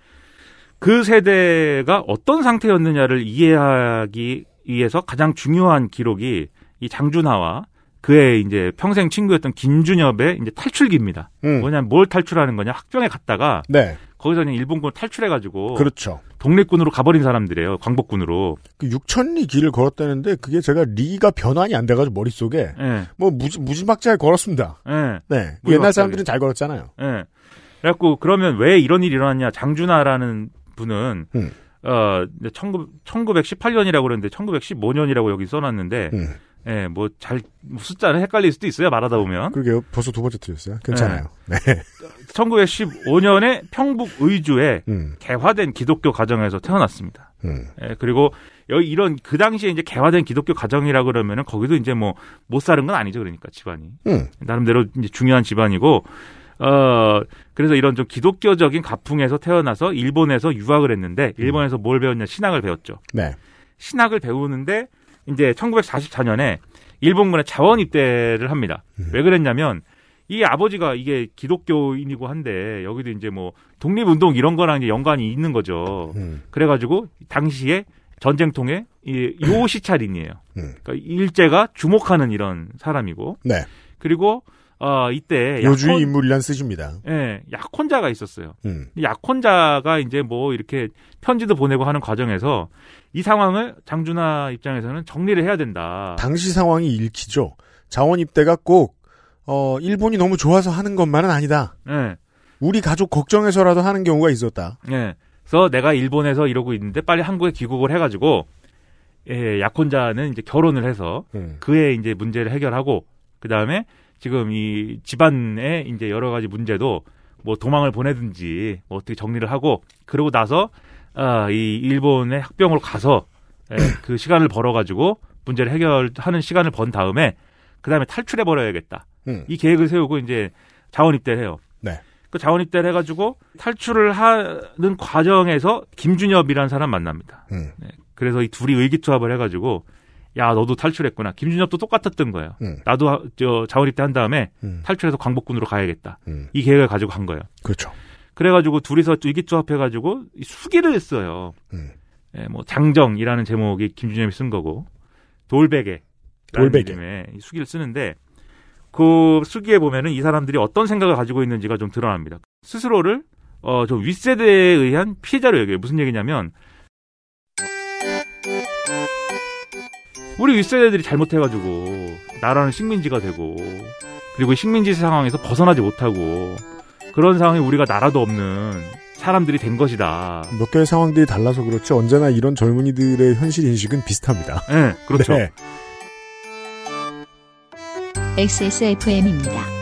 그 세대가 어떤 상태였느냐를 이해하기 위해서 가장 중요한 기록이 이 장준하와 그의 이제 평생 친구였던 김준엽의 이제 탈출기입니다. 음. 뭐냐면 뭘 탈출하는 거냐? 학병에 갔다가 네. 거기서 그냥 일본군 탈출해가지고 그렇죠. 독립군으로 가버린 사람들이에요. 광복군으로. 그 6천리 길을 걸었다는데 그게 제가 리가 변환이 안 돼가지고 머릿속에 예. 뭐 무지, 무지막지하게 걸었습니다. 예. 네. 무지막지하게. 옛날 사람들은 잘 걸었잖아요. 예. 그래갖고 그러면 왜 이런 일이 일어났냐? 장준하라는 분은 음. 어 19, 1918년이라고 그랬는데 1915년이라고 여기 써놨는데 음. 예, 뭐 잘 숫자는 헷갈릴 수도 있어요. 말하다 보면. 그러게요. 벌써 두 번째 틀렸어요. 괜찮아요. 네. 1915년에 평북 의주에 음. 개화된 기독교 가정에서 태어났습니다. 음. 예, 그리고 여기 이런 그 당시에 이제 개화된 기독교 가정이라 그러면은 거기도 이제 뭐 못 사는 건 아니죠. 그러니까 집안이. 음. 나름대로 이제 중요한 집안이고 어 그래서 이런 좀 기독교적인 가풍에서 태어나서 일본에서 유학을 했는데 일본에서 뭘 배웠냐 신학을 배웠죠. 네. 신학을 배우는데 이제 1944년에 일본군에 자원 입대를 합니다. 왜 그랬냐면 이 아버지가 이게 기독교인이고 한데 여기도 이제 뭐 독립운동 이런 거랑 이제 연관이 있는 거죠. 음. 그래가지고 당시에 전쟁통에 이 요시찰인이에요. <laughs> 음. 그러니까 일제가 주목하는 이런 사람이고 네. 그리고 어 이때 요주의 약혼- 인물이란 뜻입니다. 예, 약혼자가 있었어요. 음. 약혼자가 이제 뭐 이렇게 편지도 보내고 하는 과정에서 이 상황을 장준하 입장에서는 정리를 해야 된다. 당시 상황이 읽히죠. 자원 입대가 꼭 어, 일본이 너무 좋아서 하는 것만은 아니다. 예. 우리 가족 걱정해서라도 하는 경우가 있었다. 예. 그래서 내가 일본에서 이러고 있는데 빨리 한국에 귀국을 해가지고 예, 약혼자는 이제 결혼을 해서 음. 그의 이제 문제를 해결하고 그 다음에 지금 이 집안의 이제 여러 가지 문제도 뭐 도망을 보내든지 뭐 어떻게 정리를 하고 그러고 나서 아, 이 일본의 학병으로 가서 예, <coughs> 그 시간을 벌어가지고 문제를 해결하는 시간을 번 다음에 그 다음에 탈출해 버려야겠다. 음. 이 계획을 세우고 이제 자원 입대를 해요. 네. 그 자원 입대를 해가지고 탈출을 하는 과정에서 김준엽이라는 사람 만납니다. 음. 네, 그래서 이 둘이 의기투합을 해가지고 야 너도 탈출했구나. 김준엽도 똑같았던 거예요. 음. 나도 하- 저 자원 입대 한 다음에 음. 탈출해서 광복군으로 가야겠다. 음. 이 계획을 가지고 간 거예요. 그렇죠. 그래가지고 둘이서 또 의기투합해가지고 이 수기를 써요. 음. 예, 뭐 장정이라는 제목이 김준엽이 쓴 거고 돌베개 돌베개. 수기를 쓰는데 그 수기에 보면은 이 사람들이 어떤 생각을 가지고 있는지가 좀 드러납니다. 스스로를 어, 좀 윗세대에 의한 피해자로 여겨요. 무슨 얘기냐면 우리 윗세대들이 잘못해가지고 나라는 식민지가 되고 그리고 식민지 상황에서 벗어나지 못하고 그런 상황에 우리가 나라도 없는 사람들이 된 것이다. 몇 개의 상황들이 달라서 그렇지 언제나 이런 젊은이들의 현실 인식은 비슷합니다. 네, 그렇죠. 네. XSFM입니다.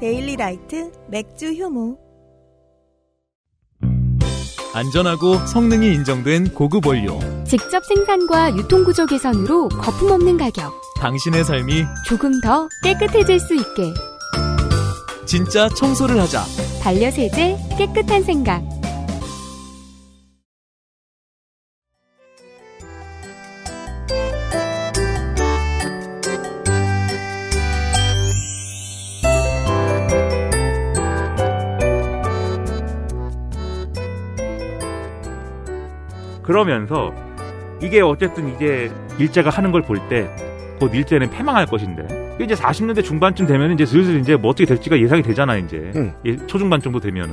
데일리 라이트 맥주 효모. 안전하고 성능이 인정된 고급 원료. 직접 생산과 유통구조 개선으로 거품 없는 가격. 당신의 삶이 조금 더 깨끗해질 수 있게. 진짜 청소를 하자. 반려세제 깨끗한 생각. 그러면서 이게 어쨌든 이제 일제가 하는 걸 볼 때 곧 일제는 패망할 것인데 이제 40년대 중반쯤 되면 이제 슬슬 이제 뭐 어떻게 될지가 예상이 되잖아 이제 응. 예, 초중반 정도 되면은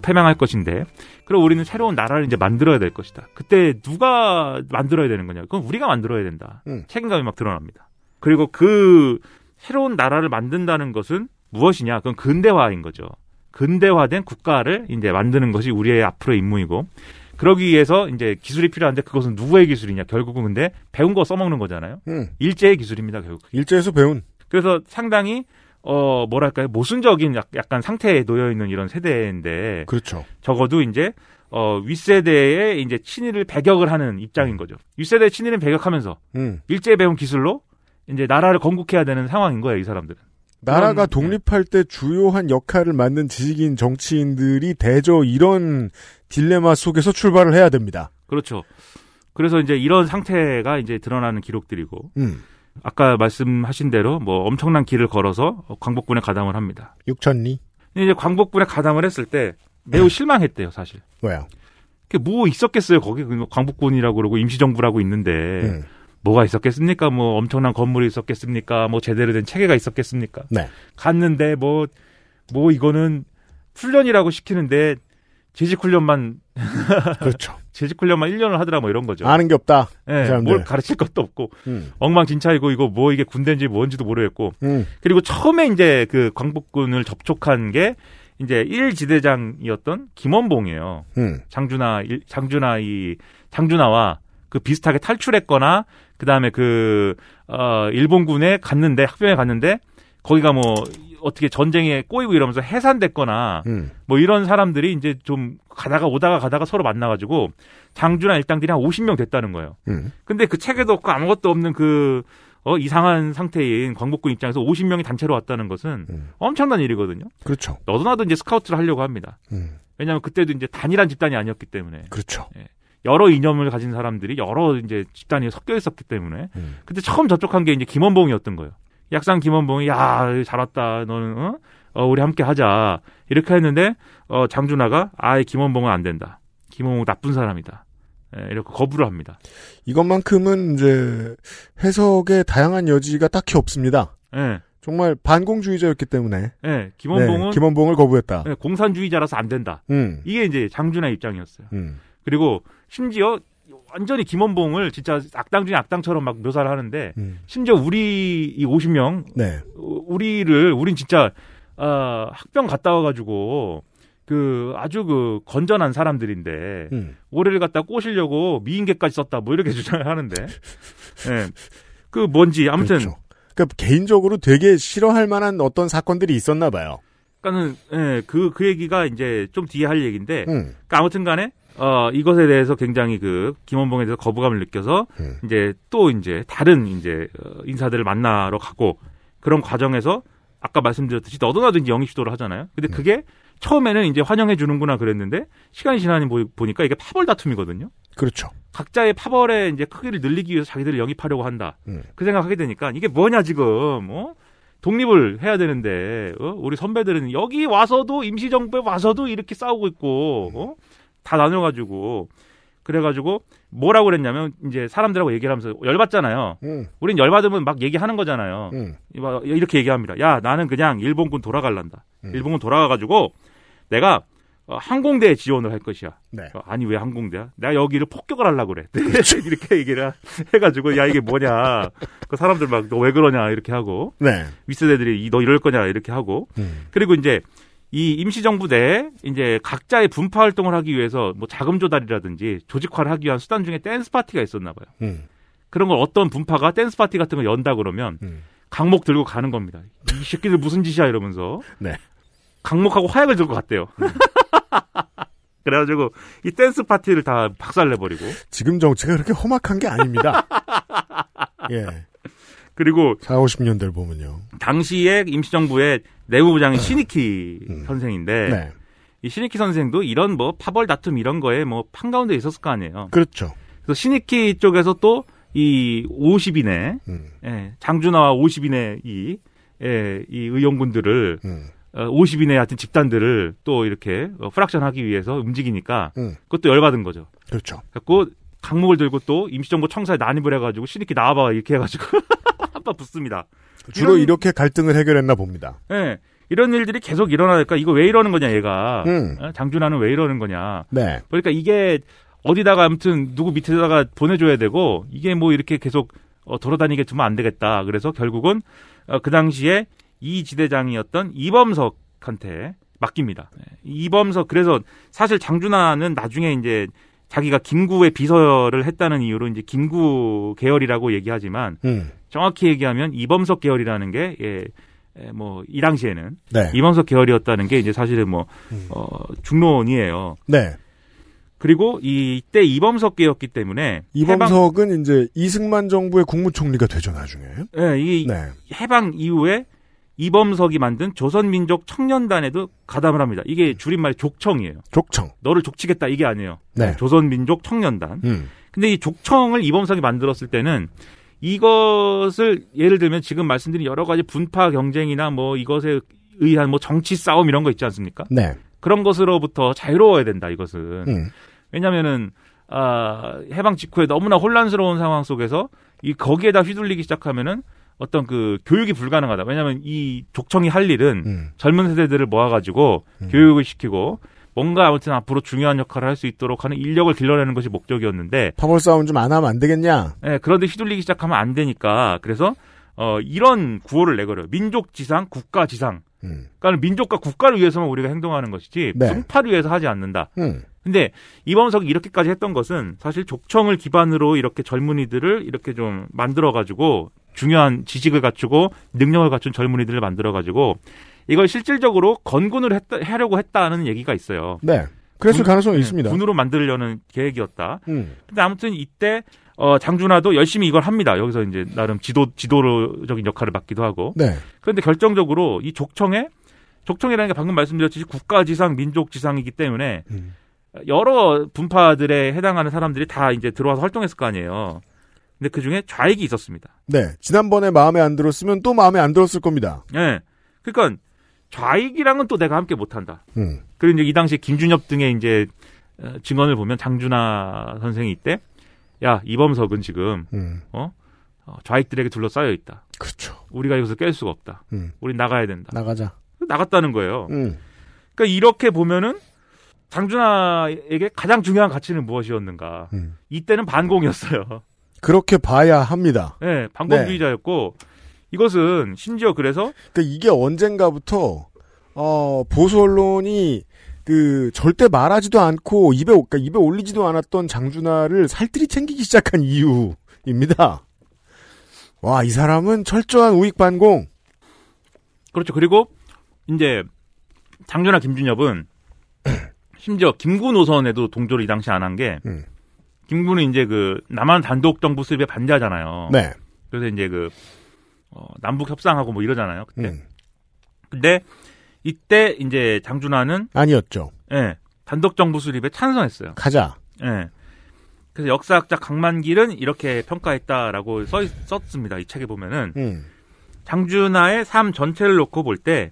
패망할 것인데 그럼 우리는 새로운 나라를 이제 만들어야 될 것이다. 그때 누가 만들어야 되는 거냐? 그건 우리가 만들어야 된다. 응. 책임감이 막 드러납니다. 그리고 그 새로운 나라를 만든다는 것은 무엇이냐? 그건 근대화인 거죠. 근대화된 국가를 이제 만드는 것이 우리의 앞으로의 임무이고 그러기 위해서 이제 기술이 필요한데 그것은 누구의 기술이냐? 결국은 근데 배운 거 써먹는 거잖아요. 음. 일제의 기술입니다, 결국. 일제에서 배운. 그래서 상당히 어 뭐랄까요 모순적인 약- 약간 상태에 놓여 있는 이런 세대인데 그렇죠. 적어도 이제 어 윗세대의 이제 친일을 배격을 하는 입장인 거죠. 윗세대의 친일을 배격하면서 음. 일제 배운 기술로 이제 나라를 건국해야 되는 상황인 거예요, 이 사람들은. 나라가 그런- 독립할 때 주요한 역할을 맡는 지식인 정치인들이 대저 이런 딜레마 속에서 출발을 해야 됩니다. 그렇죠. 그래서 이제 이런 상태가 이제 드러나는 기록들이고 음. 아까 말씀하신 대로 뭐 엄청난 길을 걸어서 광복군에 가담을 합니다. 육천리? 근데 이제 광복군에 가담을 했을 때 매우 실망했대요, 사실. 왜요? 그게 뭐 있었겠어요, 거기 그 광복군이라고 그러고 임시정부라고 있는데 음. 뭐가 있었겠습니까? 뭐 엄청난 건물이 있었겠습니까? 뭐 제대로 된 체계가 있었겠습니까? 네. 갔는데 뭐뭐 이거는 훈련이라고 시키는데 재직 훈련만 <laughs> 그렇죠. 재직 훈련만 1년을 하더라 뭐 이런 거죠. 아는 게 없다. 예, 이 사람들. 뭘 가르칠 것도 없고 음. 엉망진창이고 이거 뭐 이게 군대인지 뭔지도 모르겠고 음. 그리고 처음에 이제 그 광복군을 접촉한 게 이제 1지대장이었던 김원봉이에요. 음. 장준하 일- 장준하 이 장준하와 그 비슷하게 탈출했거나 그다음에 그 어, 일본군에 갔는데 학병에 갔는데 거기가 뭐 어떻게 전쟁에 꼬이고 이러면서 해산됐거나 음. 뭐 이런 사람들이 이제 좀 가다가 오다가 가다가 서로 만나가지고 장준하 일당들이 한 50명 됐다는 거예요. 음. 근데 그 체계도 없고 아무것도 없는 그 어, 이상한 상태인 광복군 입장에서 50명이 단체로 왔다는 것은 엄청난 일이거든요. 그렇죠. 너도 나도 이제 스카우트를 하려고 합니다. 음. 왜냐하면 그때도 이제 단일한 집단이 아니었기 때문에 그렇죠. 예. 여러 이념을 가진 사람들이 여러 이제 집단이 섞여 있었기 때문에 음. 그때 처음 접촉한 게 이제 김원봉이었던 거예요. 약상 김원봉이 야 잘 왔다 너는 어? 어, 우리 함께 하자 이렇게 했는데 어, 장준하가 아예 김원봉은 안 된다. 김원봉 나쁜 사람이다. 예, 이렇게 거부를 합니다. 이것만큼은 이제 해석의 다양한 여지가 딱히 없습니다. 예. 정말 반공주의자였기 때문에 예, 김원봉은 네, 김원봉을 거부했다. 예, 공산주의자라서 안 된다. 음. 이게 이제 장준하 입장이었어요. 음. 그리고 심지어 완전히 김원봉을 진짜 악당 중에 악당처럼 막 묘사를 하는데 음. 심지어 우리 이 50명 네. 우리를 우린 진짜 어, 학병 갔다 와가지고 그 아주 그 건전한 사람들인데 음. 올해를 갖다 꼬시려고 미인계까지 썼다 뭐 이렇게 <laughs> 주장을 하는데 예. 그 뭔지 아무튼 그렇죠. 그러니까 개인적으로 되게 싫어할 만한 어떤 사건들이 있었나 봐요. 그러니까는 예, 그, 그 얘기가 이제 좀 뒤에 할 얘기인데 음. 그러니까 아무튼 간에 어, 이것에 대해서 굉장히 그 김원봉에 대해서 거부감을 느껴서 음. 이제 또 이제 다른 이제 어, 인사들을 만나러 가고 그런 과정에서 아까 말씀드렸듯이 너도 나도 이제 영입 시도를 하잖아요. 근데 음. 그게 처음에는 이제 환영해 주는구나 그랬는데 시간이 지나니 보- 보니까 이게 파벌 다툼이거든요. 그렇죠. 각자의 파벌의 이제 크기를 늘리기 위해서 자기들을 영입하려고 한다. 음. 그 생각하게 되니까 이게 뭐냐 지금 어? 독립을 해야 되는데 어? 우리 선배들은 여기 와서도 임시정부에 와서도 이렇게 싸우고 있고 어? 다 나눠가지고 그래가지고 뭐라고 그랬냐면 이제 사람들하고 얘기를 하면서 열받잖아요. 음. 우린 열받으면 막 얘기하는 거잖아요. 음. 막 이렇게 얘기합니다. 야 나는 그냥 일본군 돌아갈란다. 음. 일본군 돌아가가지고 내가 어, 항공대에 지원을 할 것이야. 네. 어, 아니 왜 항공대야? 내가 여기를 폭격을 하려고 그래. <laughs> 이렇게 얘기를 하- 해가지고 야 이게 뭐냐. 그 사람들 막 너 왜 그러냐 이렇게 하고 네. 윗세대들이 이- 너 이럴 거냐 이렇게 하고 음. 그리고 이제 이 임시정부 내에 이제 각자의 분파 활동을 하기 위해서 뭐 자금 조달이라든지 조직화를 하기 위한 수단 중에 댄스 파티가 있었나 봐요. 음. 그런 걸 어떤 분파가 댄스 파티 같은 걸 연다 그러면 음. 각목 들고 가는 겁니다. 이 새끼들 무슨 짓이야 이러면서 네. 각목하고 화약을 들고 갔대요. <laughs> 그래가지고 이 댄스 파티를 다 박살내버리고 지금 정치가 그렇게 험악한 게 아닙니다. <laughs> 예. 그리고 4, 50년대를 보면요. 당시에 임시정부의 내무부장이 시니키 선생인데 음. 네. 이 시니키 선생도 이런 뭐 파벌 다툼 이런 거에 뭐 판가운데 있었을 거 아니에요. 그렇죠. 그래서 시니키 쪽에서 또 이 50인의 음. 예, 장준하와 50인의 이, 예, 이 의원군들을 음. 어, 50인의 하여튼 집단들을 또 이렇게 어, 프락션하기 위해서 움직이니까 음. 그것도 열받은 거죠. 그렇죠. 그래고 강목을 들고 또 임시정부 청사에 난입을 해가지고 시니키 나와봐 이렇게 해가지고 <laughs> 한판 붙습니다. 주로 이런- 이렇게 갈등을 해결했나 봅니다. 예. 이런 일들이 계속 일어나니까 이거 왜 이러는 거냐 얘가 음. 어, 장준하는 왜 이러는 거냐 네. 그러니까 이게 어디다가 아무튼 누구 밑에다가 보내줘야 되고 이게 뭐 이렇게 계속 어, 돌아다니게 두면 안 되겠다 그래서 결국은 어, 그 당시에 이 지대장이었던 이범석한테 맡깁니다 네. 이범석 그래서 사실 장준하는 나중에 이제 자기가 김구의 비서를 했다는 이유로 이제 김구 계열이라고 얘기하지만 음. 정확히 얘기하면 이범석 계열이라는 게 예, 예, 뭐, 이 당시에는. 네. 이범석 계열이었다는 게 이제 사실은 뭐, 어, 중론이에요. 네. 그리고 이때 이범석 계였기 때문에. 해방, 이범석은 이제 이승만 정부의 국무총리가 되죠, 나중에. 예, 이 네. 해방 이후에 이범석이 만든 조선민족 청년단에도 가담을 합니다. 이게 줄임말 족청이에요. 족청. 너를 족치겠다 이게 아니에요. 네. 조선민족 청년단. 음. 근데 이 족청을 이범석이 만들었을 때는 이것을 예를 들면 지금 말씀드린 여러 가지 분파 경쟁이나 뭐 이것에 의한 뭐 정치 싸움 이런 거 있지 않습니까? 네. 그런 것으로부터 자유로워야 된다 이것은. 음. 왜냐면은 아, 해방 직후에 너무나 혼란스러운 상황 속에서 이 거기에다 휘둘리기 시작하면은 어떤 그 교육이 불가능하다. 왜냐하면 이 족청이 할 일은 음. 젊은 세대들을 모아가지고 교육을 시키고 뭔가 아무튼 앞으로 중요한 역할을 할 수 있도록 하는 인력을 길러내는 것이 목적이었는데 파벌 싸움 좀 안 하면 안 되겠냐? 예, 그런데 휘둘리기 시작하면 안 되니까 그래서 어 이런 구호를 내걸어요. 민족 지상, 국가 지상. 음. 그러니까 민족과 국가를 위해서만 우리가 행동하는 것이지 네. 분파를 위해서 하지 않는다. 음. 근데 이범석이 이렇게까지 했던 것은 사실 족청을 기반으로 이렇게 젊은이들을 이렇게 좀 만들어 가지고 중요한 지식을 갖추고 능력을 갖춘 젊은이들을 만들어 가지고 이걸 실질적으로 건군을 했다, 하려고 했다는 얘기가 있어요. 네. 그랬을 군- 가능성이 네, 있습니다. 군으로 만들려는 계획이었다. 음. 근데 아무튼 이때 어, 장준하도 열심히 이걸 합니다. 여기서 이제 나름 지도 지도적인 역할을 맡기도 하고. 네. 그런데 결정적으로 이 족청에 족청이라는 게 방금 말씀드렸듯이 국가지상, 민족지상이기 때문에 음. 여러 분파들에 해당하는 사람들이 다 이제 들어와서 활동했을 거 아니에요. 근데 그 중에 좌익이 있었습니다. 네. 지난번에 마음에 안 들었으면 또 마음에 안 들었을 겁니다. 예. 그러니까 좌익이랑은 또 내가 함께 못한다. 음. 그리고 이제 이 당시에 김준엽 등의 이제 어, 증언을 보면 장준하 선생이 이때 야 이범석은 지금 음. 어? 어, 좌익들에게 둘러싸여 있다. 그렇죠. 우리가 여기서 깰 수가 없다. 음. 우리 나가야 된다. 나가자. 나갔다는 거예요. 음. 그러니까 이렇게 보면은 장준하에게 가장 중요한 가치는 무엇이었는가? 음. 이때는 반공이었어요. 그렇게 봐야 합니다. 네, 반공주의자였고 이것은 심지어 그래서 그러니까 이게 언젠가부터 어, 보수 언론이 그 절대 말하지도 않고 입에 그러니까 입에 올리지도 않았던 장준하를 살뜰히 챙기기 시작한 이유입니다. 와, 이 사람은 철저한 우익 반공. 그렇죠. 그리고 이제 장준하 김준엽은 <clears throat> 심지어 김구 노선에도 동조를 이 당시 안 한 게 음. 김구는 이제 그 남한 단독 정부 수립에 반대하잖아요. 네. 그래서 이제 그 어, 남북 협상하고 뭐 이러잖아요. 그때. 음. 근데 이때 이제 장준하는 아니었죠. 예, 단독 정부 수립에 찬성했어요. 가자. 예. 그래서 역사학자 강만길은 이렇게 평가했다라고 써, 썼습니다. 이 책에 보면은 음. 장준하의 삶 전체를 놓고 볼 때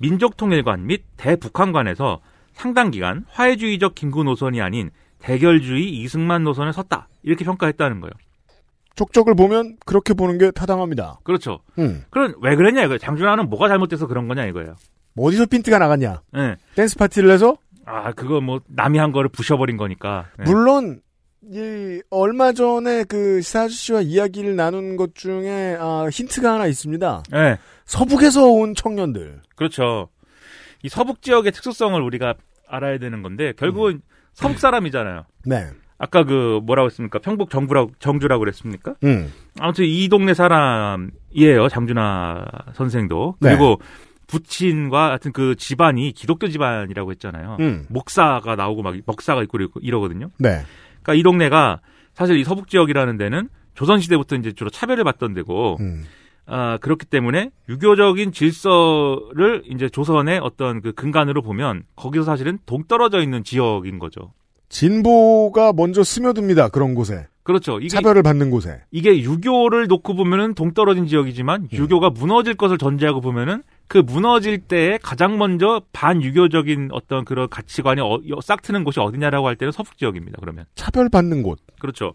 민족 통일관 및 대북한관에서 상당 기간 화해주의적 김구 노선이 아닌 대결주의 이승만 노선에 섰다. 이렇게 평가했다는 거예요. 족적을 보면 그렇게 보는 게 타당합니다. 그렇죠. 음. 그럼 왜 그랬냐 이거예요. 장준하는 뭐가 잘못돼서 그런 거냐 이거예요. 뭐 어디서 핀트가 나갔냐? 네. 댄스 파티를 해서 아, 그거 뭐 남이 한 거를 부셔버린 거니까. 네. 물론 이 얼마 전에 그 시사 아저씨와 이야기를 나눈 것 중에 아, 힌트가 하나 있습니다. 네. 서북에서 온 청년들. 그렇죠. 이 서북 지역의 특수성을 우리가 알아야 되는 건데 결국은 서북 사람이잖아요. 네. 아까 그 뭐라고 했습니까? 평북 정부라고 정주라고 그랬습니까? 음. 아무튼 이 동네 사람이에요. 장준하 선생도. 네. 그리고 부친과 같은 그 집안이 기독교 집안이라고 했잖아요. 음. 목사가 나오고 막 먹사가 있고 이러- 이러거든요. 네. 그러니까 이 동네가 사실 이 서북 지역이라는 데는 조선 시대부터 이제 주로 차별을 받던 데고 음. 아 그렇기 때문에 유교적인 질서를 이제 조선의 어떤 그 근간으로 보면 거기서 사실은 동떨어져 있는 지역인 거죠. 진보가 먼저 스며듭니다. 그런 곳에. 그렇죠. 이게 차별을 받는 곳에. 이게 유교를 놓고 보면은 동떨어진 지역이지만 유교가 무너질 것을 전제하고 보면은 그 무너질 때에 가장 먼저 반유교적인 어떤 그런 가치관이 어, 싹 트는 곳이 어디냐라고 할 때는 서북 지역입니다. 그러면 차별받는 곳. 그렇죠.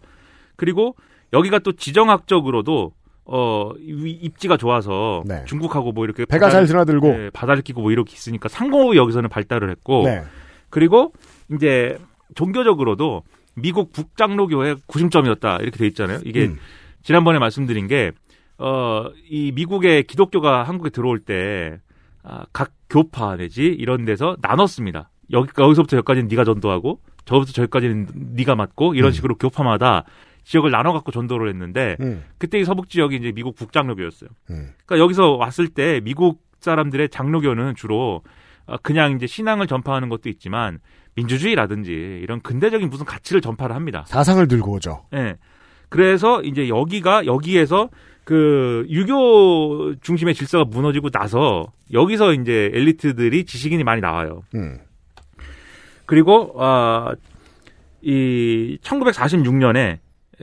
그리고 여기가 또 지정학적으로도 어 이- 입지가 좋아서 네. 중국하고 뭐 이렇게 배가 잘 드나들고. 네, 바다를 끼고 뭐 이렇게 있으니까 상공업이 여기서는 발달을 했고 네. 그리고 이제 종교적으로도 미국 북장로교의 구심점이었다 이렇게 돼 있잖아요. 이게 음. 지난번에 말씀드린 게 어, 이 미국의 기독교가 한국에 들어올 때, 아, 각 교파 내지 이런 데서 나눴습니다. 여기, 여기서부터 여기까지는 네가 전도하고, 저부터 저기까지는 네가 맡고, 이런 음. 식으로 교파마다 지역을 나눠 갖고 전도를 했는데, 음. 그때 이 서북 지역이 이제 미국 북장로교였어요. 음. 그러니까 여기서 왔을 때 미국 사람들의 장로교는 주로 어, 그냥 이제 신앙을 전파하는 것도 있지만, 민주주의라든지 이런 근대적인 무슨 가치를 전파를 합니다. 사상을 들고 오죠. 예. 그래서 이제 여기가 여기에서 그 유교 중심의 질서가 무너지고 나서 여기서 이제 엘리트들이 지식인이 많이 나와요. 음. 그리고 아이 1946년에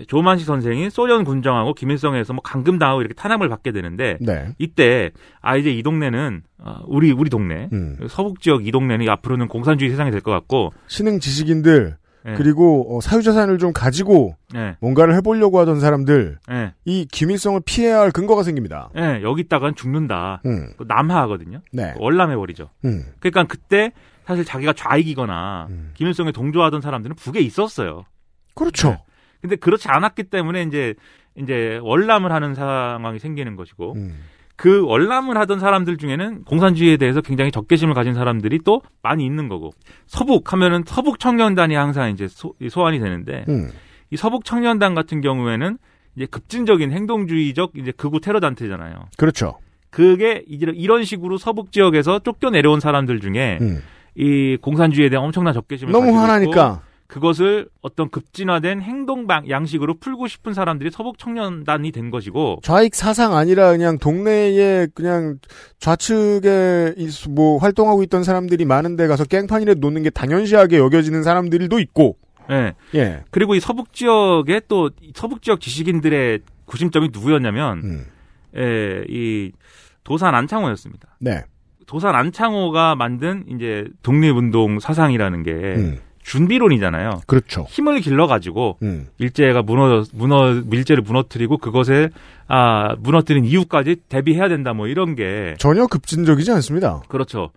조만시 선생이 소련 군정하고 김일성에서 뭐 감금당하고 이렇게 탄압을 받게 되는데 네. 이때 아 이제 이 동네는 아, 우리 우리 동네 음. 서북 지역 이 동네는 앞으로는 공산주의 세상이 될 것 같고 신흥 지식인들 네. 그리고 어, 사유재산을 좀 가지고 네. 뭔가를 해보려고 하던 사람들 네. 이 김일성을 피해야 할 근거가 생깁니다. 예, 여기 있다간 죽는다. 음. 그 남하하거든요. 네. 월남해 버리죠. 음. 그러니까 그때 사실 자기가 좌익이거나 음. 김일성에 동조하던 사람들은 북에 있었어요. 그렇죠. 네. 근데 그렇지 않았기 때문에 이제 이제 월남을 하는 상황이 생기는 것이고 음. 그 월남을 하던 사람들 중에는 공산주의에 대해서 굉장히 적개심을 가진 사람들이 또 많이 있는 거고 서북 하면은 서북 청년단이 항상 이제 소, 소환이 되는데 음. 이 서북 청년단 같은 경우에는 이제 급진적인 행동주의적 이제 극우 테러 단체잖아요. 그렇죠. 그게 이제 이런 식으로 서북 지역에서 쫓겨 내려온 사람들 중에 음. 이 공산주의에 대한 엄청난 적개심을 너무 화나니까. 그것을 어떤 급진화된 행동 방 양식으로 풀고 싶은 사람들이 서북 청년단이 된 것이고 좌익 사상 아니라 그냥 동네에 그냥 좌측에 이- 뭐 활동하고 있던 사람들이 많은데 가서 깽판이라도 놓는 게 당연시하게 여겨지는 사람들도 있고. 예. 예. 그리고 이 서북 지역에 또이 서북 지역 지식인들의 구심점이 누구였냐면 음. 예, 이 도산 안창호였습니다. 네. 도산 안창호가 만든 이제 독립운동 사상이라는 게 음. 준비론이잖아요. 그렇죠. 힘을 길러 가지고 음. 일제가 무너 무너 밀제를 무너뜨리고 그것을 아 무너뜨린 이유까지 대비해야 된다 뭐 이런 게 전혀 급진적이지 않습니다. 그렇죠.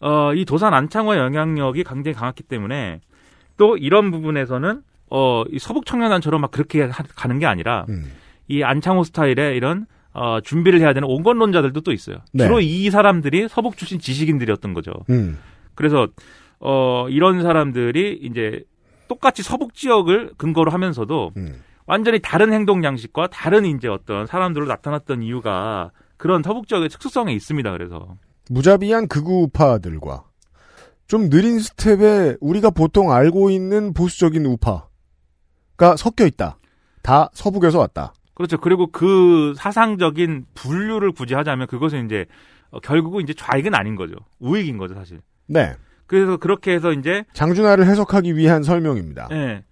어, 이 도산 안창호의 영향력이 굉장히 강했기 때문에 또 이런 부분에서는 어, 이 서북 청년단처럼 막 그렇게 하- 가는 게 아니라 음. 이 안창호 스타일의 이런 어, 준비를 해야 되는 온건론자들도 또 있어요. 네. 주로 이 사람들이 서북 출신 지식인들이었던 거죠. 음. 그래서 어, 이런 사람들이 이제 똑같이 서북 지역을 근거로 하면서도 음. 완전히 다른 행동 양식과 다른 이제 어떤 사람들로 나타났던 이유가 그런 서북 지역의 특수성에 있습니다. 그래서 무자비한 극우파들과 좀 느린 스텝에 우리가 보통 알고 있는 보수적인 우파가 섞여 있다. 다 서북에서 왔다. 그렇죠. 그리고 그 사상적인 분류를 굳이 하자면 그것은 이제 어, 결국은 이제 좌익은 아닌 거죠. 우익인 거죠, 사실. 네. 그래서 그렇게 해서 이제 장준하를 해석하기 위한 설명입니다. 예.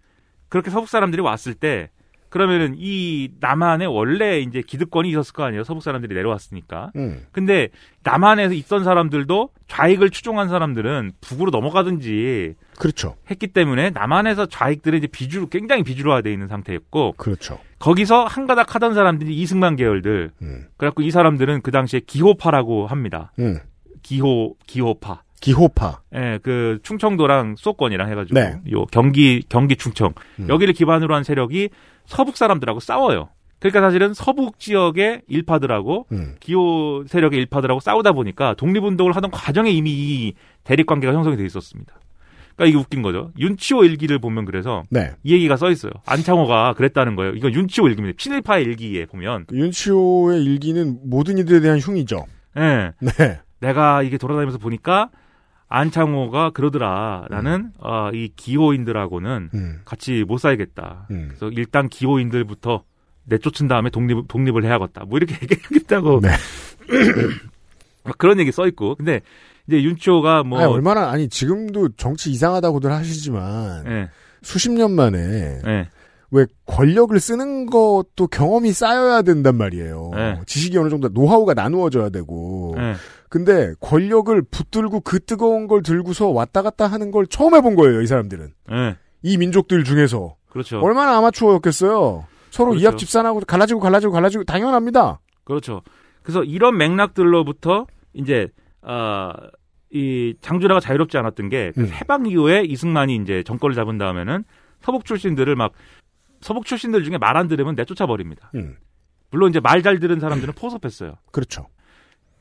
그렇게 서북 사람들이 왔을 때 그러면은 이 남한에 원래 이제 기득권이 있었을 거 아니에요. 서북 사람들이 내려왔으니까. 음. 근데 남한에서 있던 사람들도 좌익을 추종한 사람들은 북으로 넘어가든지 그렇죠. 했기 때문에 남한에서 좌익들은 이제 비주로 굉장히 비주로화돼 있는 상태였고 그렇죠. 거기서 한가닥 하던 사람들이 이승만 계열들. 음. 그래갖고 이 사람들은 그 당시에 기호파라고 합니다. 음. 기호 기호파. 기호파. 예, 그 충청도랑 수도권이랑 해가지고 네. 요 경기 경기 충청 음. 여기를 기반으로 한 세력이 서북 사람들하고 싸워요. 그러니까 사실은 서북 지역의 일파들하고 음. 기호 세력의 일파들하고 싸우다 보니까 독립운동을 하던 과정에 이미 이 대립 관계가 형성이 돼 있었습니다. 그러니까 이게 웃긴 거죠. 윤치호 일기를 보면 그래서 네. 이 얘기가 써 있어요. 안창호가 그랬다는 거예요. 이건 윤치호 일기입니다. 친일파의 일기에 보면 그 윤치호의 일기는 모든 이들에 대한 흉이죠. 예. 네. 내가 이게 돌아다니면서 보니까 안창호가 그러더라. 나는 어, 이 기호인들하고는 음. 같이 못 살겠다. 음. 그래서 일단 기호인들부터 내쫓은 다음에 독립 독립을 해야겠다. 뭐 이렇게 <laughs> 얘기하겠다고. 네. 막 그런 얘기 써 있고. 근데 이제 윤치호가 뭐 아니, 얼마나 아니 지금도 정치 이상하다고들 하시지만 예. 수십 년 만에 예. 왜 권력을 쓰는 것도 경험이 쌓여야 된단 말이에요. 네. 지식이 어느 정도 노하우가 나누어져야 되고. 예. 근데 권력을 붙들고 그 뜨거운 걸 들고서 왔다 갔다 하는 걸 처음 해본 거예요, 이 사람들은. 예. 이 민족들 중에서. 그렇죠. 얼마나 아마추어였겠어요. 서로 그렇죠. 이합 집산하고 갈라지고 갈라지고 갈라지고 당연합니다. 그렇죠. 그래서 이런 맥락들로부터 이제 아, 이 장준하가 자유롭지 않았던 게 음. 해방 이후에 이승만이 이제 정권을 잡은 다음에는 서북 출신들을 막 서북 출신들 중에 말 안 들으면 내쫓아 버립니다. 음. 물론 이제 말 잘 들은 사람들은 포섭했어요. 그렇죠.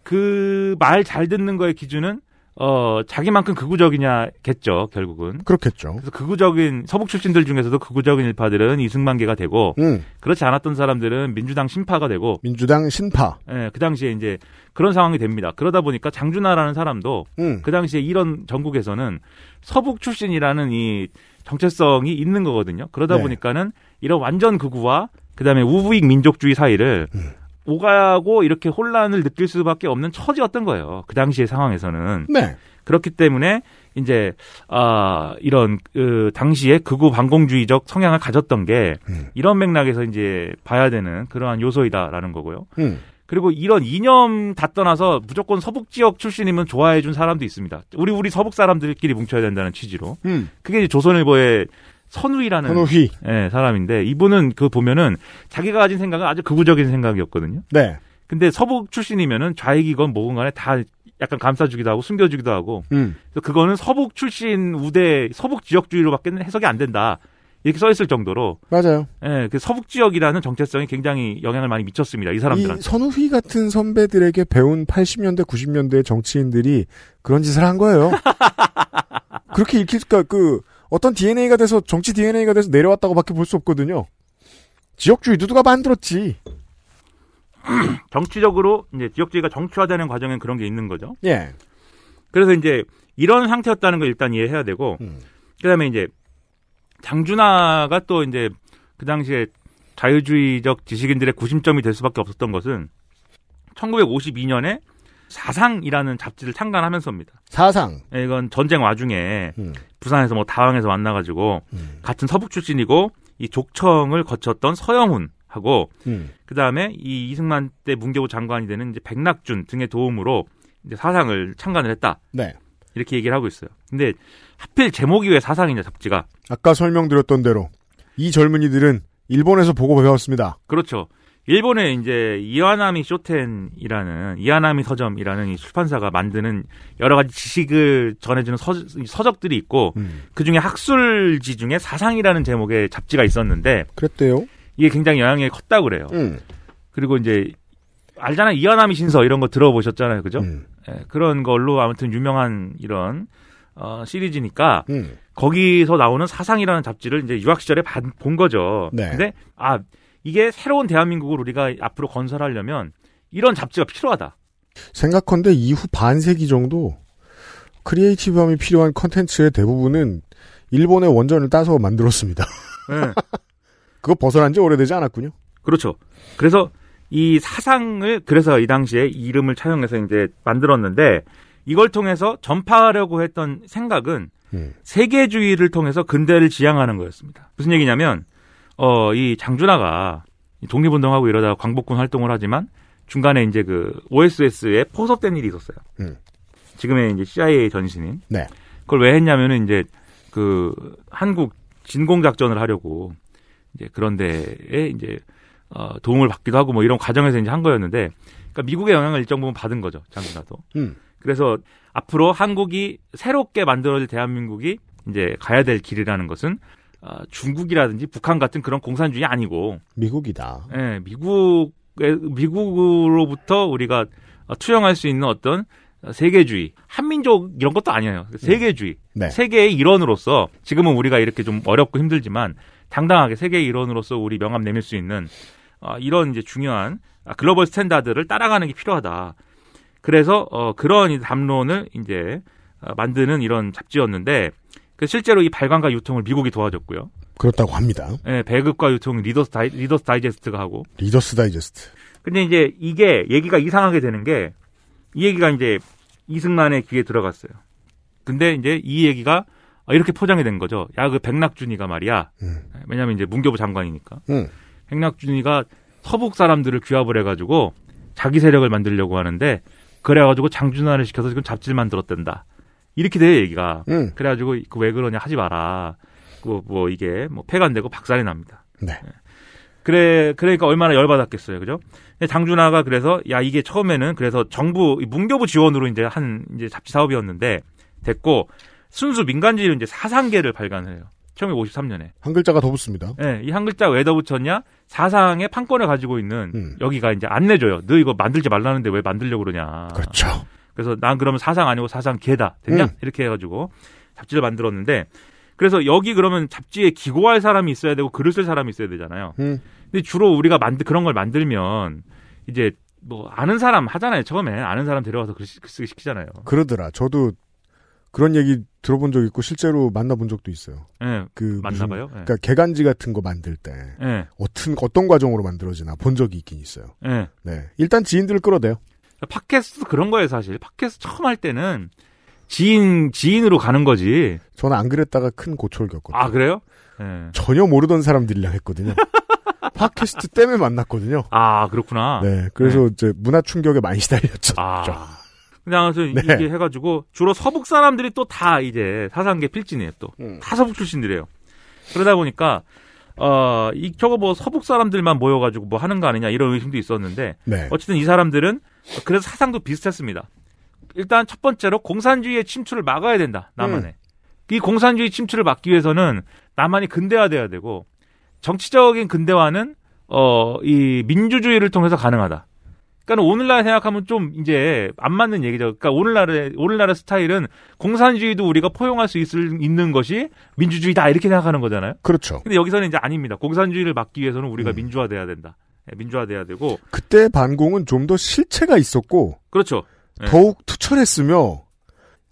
그 말 잘 듣는 거의 기준은 어 자기만큼 극우적이냐겠죠 결국은. 그렇겠죠. 그래서 극우적인 서북 출신들 중에서도 극우적인 일파들은 이승만계가 되고 음. 그렇지 않았던 사람들은 민주당 신파가 되고 민주당 신파. 예, 그 당시에 이제 그런 상황이 됩니다. 그러다 보니까 장준하라는 사람도 음. 그 당시에 이런 전국에서는 서북 출신이라는 이 정체성이 있는 거거든요. 그러다 네. 보니까는 이런 완전 극우와 그다음에 우부익 민족주의 사이를 음. 오가고 이렇게 혼란을 느낄 수밖에 없는 처지였던 거예요. 그 당시의 상황에서는. 네. 그렇기 때문에 이제 아 이런 그 당시에 극우 반공주의적 성향을 가졌던 게 음. 이런 맥락에서 이제 봐야 되는 그러한 요소이다라는 거고요. 음. 그리고 이런 이념 다 떠나서 무조건 서북 지역 출신이면 좋아해 준 사람도 있습니다. 우리 우리 서북 사람들끼리 뭉쳐야 된다는 취지로. 음. 그게 이제 조선일보의 선우이라는 선우희. 예, 사람인데 이분은 그 보면은 자기가 가진 생각은 아주 극우적인 생각이었거든요. 네. 근데 서북 출신이면은 좌익이건 뭐건 간에 다 약간 감싸주기도 하고 숨겨주기도 하고 음. 그래서 그거는 서북 출신 우대 서북 지역주의로밖에 는 해석이 안 된다. 이렇게 써 있을 정도로 맞아요. 예, 그 서북 지역이라는 정체성이 굉장히 영향을 많이 미쳤습니다. 이 사람들한테. 이 선우휘 같은 선배들에게 배운 80년대, 90년대 정치인들이 그런 짓을 한 거예요. <laughs> 그렇게 읽힐까, 그, 어떤 DNA가 돼서, 정치 DNA가 돼서 내려왔다고밖에 볼 수 없거든요. 지역주의도 누가 만들었지. <clears throat> 정치적으로 이제 지역주의가 정치화되는 과정엔 그런 게 있는 거죠. 예. 그래서 이제 이런 상태였다는 걸 일단 이해해야 되고 음. 그다음에 이제 장준하가 또 이제 그 당시에 자유주의적 지식인들의 구심점이 될 수밖에 없었던 것은 1952년에 사상이라는 잡지를 창간하면서입니다. 사상. 예, 이건 전쟁 와중에 음. 부산에서 뭐 다왕에서 만나가지고 음. 같은 서북 출신이고 이 족청을 거쳤던 서영훈 하고 음. 그 다음에 이 이승만 때 문교부 장관이 되는 이제 백낙준 등의 도움으로 이제 사상을 창간을 했다. 네. 이렇게 얘기를 하고 있어요. 근데 하필 제목이 왜 사상이냐 잡지가 아까 설명드렸던 대로, 이 젊은이들은 일본에서 보고 배웠습니다. 그렇죠. 일본에 이제 이와나미 쇼텐이라는 이와나미 서점이라는 이 출판사가 만드는 여러 가지 지식을 전해주는 서, 서적들이 있고 음. 그 중에 학술지 중에 사상이라는 제목의 잡지가 있었는데 그랬대요. 이게 굉장히 영향이 컸다고 그래요. 음. 그리고 이제 알잖아요 이와나미 신서 이런 거 들어보셨잖아요, 그죠? 음. 예, 그런 걸로 아무튼 유명한 이런 어, 시리즈니까 음. 거기서 나오는 사상이라는 잡지를 이제 유학 시절에 반- 본 거죠. 네. 근데 아 이게 새로운 대한민국을 우리가 앞으로 건설하려면 이런 잡지가 필요하다. 생각컨대 이후 반세기 정도 creative함이 필요한 컨텐츠의 대부분은 일본의 원전을 따서 만들었습니다. 예. <laughs> 그거 벗어난 지 오래되지 않았군요. 그렇죠. 그래서 이 사상을 그래서 이 당시에 이름을 차용해서 이제 만들었는데 이걸 통해서 전파하려고 했던 생각은 음. 세계주의를 통해서 근대를 지향하는 거였습니다. 무슨 얘기냐면 어, 이 장준하가 독립운동하고 이러다가 광복군 활동을 하지만 중간에 이제 그 OSS에 포섭된 일이 있었어요. 음. 지금의 이제 CIA 전신인. 네. 그걸 왜 했냐면은 이제 그 한국 진공 작전을 하려고 이제 그런 데에 이제 어 도움을 받기도 하고 뭐 이런 과정에서 이제 한 거였는데 그러니까 미국의 영향을 일정 부분 받은 거죠. 장준하도. 음. 그래서 앞으로 한국이 새롭게 만들어질 대한민국이 이제 가야 될 길이라는 것은 어, 중국이라든지 북한 같은 그런 공산주의 아니고 미국이다. 예, 미국의 미국으로부터 우리가 어, 투영할 수 있는 어떤 세계주의, 한민족 이런 것도 아니에요. 세계주의, 네. 세계의 일원으로서 지금은 우리가 이렇게 좀 어렵고 힘들지만 당당하게 세계의 일원으로서 우리 명함 내밀 수 있는 어, 이런 이제 중요한 아, global standard를 따라가는 게 필요하다. 그래서 어, 그런 이 담론을 이제 어, 만드는 이런 잡지였는데 그 실제로 이 발간과 유통을 미국이 도와줬고요. 그렇다고 합니다. 예, 배급과 유통 Reader's Di, Reader's Digest가 하고. Reader's Digest. 근데 이제 이게 얘기가 이상하게 되는 게 이 얘기가 이제 이승만의 귀에 들어갔어요. 근데 이제 이 얘기가 이렇게 포장이 된 거죠. 야, 그 백낙준이가 말이야. 왜냐면 이제 문교부 장관이니까. 음. 백낙준이가 서북 사람들을 규합을 해가지고 자기 세력을 만들려고 하는데 그래가지고 장준하를 시켜서 지금 잡지를 만들었댄다. 이렇게 돼요 얘기가. 음. 그래가지고 그 왜 그러냐 하지 마라. 뭐, 뭐 이게 뭐 폐간되고 박살이 납니다. 네. 그래 그러니까 얼마나 열받았겠어요, 그죠? 근데 장준하가 그래서 야 이게 처음에는 그래서 정부 이 문교부 지원으로 이제 한 이제 잡지 사업이었는데 됐고 순수 민간지로 이제 사상계를 발간해요. 1953년에. 한 글자가 더 붙습니다. 네, 이 한 글자 왜 더 붙였냐? 사상의 판권을 가지고 있는 음. 여기가 이제 안 내줘요. 너 이거 만들지 말라는데 왜 만들려고 그러냐. 그렇죠. 그래서 난 그러면 사상 아니고 사상계다. 됐냐? 음. 이렇게 해가지고 잡지를 만들었는데 그래서 여기 그러면 잡지에 기고할 사람이 있어야 되고 글을 쓸 사람이 있어야 되잖아요. 음. 근데 주로 우리가 만들 그런 걸 만들면 이제 뭐 아는 사람 하잖아요. 처음에 아는 사람 데려와서 글 쓰- 쓰기 시키잖아요. 그러더라. 저도 그런 얘기 들어본 적 있고 실제로 만나본 적도 있어요. 예, 그 무슨- 맞나봐요. 예. 그러니까 개간지 같은 거 만들 때 예. 어떤 어떤 과정으로 만들어지나 본 적이 있긴 있어요. 예. 네. 일단 지인들을 끌어대요. 팟캐스트 그런 거예요, 사실. 팟캐스트 처음 할 때는 지인 지인으로 가는 거지. 저는 안 그랬다가 큰 고초를 겪었거든요. 아 그래요? 예. 전혀 모르던 사람들이랑 했거든요. <laughs> 팟캐스트 때문에 만났거든요. 아 그렇구나. 네. 그래서 이제 문화 충격에 많이 시달렸죠. 아. 그냥 그래서 네. 이게 해가지고 주로 서북 사람들이 또 다 이제 사상계 필진이에요 또. 음. 다 서북 출신들이에요. 그러다 보니까 어, 이 저거 뭐 서북 사람들만 모여가지고 뭐 하는 거 아니냐 이런 의심도 있었는데 네. 어쨌든 이 사람들은 그래서 사상도 비슷했습니다. 일단 첫 번째로 공산주의의 침투를 막아야 된다 남한에. 이 공산주의 침투를 막기 위해서는 남한이 근대화돼야 되고 정치적인 근대화는 어 이 민주주의를 통해서 가능하다. 그러니까 오늘날 생각하면 좀 이제 안 맞는 얘기죠. 그러니까 오늘날의 오늘날의 스타일은 공산주의도 우리가 포용할 수 있을 있는 것이 민주주의다 이렇게 생각하는 거잖아요. 그렇죠. 근데 여기서는 이제 아닙니다. 공산주의를 막기 위해서는 우리가 민주화돼야 된다. 예, 민주화돼야 되고 그때 반공은 좀 더 실체가 있었고 그렇죠. 예. 더욱 투철했으며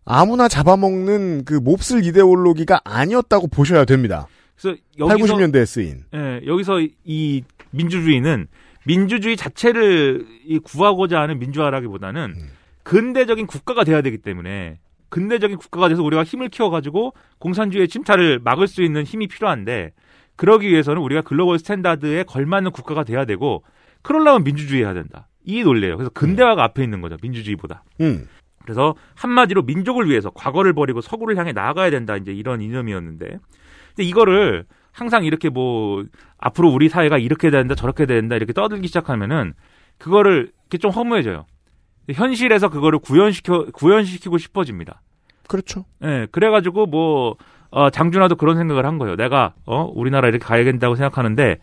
아무나 잡아먹는 그 몹쓸 이데올로기가 아니었다고 보셔야 됩니다. 그래서 8, 여기서 90년대에 쓰인. 예, 여기서 이 민주주의는 민주주의 자체를 이 구하고자 하는 민주화라기보다는 근대적인 국가가 돼야 되기 때문에 근대적인 국가가 돼서 우리가 힘을 키워가지고 공산주의의 침탈을 막을 수 있는 힘이 필요한데 그러기 위해서는 우리가 global standard에 걸맞는 국가가 돼야 되고 그러려면 민주주의 해야 된다. 이 논리예요. 그래서 근대화가 앞에 있는 거죠. 민주주의보다. 음. 그래서 한마디로 민족을 위해서 과거를 버리고 서구를 향해 나아가야 된다. 이제 이런 이념이었는데. 근데 이거를 항상 이렇게 뭐 앞으로 우리 사회가 이렇게 된다 저렇게 된다 이렇게 떠들기 시작하면은 그거를 이렇게 좀 허무해져요. 현실에서 그거를 구현시켜 구현시키고 싶어집니다. 그렇죠. 예, 그래가지고 뭐 어, 장준하도 그런 생각을 한 거예요. 내가 어 우리나라 이렇게 가야 된다고 생각하는데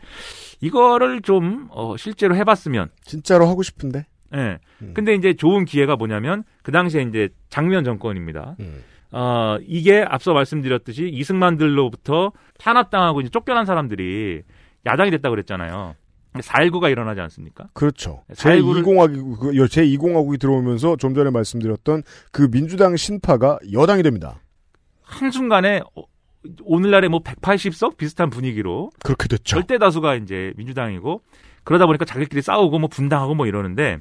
이거를 좀 어, 실제로 해봤으면 진짜로 하고 싶은데. 예. 근데 이제 좋은 기회가 뭐냐면 그 당시에 이제 장면 정권입니다. 음. 어, 이게 앞서 말씀드렸듯이 이승만들로부터 탄압당하고 이제 쫓겨난 사람들이 야당이 됐다 그랬잖아요. 4.19가 일어나지 않습니까? 그렇죠. 사일구를- 제2공화국, 그 제2공화국이 들어오면서 좀 전에 말씀드렸던 그 민주당 신파가 여당이 됩니다. 한순간에 어, 오늘날의 뭐 180석 비슷한 분위기로 그렇게 됐죠. 절대 다수가 이제 민주당이고 그러다 보니까 자기들끼리 싸우고 뭐 분당하고 뭐 이러는데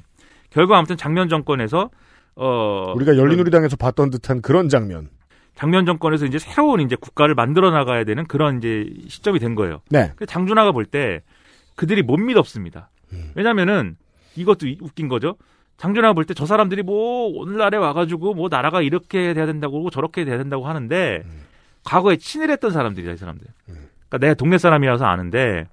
결국 아무튼 장면 정권에서 어 우리가 열린우리당에서 봤던 듯한 그런 장면. 장면 정권에서 이제 새로운 이제 국가를 만들어 나가야 되는 그런 이제 시점이 된 거예요. 네. 그 장준하가 볼 때 그들이 못 믿었습니다. 왜냐면은 이것도 이- 웃긴 거죠. 장준하가 볼 때 저 사람들이 뭐 오늘날에 와가지고 뭐 나라가 이렇게 돼야 된다고 저렇게 돼야 된다고 하는데 과거에 친일했던 사람들이야 이 사람들. 그러니까 내가 동네 사람이라서 아는데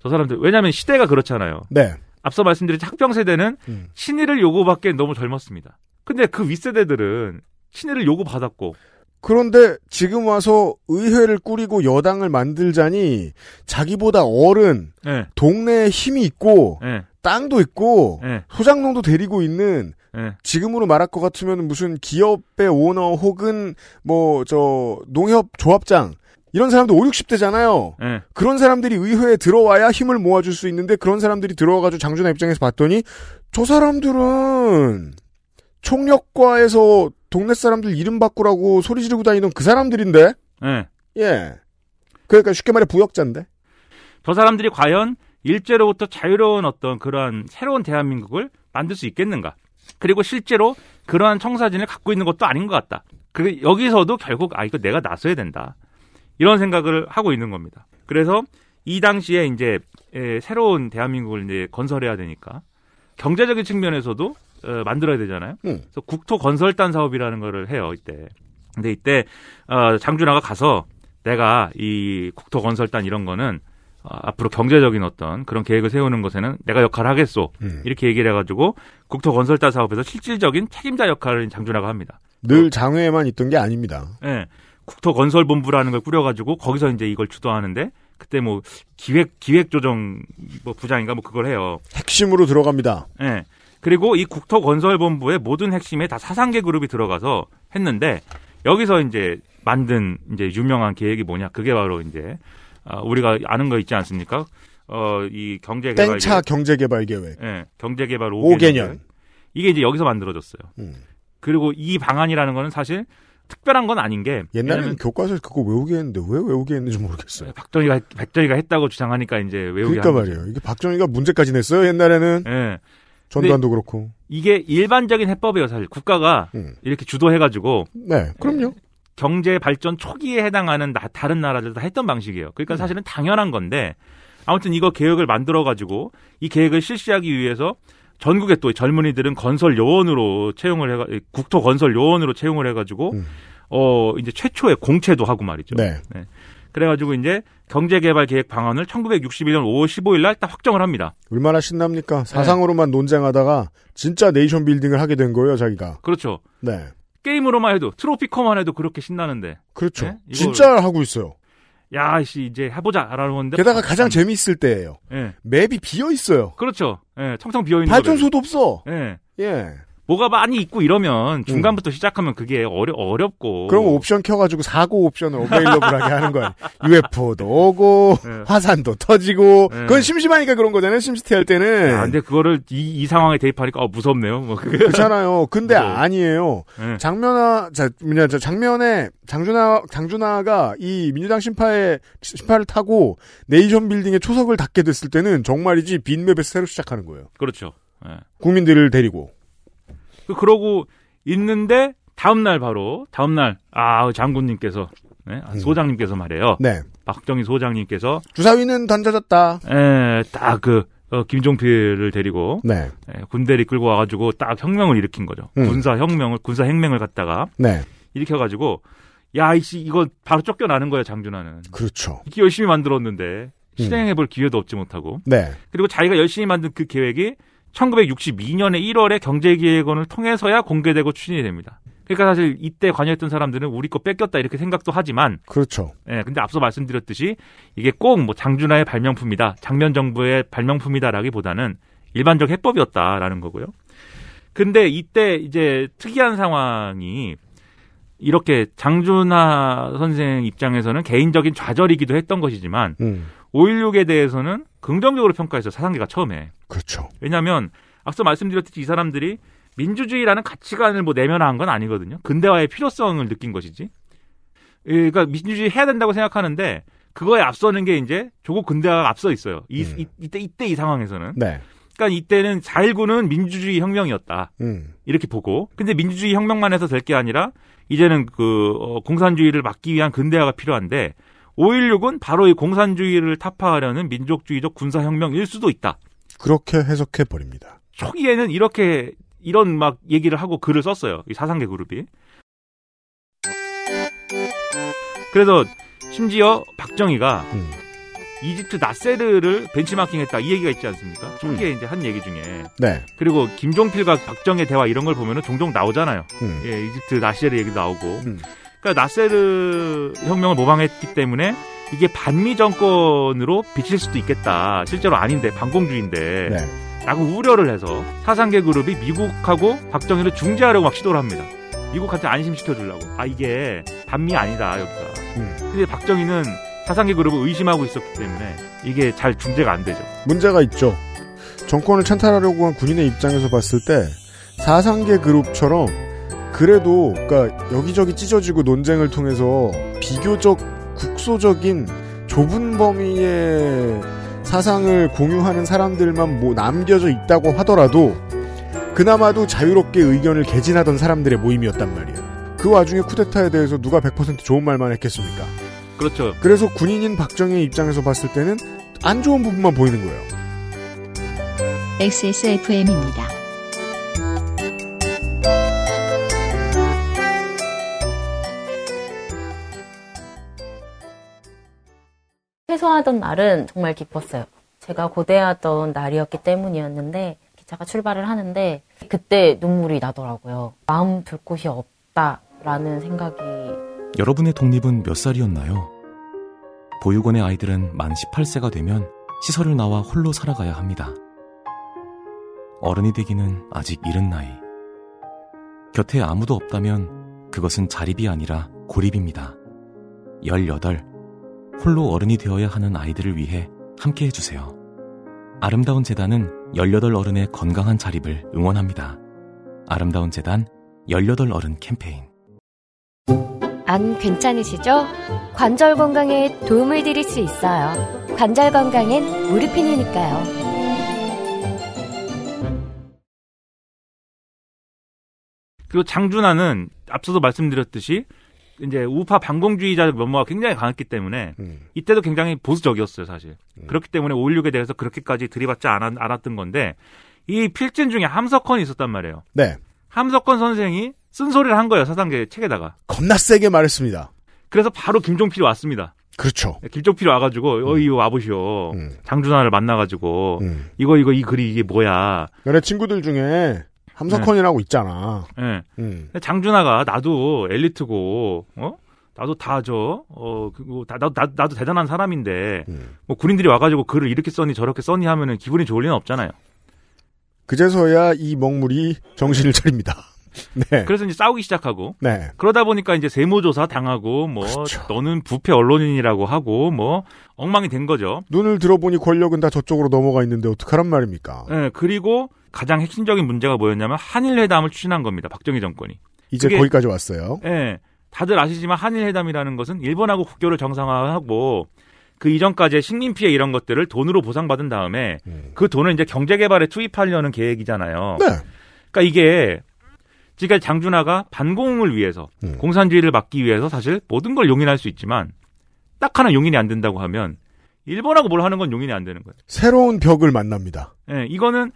저 사람들 왜냐하면 시대가 그렇잖아요. 네. 앞서 말씀드린 학병 세대는 음. 친일을 요구받기엔 너무 젊었습니다. 근데 그 윗세대들은 친일을 요구받았고 그런데 지금 와서 의회를 꾸리고 여당을 만들자니 자기보다 어른, 네. 동네에 힘이 있고 네. 땅도 있고 네. 소장농도 데리고 있는 네. 지금으로 말할 것 같으면 무슨 기업의 오너 혹은 뭐 저 농협 조합장 이런 사람도 5, 60대잖아요. 네. 그런 사람들이 의회에 들어와야 힘을 모아줄 수 있는데 그런 사람들이 들어와가지고 장준하 입장에서 봤더니 저 사람들은 총력과에서 동네 사람들 이름 바꾸라고 소리 지르고 다니던 그 사람들인데 네. 예 그러니까 쉽게 말해 부역자인데 저 사람들이 과연 일제로부터 자유로운 어떤 그러한 새로운 대한민국을 만들 수 있겠는가? 그리고 실제로 그러한 청사진을 갖고 있는 것도 아닌 것 같다. 그 여기서도 결국 아 이거 내가 나서야 된다. 이런 생각을 하고 있는 겁니다. 그래서 이 당시에 이제 에, 새로운 대한민국을 이제 건설해야 되니까 경제적인 측면에서도 어, 만들어야 되잖아요. 음. 그래서 국토 건설단 사업이라는 거를 해요 이때. 근데 이때 어, 장준하가 가서 내가 이 국토 건설단 이런 거는 어, 앞으로 경제적인 어떤 그런 계획을 세우는 것에는 내가 역할을 하겠소. 음. 이렇게 얘기를 해가지고 국토 건설단 사업에서 실질적인 책임자 역할을 장준하가 합니다. 늘 장외에만 있던 게 아닙니다. 예. 국토건설본부라는 걸 꾸려가지고 거기서 이제 이걸 주도하는데 그때 뭐 기획 기획조정 뭐 부장인가 뭐 그걸 해요. 핵심으로 들어갑니다. 예. 그리고 이 국토건설본부의 모든 핵심에 다 사상계 그룹이 들어가서 했는데 여기서 이제 만든 이제 유명한 계획이 뭐냐? 그게 바로 이제 아, 우리가 아는 거 있지 않습니까? 어, 이 경제개발 땡차 경제개발 계획. 예, 경제개발 5개년. 5개년. 이게 이제 여기서 만들어졌어요. 음. 그리고 이 방안이라는 거는 사실 특별한 건 아닌 게 옛날에는 교과서에서 그거 외우게 했는데 왜 외우게 했는지 모르겠어요. 박정희가 박정희가 했다고 주장하니까 이제 외우게 그러니까. 말이에요. 이게 박정희가 문제까지 냈어요 옛날에는. 예. 전두환도 그렇고. 이게 일반적인 해법이에요, 사실. 국가가 음. 이렇게 주도해가지고 네, 그럼요. 경제 발전 초기에 해당하는 나- 다른 나라들도 다 했던 방식이에요. 그러니까 음. 사실은 당연한 건데 아무튼 이거 계획을 만들어 가지고 이 계획을 실시하기 위해서 전국의 또 젊은이들은 건설 요원으로 채용을 해가 국토 건설 요원으로 채용을 해가지고 어 이제 최초의 공채도 하고 말이죠. 네. 그래가지고 이제 경제개발 계획 방안을 1961년 5월 15일 날 딱 확정을 합니다. 얼마나 신납니까? 사상으로만 논쟁하다가 진짜 네이션 빌딩을 하게 된 거예요, 자기가. 그렇죠. 네. 게임으로만 해도 트로피커만 해도 그렇게 신나는데. 그렇죠. 네? 진짜 하고 있어요. 야, 씨 이제 해보자라는 건데. 게다가 가장 재미있을 때예요. 예. 맵이 비어 있어요. 그렇죠. 예, 청청 비어 있는 발전소도 없어. 예. 예. 뭐가 많이 있고 이러면 중간부터 시작하면 그게 어려 어렵고. 그럼 옵션 켜가지고 사고 옵션을 어베일러블하게 하는 거야. UFO도 오고 네. 화산도 터지고 네. 그건 심심하니까 그런 거잖아요. 심시티 할 때는 아, 근데 그거를 이, 이 상황에 대입하니까 어, 무섭네요. 뭐 그게. 그렇잖아요. 근데 무서워. 아니에요. 네. 장면아, 자, 뭐냐, 저 장면에 장준하, 장준하가 이 민주당 심파에, 심파를 타고 네이션 빌딩에 초석을 닫게 됐을 때는 정말이지 빈맵에서 새로 시작하는 거예요. 그렇죠. 예. 국민들을 데리고. 그 그러고 있는데 다음 날 바로 다음 날 아, 장군님께서 네? 아, 소장님께서 말해요. 네. 박정희 소장님께서 주사위는 던져졌다. 예, 딱그 어, 김종필을 데리고 네. 예, 군대를 이끌고 와가지고 딱 혁명을 일으킨 거죠. 음. 군사 혁명을 군사 혁명을 갖다가 네. 일으켜가지고 야 이씨 이거 바로 쫓겨나는 거야 장준하는. 그렇죠. 이게 열심히 만들었는데 실행해볼 기회도 얻지 못하고. 네. 그리고 자기가 열심히 만든 그 계획이 1962년에 1월에 경제기획원을 통해서야 공개되고 추진이 됩니다. 그러니까 사실 이때 관여했던 사람들은 우리 거 뺏겼다 이렇게 생각도 하지만 그렇죠. 예, 근데 앞서 말씀드렸듯이 이게 꼭 뭐 장준하의 발명품이다, 장면 정부의 발명품이다라기보다는 일반적 해법이었다라는 거고요. 근데 이때 이제 특이한 상황이 이렇게 장준하 선생 입장에서는 개인적인 좌절이기도 했던 것이지만 음. 5.16에 대해서는 긍정적으로 평가했어요. 사상계가 처음에. 그렇죠. 왜냐하면 앞서 말씀드렸듯이 이 사람들이 민주주의라는 가치관을 뭐 내면화한 건 아니거든요. 근대화의 필요성을 느낀 것이지. 예, 그러니까 민주주의 해야 된다고 생각하는데 그거에 앞서는 게 이제 조국 근대화가 앞서 있어요. 이, 이, 이때 이때 이 상황에서는. 네. 그러니까 이때는 4.19는 민주주의 혁명이었다. 음. 이렇게 보고. 근데 민주주의 혁명만 해서 될 게 아니라 이제는 그 어, 공산주의를 막기 위한 근대화가 필요한데 5.16은 바로 이 공산주의를 타파하려는 민족주의적 군사혁명일 수도 있다. 그렇게 해석해 버립니다. 초기에는 이렇게 이런 막 얘기를 하고 글을 썼어요. 이 사상계 그룹이. 그래서 심지어 박정희가 음. 이집트 나세르를 벤치마킹했다 이 얘기가 있지 않습니까? 초기에 이제 한 얘기 중에. 네. 그리고 김종필과 박정희 대화 이런 걸 보면은 종종 나오잖아요. 음. 예, 이집트 나세르 얘기도 나오고. 그러니까 나세르 혁명을 모방했기 때문에 이게 반미 정권으로 비칠 수도 있겠다. 실제로 아닌데 반공주의인데. 네. 라고 우려를 해서 사상계 그룹이 미국하고 박정희를 중재하려고 막 시도를 합니다. 미국한테 안심시켜 주려고. 아 이게 반미 아니다 여기가. 음. 근데 박정희는 사상계 그룹을 의심하고 있었기 때문에 이게 잘 중재가 안 되죠. 문제가 있죠. 정권을 찬탈하려고 한 군인의 입장에서 봤을 때 사상계 그룹처럼 그래도 그러니까 여기저기 찢어지고 논쟁을 통해서 비교적 국소적인 좁은 범위의 사상을 공유하는 사람들만 뭐 남겨져 있다고 하더라도 그나마도 자유롭게 의견을 개진하던 사람들의 모임이었단 말이에요. 그 와중에 쿠데타에 대해서 누가 100% 좋은 말만 했겠습니까? 그렇죠. 그래서 군인인 박정희 입장에서 봤을 때는 안 좋은 부분만 보이는 거예요. XSFM입니다. 퇴소하던 날은 정말 기뻤어요. 제가 고대하던 날이었기 때문이었는데 기차가 출발을 하는데 그때 눈물이 나더라고요. 마음 둘 곳이 없다라는 생각이 여러분의 독립은 몇 살이었나요? 보육원의 아이들은 만 18세가 되면 시설을 나와 홀로 살아가야 합니다. 어른이 되기는 아직 이른 나이. 곁에 아무도 없다면 그것은 자립이 아니라 고립입니다. 18. 홀로 어른이 되어야 하는 아이들을 위해 함께 해주세요. 아름다운 재단은 18 어른의 건강한 자립을 응원합니다. 아름다운 재단 18 어른 캠페인. 안 괜찮으시죠? 관절 건강에 도움을 드릴 수 있어요. 관절 건강엔 무르핀이니까요. 그리고 장준하는 앞서도 말씀드렸듯이 이제 우파 반공주의자 면모가 굉장히 강했기 때문에 음. 이때도 굉장히 보수적이었어요, 사실. 그렇기 때문에 5.16에 대해서 그렇게까지 들이받지 않았, 않았던 건데 이 필진 중에 함석헌이 있었단 말이에요. 네. 함석헌 선생이 쓴소리를 한 거예요, 사상계 책에다가. 겁나 세게 말했습니다. 그래서 바로 김종필이 왔습니다. 그렇죠. 김종필이 와가지고 어이 와보시오. 장준하를 만나가지고 이거 이거 이 글이 이게 뭐야. 그래 친구들 중에 함석헌이라고 있잖아. 예. 음. 장준하가 나도 엘리트고 어 나도 다 저 어 그거 다 나도 나- 나도 대단한 사람인데 음. 뭐 군인들이 와가지고 글을 이렇게 써니 저렇게 써니 하면은 기분이 좋을 리는 없잖아요. 그제서야 이 먹물이 정신을 차립니다. 네. <laughs> 그래서 이제 싸우기 시작하고 네. 그러다 보니까 이제 세무조사 당하고 뭐 너는 부패 언론인이라고 하고 뭐 엉망이 된 거죠. 눈을 들어보니 권력은 다 저쪽으로 넘어가 있는데 어떡하란 말입니까? 예, 그리고 가장 핵심적인 문제가 뭐였냐면 한일 회담을 추진한 겁니다. 박정희 정권이. 이제 그게- 거기까지 왔어요. 예. 다들 아시지만 한일 회담이라는 것은 일본하고 국교를 정상화하고 그 이전까지의 식민 피해 이런 것들을 돈으로 보상받은 다음에 그 돈을 이제 경제 개발에 투입하려는 계획이잖아요. 네. 그러니까 이게 지금까지 장준하가 반공을 위해서 공산주의를 막기 위해서 사실 모든 걸 용인할 수 있지만 딱 하나 용인이 안 된다고 하면 일본하고 뭘 하는 건 용인이 안 되는 거예요. 새로운 벽을 만납니다. 예, 이거는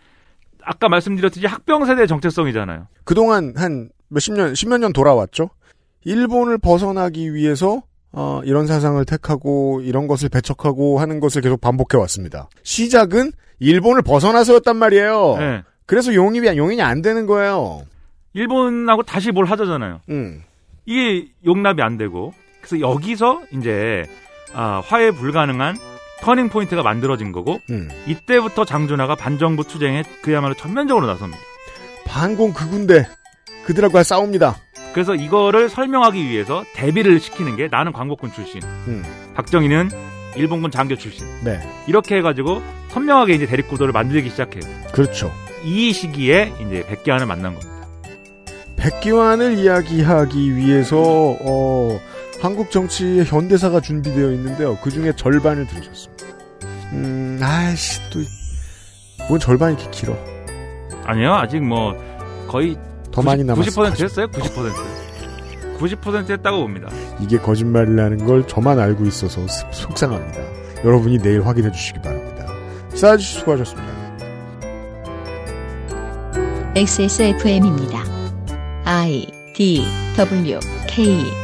아까 말씀드렸듯이 학병 세대 정체성이잖아요. 그동안 한 몇십 년, 십몇 년 돌아왔죠? 일본을 벗어나기 위해서, 어, 이런 사상을 택하고, 이런 것을 배척하고 하는 것을 계속 반복해 왔습니다. 시작은 일본을 벗어나서였단 말이에요. 예. 그래서 용인이, 용인이 안 되는 거예요. 일본하고 다시 뭘 하자잖아요. 음. 이게 용납이 안 되고 그래서 여기서 이제 아, 화해 불가능한 turning point가 만들어진 거고 음. 이때부터 장준하가 반정부 투쟁에 그야말로 전면적으로 나섭니다. 반공 극군대. 그들하고 싸웁니다. 그래서 이거를 설명하기 위해서 대비를 시키는 게 나는 광복군 출신, 음. 박정희는 일본군 장교 출신. 네. 이렇게 해가지고 선명하게 이제 대립구도를 만들기 시작해요. 그렇죠. 이 시기에 이제 백기환을 만난 겁니다. 백기환을 이야기하기 위해서 어, 한국 정치의 현대사가 준비되어 있는데요. 그 중에 절반을 들으셨습니다. 음, 아이씨 또 뭔 절반 이렇게 길어. 아니요, 아직 뭐 거의 더 많이 남았어. 90% 했어요? 90%. 90% <laughs> 했다고 봅니다. 이게 거짓말이라는 걸 저만 알고 있어서 속상합니다. 여러분이 내일 확인해 주시기 바랍니다. 싸아주시 수고하셨습니다. XSFM입니다. I D W K